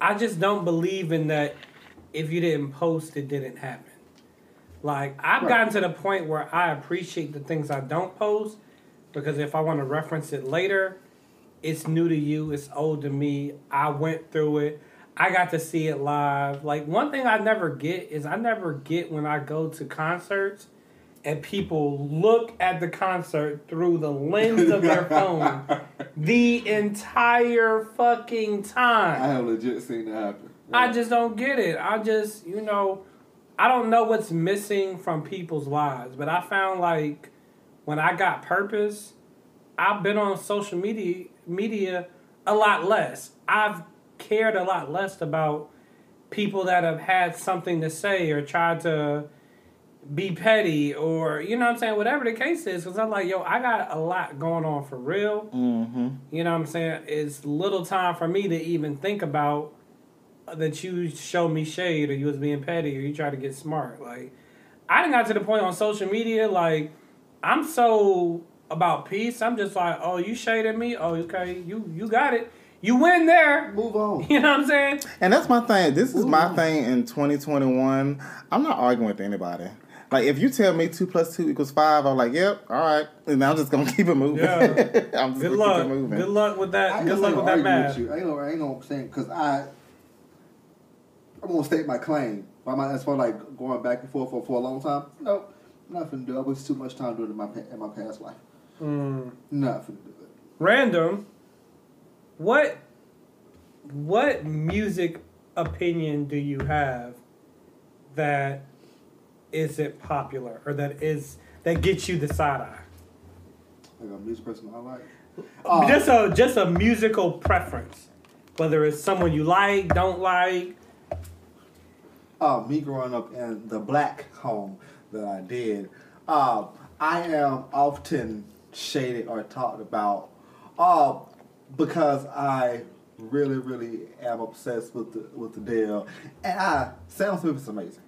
I just don't believe in that. If you didn't post, it didn't happen. Like, I've Right. gotten to the point where I appreciate the things I don't post because if I want to reference it later, it's new to you, it's old to me. I went through it. I got to see it live. Like one thing I never get is I never get when I go to concerts and people look at the concert through the lens of their (laughs) phone the entire fucking time. I have legit seen that happen. I just don't get it. I just, you know, I don't know what's missing from people's lives, but I found like when I got purpose, I've been on social media media a lot less. I've cared a lot less about people that have had something to say or tried to be petty or you know what I'm saying whatever the case is cuz I'm like yo I got a lot going on for real. Mm-hmm. You know what I'm saying? It's little time for me to even think about that you showed me shade or you was being petty or you try to get smart. Like, I didn't got to the point on social media, like, I'm so about peace. I'm just like, oh, you shaded me? Oh, okay, you you got it. You win there. Move on. (laughs) You know what I'm saying? And that's my thing. This is my thing in 2021. I'm not arguing with anybody. Like if you tell me two plus two equals five, I'm like, yep, all right, and I'm just gonna (laughs) keep it moving. Yeah. (laughs) I'm just Good gonna luck. keep it moving. Good luck with that. ain't Good gonna luck with that argue math. with you. I ain't gonna, I ain't gonna say because I, I'm gonna state my claim. But I'm not, as far like going back and forth for, for a long time. Nope, Nothing to do. I wasted too much time doing it in my in my past life. Mm. Not finna do it. Random. What what music opinion do you have that isn't popular or that is that gets you the side eye? Like a music person I like. (laughs) Uh, just a just a musical preference, whether it's someone you like, don't like. Uh, me growing up in the black home that I did, uh, I am often shaded or talked about uh, because I really, really am obsessed with the with the deal. And I, Sam Smith is amazing.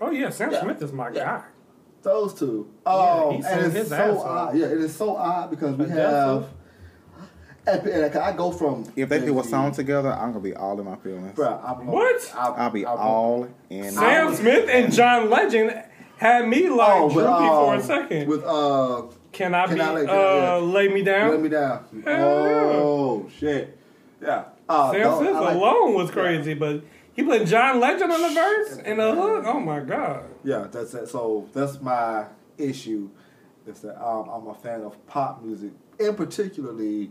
Oh yeah, Sam Yeah. Smith is my Yeah. guy. Those two. Yeah, Oh, he and it's so odd. Yeah, it is so odd because we But have. And, and I go from If they do a song together, I'm gonna be all in my feelings. Bruh, I'm, What? I'll, I'll be I'll- all in. Sam was- Smith and John Legend had me like Oh, droopy but, for a um, second. With uh, can I Can be I Lay- uh, yeah. lay me down? Let me down. Hell Oh shit. Yeah. Uh, Sam Smith like- alone was crazy, but he put John Legend on the verse and the hook. Oh my god! Yeah, that's it. So that's my issue. Is that um, I'm a fan of pop music, and particularly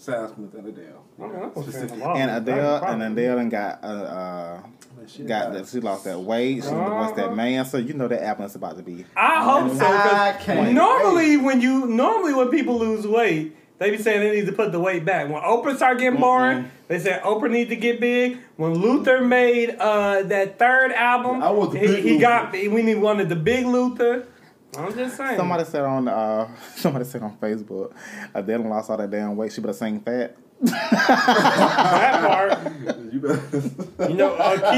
Sam Smith and Adele. I mean, I'm a fan Specific- of all. and Adele and. Adele and got uh, uh she got got- that she lost that weight. She lost that Uh-huh. man. So you know that album's about to be. I hope so. I can't normally, when you normally when people lose weight, they be saying they need to put the weight back. When Oprah start getting boring, they said Oprah need to get big. When Luther made uh, that third album, I want the he, big he Luther. got we need wanted the big Luther. I'm just saying. Somebody said on uh (laughs) somebody said on Facebook, Adele lost all that damn weight. She better sing fat. that part. You better. You know, uh, Ke-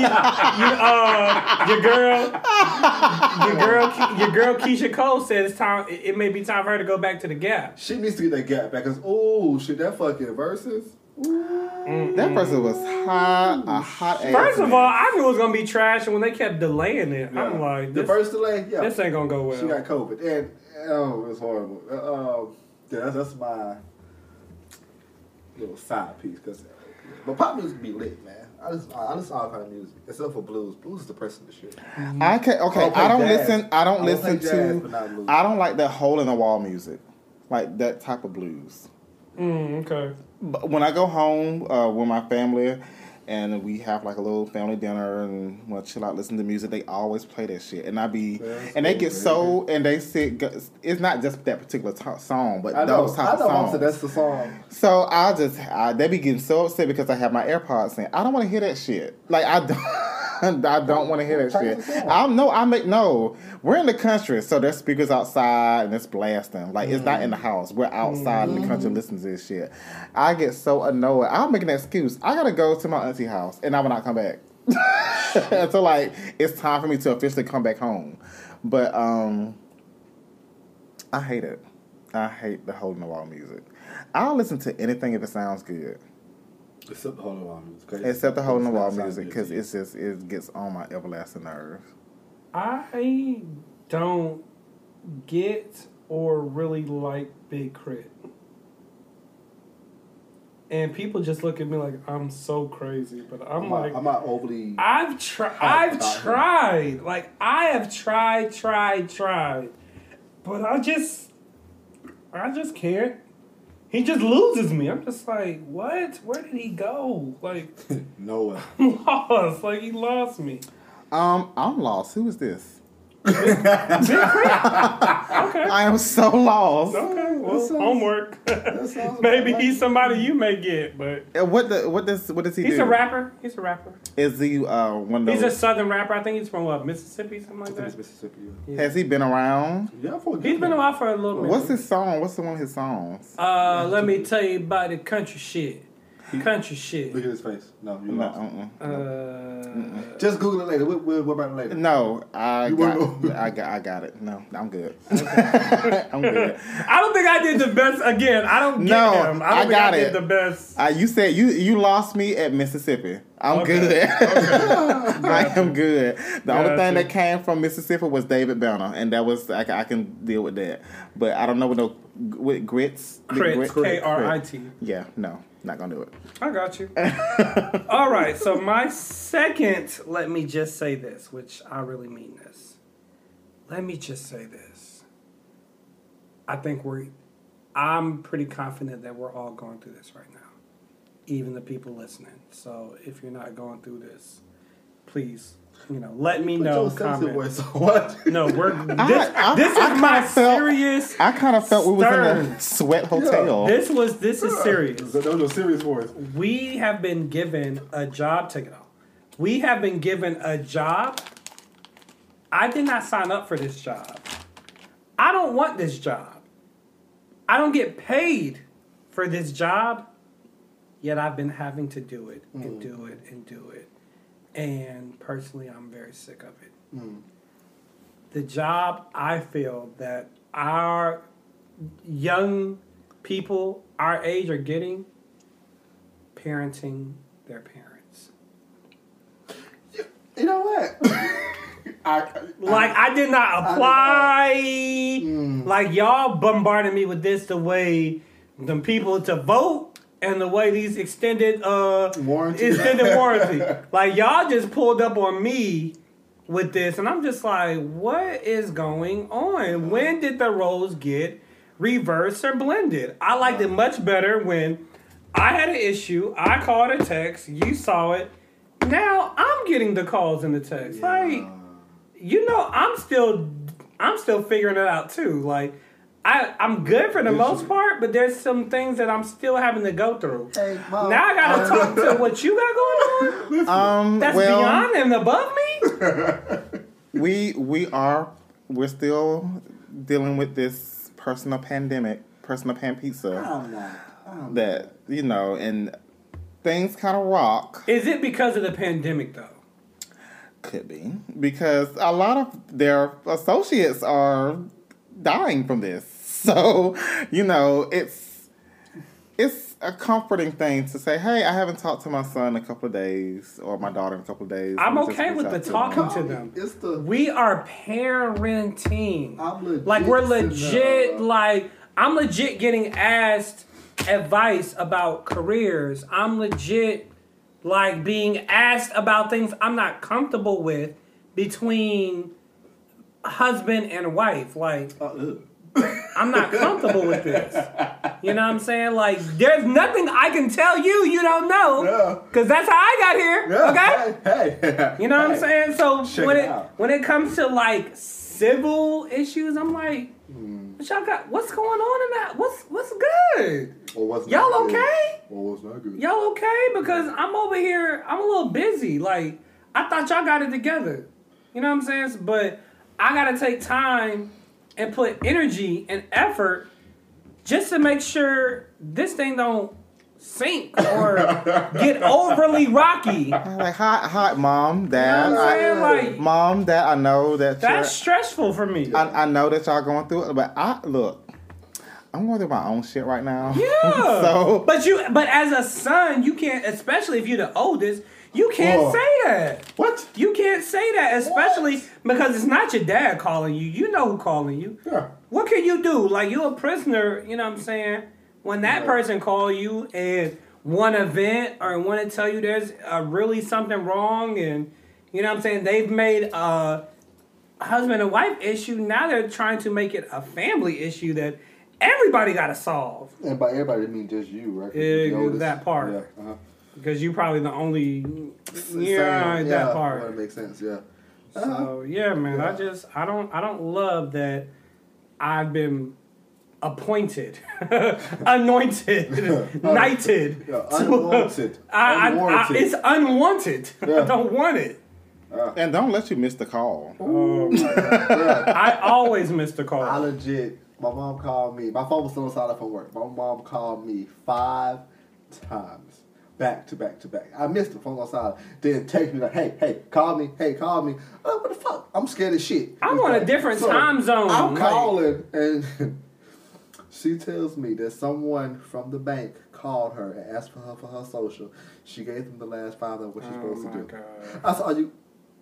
you, uh, your girl, your girl, Ke- your girl Keyshia Cole said it's time. It, it may be time for her to go back to the Gap. she needs to get that gap back. Cause oh shit, that fucking verses. That person was hot, a hot ass. First of man. all, I knew it was gonna be trash, and when they kept delaying it, I'm Yeah. like, the first delay. Yeah, this ain't gonna go well. she got COVID, and oh, it was horrible. Uh, um, yeah, that's, that's my little side piece. Cause, but pop music be lit, man. I listen, I listen to all kind of music except for blues. Blues is depressing as shit. I can okay. I'll I don't jazz. listen. I don't I'll listen jazz, to. I don't like that hole in the wall music, like that type of blues. Mm, okay. But when I go home uh, with my family, and we have like a little family dinner and we'll chill out, listen to music, they always play that shit, and I be That's and they get so and they sit. It's not just that particular t- song, but I know. those type I of songs. That's the song. So I just I, they be getting so upset because I have my AirPods in. I don't want to hear that shit. Like I don't. (laughs) (laughs) I don't want to hear that Turn shit. the song. I no, I make no. We're in the country, so there's speakers outside and it's blasting. Like it's not in the house. We're outside in the country listening to this shit. I get so annoyed. I'll make an excuse. I gotta go to my auntie house and I will not come back (laughs) until like it's time for me to officially come back home. But um, I hate it. I hate the hole in the wall music. I'll listen to anything if it sounds good, Except the hole in the wall music. 'cause except the hole in the it's wall music because to it's just it gets on my everlasting nerves. I don't get or really like Big Crit. And people just look at me like I'm so crazy, but I'm, I'm, like, not, I'm not overly. I've tried. I've about him. tried. Like I have tried, tried, tried, but I just, I just can't. He just loses me. I'm just like, what? Where did he go? Like, (laughs) Nowhere. I'm (laughs) lost. Like he lost me. Um, I'm lost. Who is this? Okay. I am so lost. Okay. Well, sounds- homework. (laughs) (laughs) Maybe about he's somebody you may get, but What the what does what does he do? he's do? a rapper. He's a rapper. Is he uh one of He's a southern rapper. I think he's from what Mississippi, something like I think it's that. Mississippi. Has he been around? Yeah, for He's been around for a little minute. What's his song? What's the one of his songs? Uh, let me tell you about the country shit. Country shit. Look at his face. No, you No, lost. uh-uh. Uh, Just Google it later. We'll, we'll, we'll about it later. no, I You got. I got, I got it. No, I'm good. (laughs) I'm good. I don't think I did the best. Again, I don't get No, him. I don't I think got I it. the best. Uh, you said you you lost me at Mississippi. I'm Okay. good. (laughs) I am good. The only Gotcha. thing that came from Mississippi was David Banner, and that was I, I can deal with that. But I don't know what no with grits. Crit, Grit- K R I T. Yeah, no, not gonna do it. I got you. (laughs) All right, so my second, let me just say this, which I really mean this. Let me just say this. I think we're, I'm pretty confident that we're all going through this right now, even the people listening. So if you're not going through this, please, you know, let me Put know. your sensitive Comment. voice on. (laughs) What? No, we're (laughs) this. I- this I is my kinda felt- serious. I kind of felt we was in a sweat hotel. This was this is serious. That was a serious voice. we have been given a job take it off we have been given a job i did not sign up for this job i don't want this job i don't get paid for this job yet i've been having to do it and mm. do it and do it and personally i'm very sick of it hmm. the job i feel that our young people our age are getting parenting their parents. You know what? (laughs) I, Like I did not apply. Hmm. Like y'all bombarded me with this the way the people to vote and the way these extended uh Warranty. extended (laughs) warranty. Like y'all just pulled up on me with this, and I'm just like, what is going on? When did the roles get reversed or blended? I liked it much better when I had an issue, I called a text, you saw it. Now I'm getting the calls and the texts. Like, you know, I'm still I'm still figuring it out too. Like I, I'm good for the most part, but there's some things that I'm still having to go through. Hey, Mom. Now I gotta talk to what you got going on. Um, That's well, beyond and above me. (laughs) we we are we're still dealing with this personal pandemic, personal pan pizza I'm not. That you know, and things kind of rock. Is it because of the pandemic though? Could be because a lot of their associates are dying from this. (laughs) So you know, it's it's a comforting thing to say, "Hey, I haven't talked to my son in a couple of days or my daughter in a couple of days." I'm Let me just okay with the to talking Call to them. It's the We are parenting. I'm legit like we're legit. there. Like I'm legit getting asked advice about careers. I'm legit like being asked about things I'm not comfortable with between husband and wife. Like Uh, ugh. I'm not comfortable with this. You know what I'm saying? Like there's nothing I can tell you you don't know. Yeah. Cause that's how I got here. Okay? Hey, hey. (laughs) You know what I'm saying? So Check when it it when it comes to like civil issues, I'm like, Hmm. what y'all got? What's going on in that? What's what's good? What's Y'all okay? Well, what's not good? Y'all okay? Because I'm over here. I'm a little busy. Like I thought y'all got it together. You know what I'm saying? But I gotta take time and put energy and effort just to make sure this thing don't sink or (laughs) get overly rocky. Like, hot, hot mom, dad. You know what I'm saying? I, Like- mom, dad. I know that That's stressful for me. I, I know that y'all going through it, but I look. I'm going through my own shit right now. Yeah. (laughs) so but you but as a son, you can't especially if you're the oldest, you can't Whoa. say that. What? You can't say that, especially because it's not your dad calling you. You know who calling you. Yeah. What can you do? Like you're a prisoner, you know what I'm saying? When that person call you and want to vent or want to tell you there's uh, really something wrong and you know what I'm saying? They've made a husband and wife issue. Now they're trying to make it a family issue that everybody got to solve. And by everybody, I mean just you, right Yeah, that part. Yeah. Uh-huh. Because you're probably the only Same, yeah, that Well, part. it makes sense. Yeah. Uh-huh. So yeah, man, I just I don't I don't love that I've been appointed, (laughs) anointed, (laughs) knighted. (laughs) Yeah, unwanted. I, I, I, it's unwanted. I don't want it. and don't let you miss the call. I always miss the call. I legit. My mom called me. My phone was still on silent from work. My mom called me five times. Back to back to back. I missed the phone on silent. Then text me like, hey, hey, call me, hey, call me. I'm like, what the fuck? I'm scared as shit. I'm It's on a like- different time zone, I'm like- calling and (laughs) she tells me that someone from the bank called her and asked for her for her social. She gave them the last five of what she's Oh supposed my to do. God. I said, are you,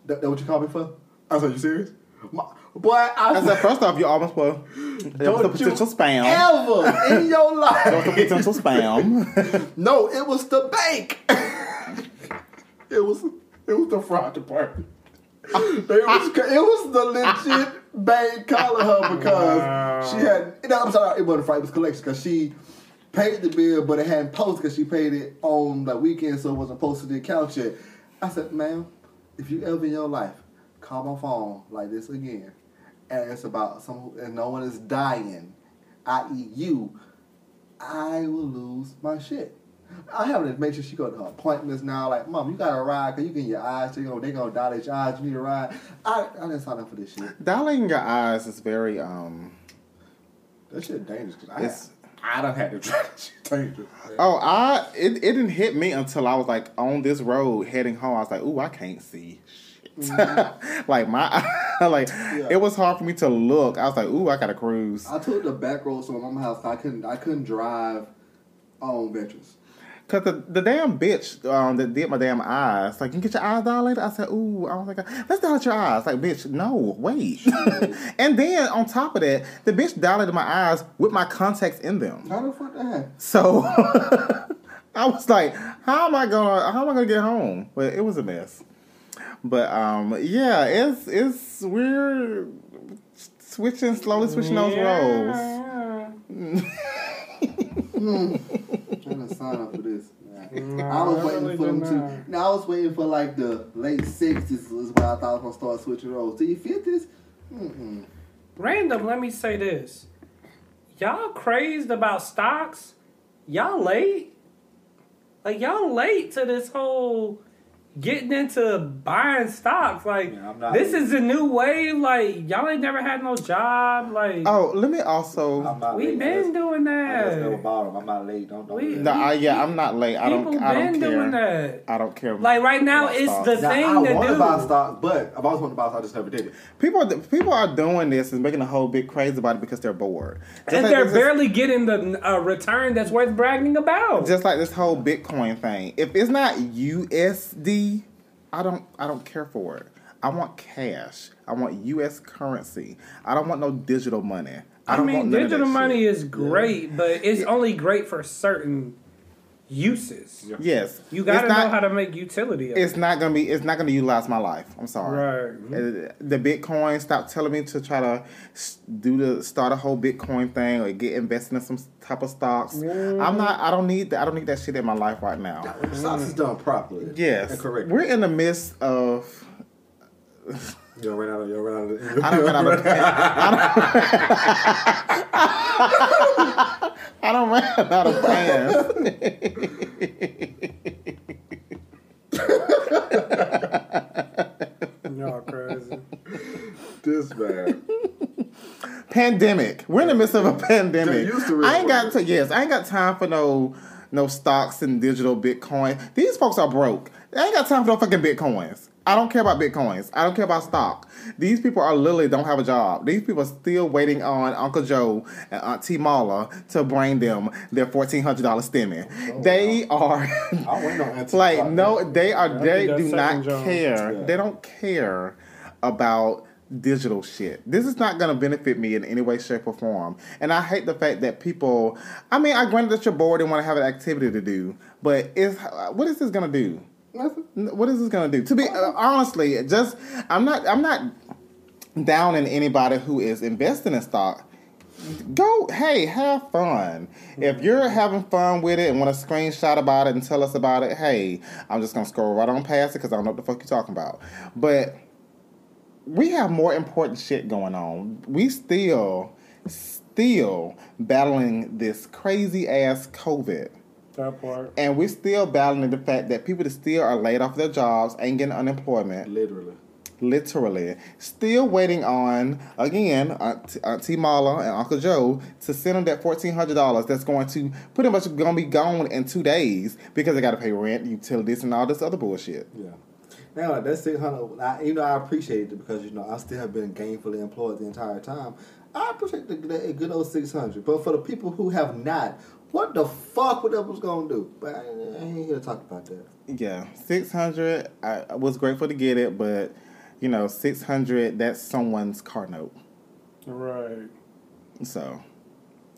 that, that what you called me for? I said, you serious? My, boy, I, I said, first off, you almost was a potential spam. ever in your There was a life. potential spam. (laughs) no, it was the bank. (laughs) it was it was the fraud department. They was, it was the legit bank calling her because she had. No, I'm sorry, it wasn't fraud. It was collection because she paid the bill, but it hadn't posted because she paid it on the weekend, so it wasn't posted to the account yet. I said, "Ma'am, if you ever in your life call my phone like this again, and it's about some, and no one is dying, i.e., you, I will lose my shit. I have to make sure she go to her appointments now. Like, mom, you got to ride because you get your eyes. They gonna, they gonna dilate your eyes. You need to ride. I, I didn't sign up for this shit. Dilating your eyes is very um. That shit dangerous. Cause I, It's- I done had to (laughs) try that shit dangerous. Oh, I it, it didn't hit me until I was like on this road heading home. I was like, "Ooh, I can't see." Shit. (laughs) like my (laughs) like it was hard for me to look. I was like, "Ooh, I got to cruise." I took the back roads to my house. I couldn't. I couldn't drive on Veterans. Cause the, the damn bitch um, that did my damn eyes, like, you get your eyes dilated. I said, ooh, I was like, let's dilate your eyes. Like, bitch, no, wait. (laughs) and then on top of that, the bitch dilated my eyes with my contacts in them. How the fuck that? So I was like, how am I gonna how am I gonna get home? But it was a mess. But um, yeah, it's it's we're switching slowly switching those roles. (laughs) Yeah. trying to sign up for this. I was waiting really for them to. not. Now I was waiting for like the late sixties was when I thought I was gonna start switching roles. Do you fifties? Mm-mm. Random, let me say this. Y'all crazed about stocks? Y'all late? Like y'all late to this whole getting into buying stocks. Like Yeah, I'm not this late. is a new wave. Like y'all ain't never had no job. Like Oh, let me also. We late. been doing that. I just never that. bought them. I'm not late. Don't don't. We- do No. I, yeah, I'm not late. I don't. I don't been doing care. that. I don't care. Like right now, it's stocks. the Now, thing I to want do. to buy stocks, but I've always wanted to buy stocks. I just never did it. people. are- People are doing this and making a whole big craze about it because they're bored. Just and like they're this- barely getting the uh, return that's worth bragging about. just like this whole Bitcoin thing. If it's not USD, I don't I don't care for it. I want cash. I want US currency. I don't want no digital money. I, I, don't mean, want digital money shit. is great, but it's only great for certain uses. yes. You got to It's know how to make utility of It's it. not gonna be. It's not gonna utilize my life. I'm sorry. Right. Uh, The Bitcoin. Stop telling me to try to do the start a whole Bitcoin thing or get invested in some type of stocks. I'm not. I don't need that. I don't need that shit in my life right now. Stocks is done properly. Yes. And correct. We're in the midst of. You don't run out of. You don't run out of. I don't run out of (laughs) (laughs) (laughs) I don't run out of pants. Y'all crazy. this man. pandemic. We're in the midst of a pandemic. Get used to it. I ain't got to, yes, I ain't got time for no no stocks and digital Bitcoin. These folks are broke. I ain't got time for no fucking Bitcoins. I don't care about Bitcoins. I don't care about stock. These people are literally don't have a job. These people are still waiting on Uncle Joe and Auntie Mala to bring them their fourteen hundred dollar stimmy. they are I'm waiting on Auntie (laughs) like no, they are they do not care. Yeah. They don't care about digital shit. This is not going to benefit me in any way, shape, or form. And I hate the fact that people. I mean, I granted that you're bored and want to have an activity to do, but is what is this going to do? What is this to do? To be uh, honestly, just I'm not. I'm not down in anybody who is investing in stock. Go, hey, have fun. If you're having fun with it and want to screenshot about it and tell us about it, hey, I'm just gonna scroll right on past it because I don't know what the fuck you're talking about. But we have more important shit going on. We still, still battling this crazy ass COVID. That part. And we're still battling the fact that people that still are laid off their jobs, ain't getting unemployment, Literally. Literally. Still waiting on, again, Aunt, Auntie Mala and Uncle Joe to send them that $1,400 that's going to pretty much going to be gone in two days because they got to pay rent, utilities, and all this other bullshit. Yeah. Now that's six hundred. I, you know, I appreciate it because you know I still have been gainfully employed the entire time. I appreciate the, the good old six hundred. But for the people who have not, what the fuck what that was gonna do? But I, I ain't here to talk about that. Yeah, 600 I, I was grateful to get it, but you know, 600 that's someone's car note. Right. So,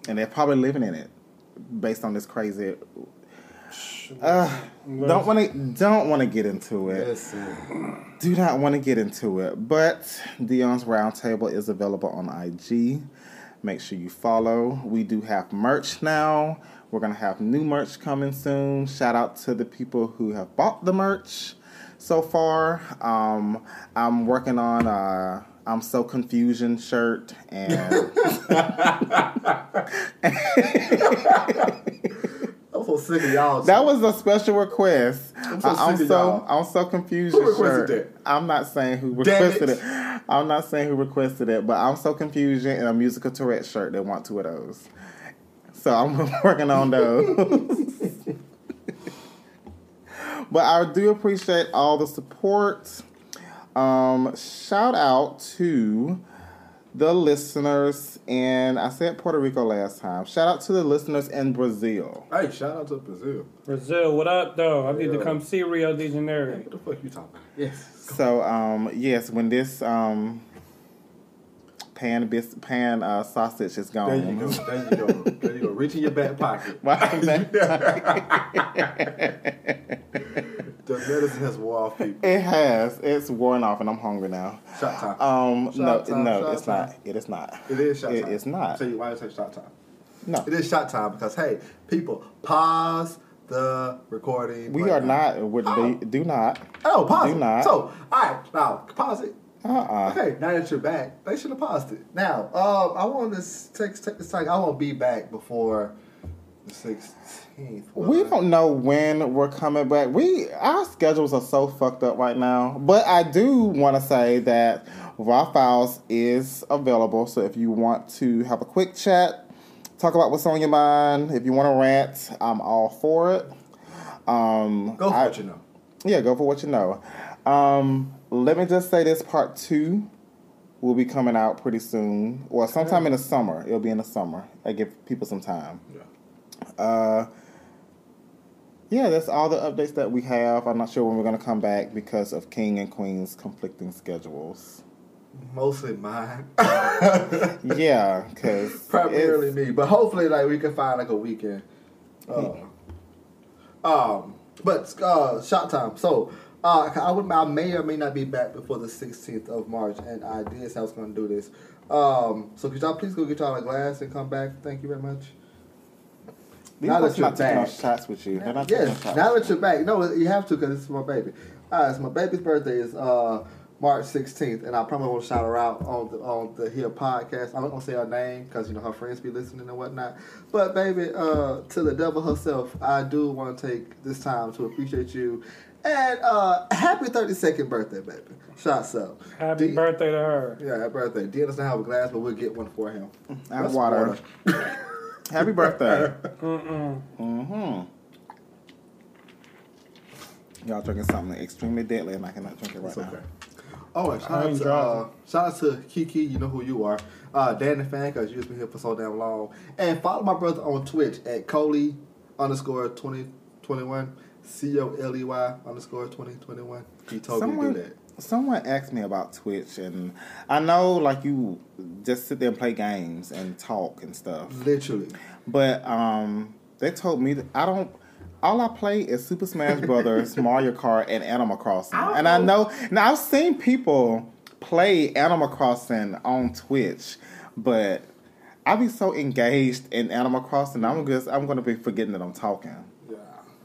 and they're probably living in it based on this crazy uh, don't want to don't want to get into it. Listen. Do not want to get into it. But Dion's Roundtable is available on IG. Make sure you follow. We do have merch now. We're gonna have new merch coming soon. Shout out to the people who have bought the merch so far. Um, I'm working on a I'm so confusion shirt and (laughs) (laughs) I'm so sick of y'all. that was a special request. I'm so I'm so. I'm so confused. Who requested shirt. that? I'm not saying who requested it. it. I'm not saying who requested it, but I'm so confused in a musical Tourette shirt. They want two of those, so I'm (laughs) working on those. (laughs) but I do appreciate all the support. Um, shout out to the listeners in I said Puerto Rico last time. Shout out to the listeners in Brazil. Hey, shout out to Brazil. Brazil, what up, though? I need to come see Rio de Janeiro. What the fuck you talking about? Yes. So um, yes, when this um, pan bis- pan uh, sausage is There gone. you go. There you go. There you go. Reach in your back pocket. (laughs) Why is (laughs) The medicine has wore off people. it has. It's worn off, and I'm hungry now. Shot time. Um, no, time, no, it's time. not. It is not. It is shot It time. is not. You why I say shot time. No, It is shot time because hey, people, pause the recording. we right are now. not. Would Oh. do, do not. Oh, pause Do it. not. So, all right, now pause it. Uh-uh. Okay, now that you're back, they should have paused it. Now, um, I want to take take this time. I won't be back before the We don't know when we're coming back. We our schedules are so fucked up right now. But I do want to say that Raw Files is available. So if you want to have a quick chat, talk about what's on your mind, if you want to rant, I'm all for it. Um, Go for I- what you know. Yeah, go for what you know. Um, let me just say this: part two will be coming out pretty soon, or sometime in the summer. It'll be in the summer. I give people some time. Uh, yeah, that's all the updates that we have. I'm not sure when we're going to come back because of King and Queen's conflicting schedules. Mostly mine. (laughs) Yeah, because (laughs) Primarily me, but hopefully, like we can find like a weekend. Uh, um, but uh, shot time. So uh, I would, I may or may not be back before the 16th of March, and I did say I was going to do this. Um, so could y'all please go get y'all a glass and come back? Thank you very much. Now that you're not back. shots with you. They're not Yes, now that you're back. No, you have to because it's my baby. All right, so my baby's birthday is uh, March 16th, and I probably want to shout her out on the on the here podcast. I'm not gonna say her name because you know her friends be listening and whatnot. But baby, uh, to the devil herself, I do want to take this time to appreciate you. And uh, happy 32nd birthday, baby. Shots up. Happy D- birthday to her. Yeah, happy birthday. Dean doesn't have a glass, but we'll get one for him. And That's water. (laughs) Happy (laughs) birthday. Mm-mm. hmm Y'all drinking something extremely deadly, and I cannot drink it right It's now. Oh, and shout I out, to, uh, shout out to Kiki, you know who you are. Uh, Danny Fan, because you've been here for so damn long. And follow my brother on Twitch at Coley underscore 2021. C O L E Y underscore 2021. He told me to do that. Someone asked me about Twitch, and I know like you just sit there and play games and talk and stuff, Literally. but um, they told me that I don't. All I play is Super Smash Brothers, (laughs) Mario Kart, and Animal Crossing, I and I know. know. Now I've seen people play Animal Crossing on Twitch, but I be so engaged in Animal Crossing, I'm just I'm gonna be forgetting that I'm talking.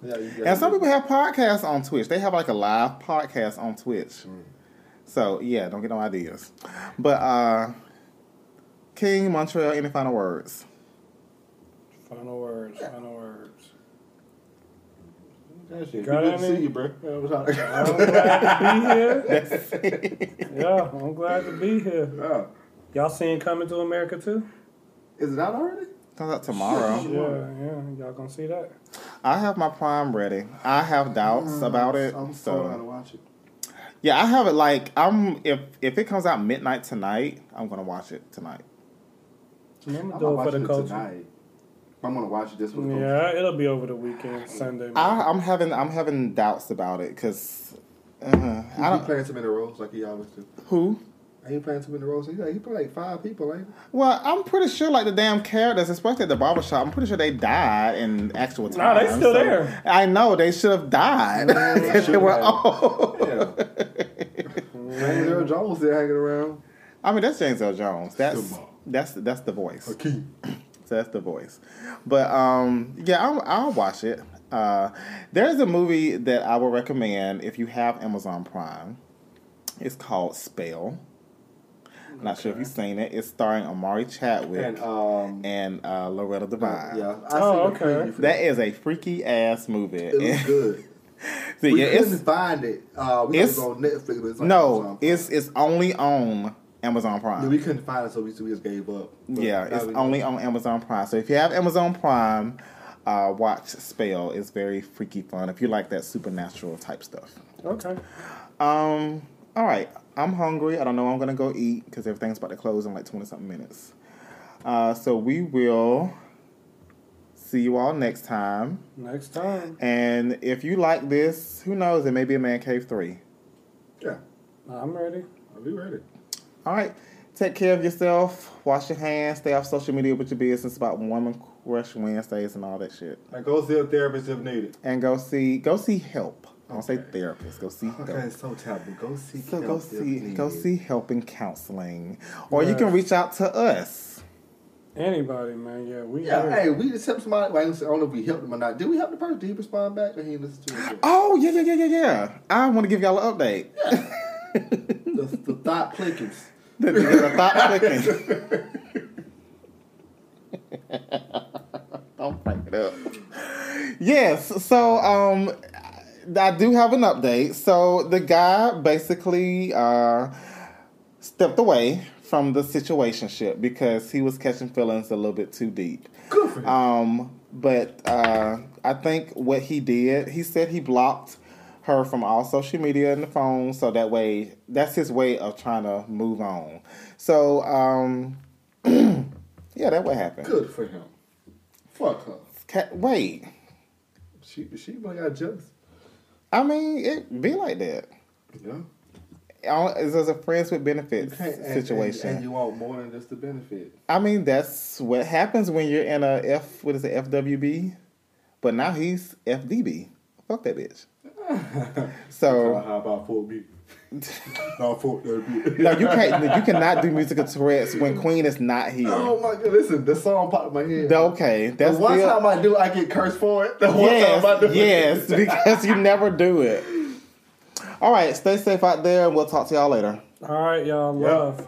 Yeah. Yeah, you And some people have podcasts on Twitch. They have like a live podcast on Twitch. So yeah, don't get no ideas. But uh King Montrell, any final words? Final words. Final words. That shit. Got Good to see you, bro. Yeah. (laughs) I'm glad to be here. (laughs) yeah, I'm glad to be here. Yeah. Y'all seeing Coming to America too? Is it out already? Comes out tomorrow. Yeah, yeah. Y'all gonna see that? I have my prime ready. I have doubts about it. I'm so gonna watch it. yeah, I have it like I'm if if it comes out midnight tonight, I'm gonna watch it tonight. I'm gonna I'm do it for the it culture. tonight. I'm gonna watch it this one. the culture. Yeah, it'll be over the weekend, (sighs) Sunday. I, I'm having I'm having doubts about it because uh, I don't playing too many roles like he always do. who. He ain't playing too many roles. He, like, he play like five people, ain't he? Well, I'm pretty sure like the damn characters, especially at the barbershop, I'm pretty sure they died in actual time. Nah, they still there. I know they should have died. they (laughs) were old. Yeah. James Earl Jones there hanging around. I mean, that's James Earl Jones. That's that's that's the voice. Hakeem. So that's the voice. But um, yeah, I'll, I'll watch it. Uh, there's a movie that I will recommend if you have Amazon Prime. It's called Spell. I'm not sure if you've seen it. It's starring Amari Chadwick And and, um, uh, Loretta Devine. yeah, I Oh, seen okay. That is a freaky ass movie. It looks (laughs) good. So, we yeah, couldn't find it. Uh, we it's- it's on Netflix. But it's on no, it's it's only on Amazon Prime. Yeah, we couldn't find it, so we, so we just gave up. Yeah, it's we know. only on Amazon Prime. So if you have Amazon Prime, uh, watch Spell. It's very freaky fun if you like that supernatural type stuff. Okay. Um, all right, I'm hungry. I don't know I'm gonna go eat because everything's about to close in like twenty something minutes. Uh, so we will see you all next time. Next time. And if you like this, who knows? It may be a Man Cave three. Yeah, I'm ready. I'll be ready. All right. Take care of yourself. Wash your hands. Stay off social media with your business about Woman Crush Wednesdays and all that shit. And go see a therapist if needed. and go see go see help. I don't say therapist. Go see. Okay, it's so taboo. Go see. So go help if see go see help in counseling, or you can reach out to us. Anybody, man. Yeah, we Yeah, hey, we just helped somebody. Well, I don't know if we helped them or not. Did we help the person? Did he respond back or he didn't listen to it? Oh yeah yeah yeah yeah yeah. I want to give y'all an update. the, the thought clickings. (laughs) the, the, the thought clicking. (laughs) (laughs) Don't break it up. Yes, so um, I do have an update. So the guy basically uh, stepped away from the situationship because he was catching feelings a little bit too deep. Good for him. Um, but uh, I think what he did, he said he blocked her from all social media and the phone, so that way, that's his way of trying to move on. So, um, (clears throat) yeah, that what happened. Good for him. Fuck her. Ca- Wait, She she might got jealous. I mean, it be like that. Yeah. It's as a friends with benefits And- and- situation. And, you want more than just the benefit. I mean, that's what happens when you're in a F. What is it, FWB? But now he's FDB. Fuck that bitch. (laughs) so how about Fort B? No, Fort B. no, you can't. You cannot do musical Tourette's when Queen is not here. Oh my god! Listen, the song popped in my head. Okay, the that's one still- time I do, I get cursed for it. The one yes, time I do, yes, (laughs) because you never do it. All right, stay safe out there, and we'll talk to y'all later. All right, y'all. Yeah. Love.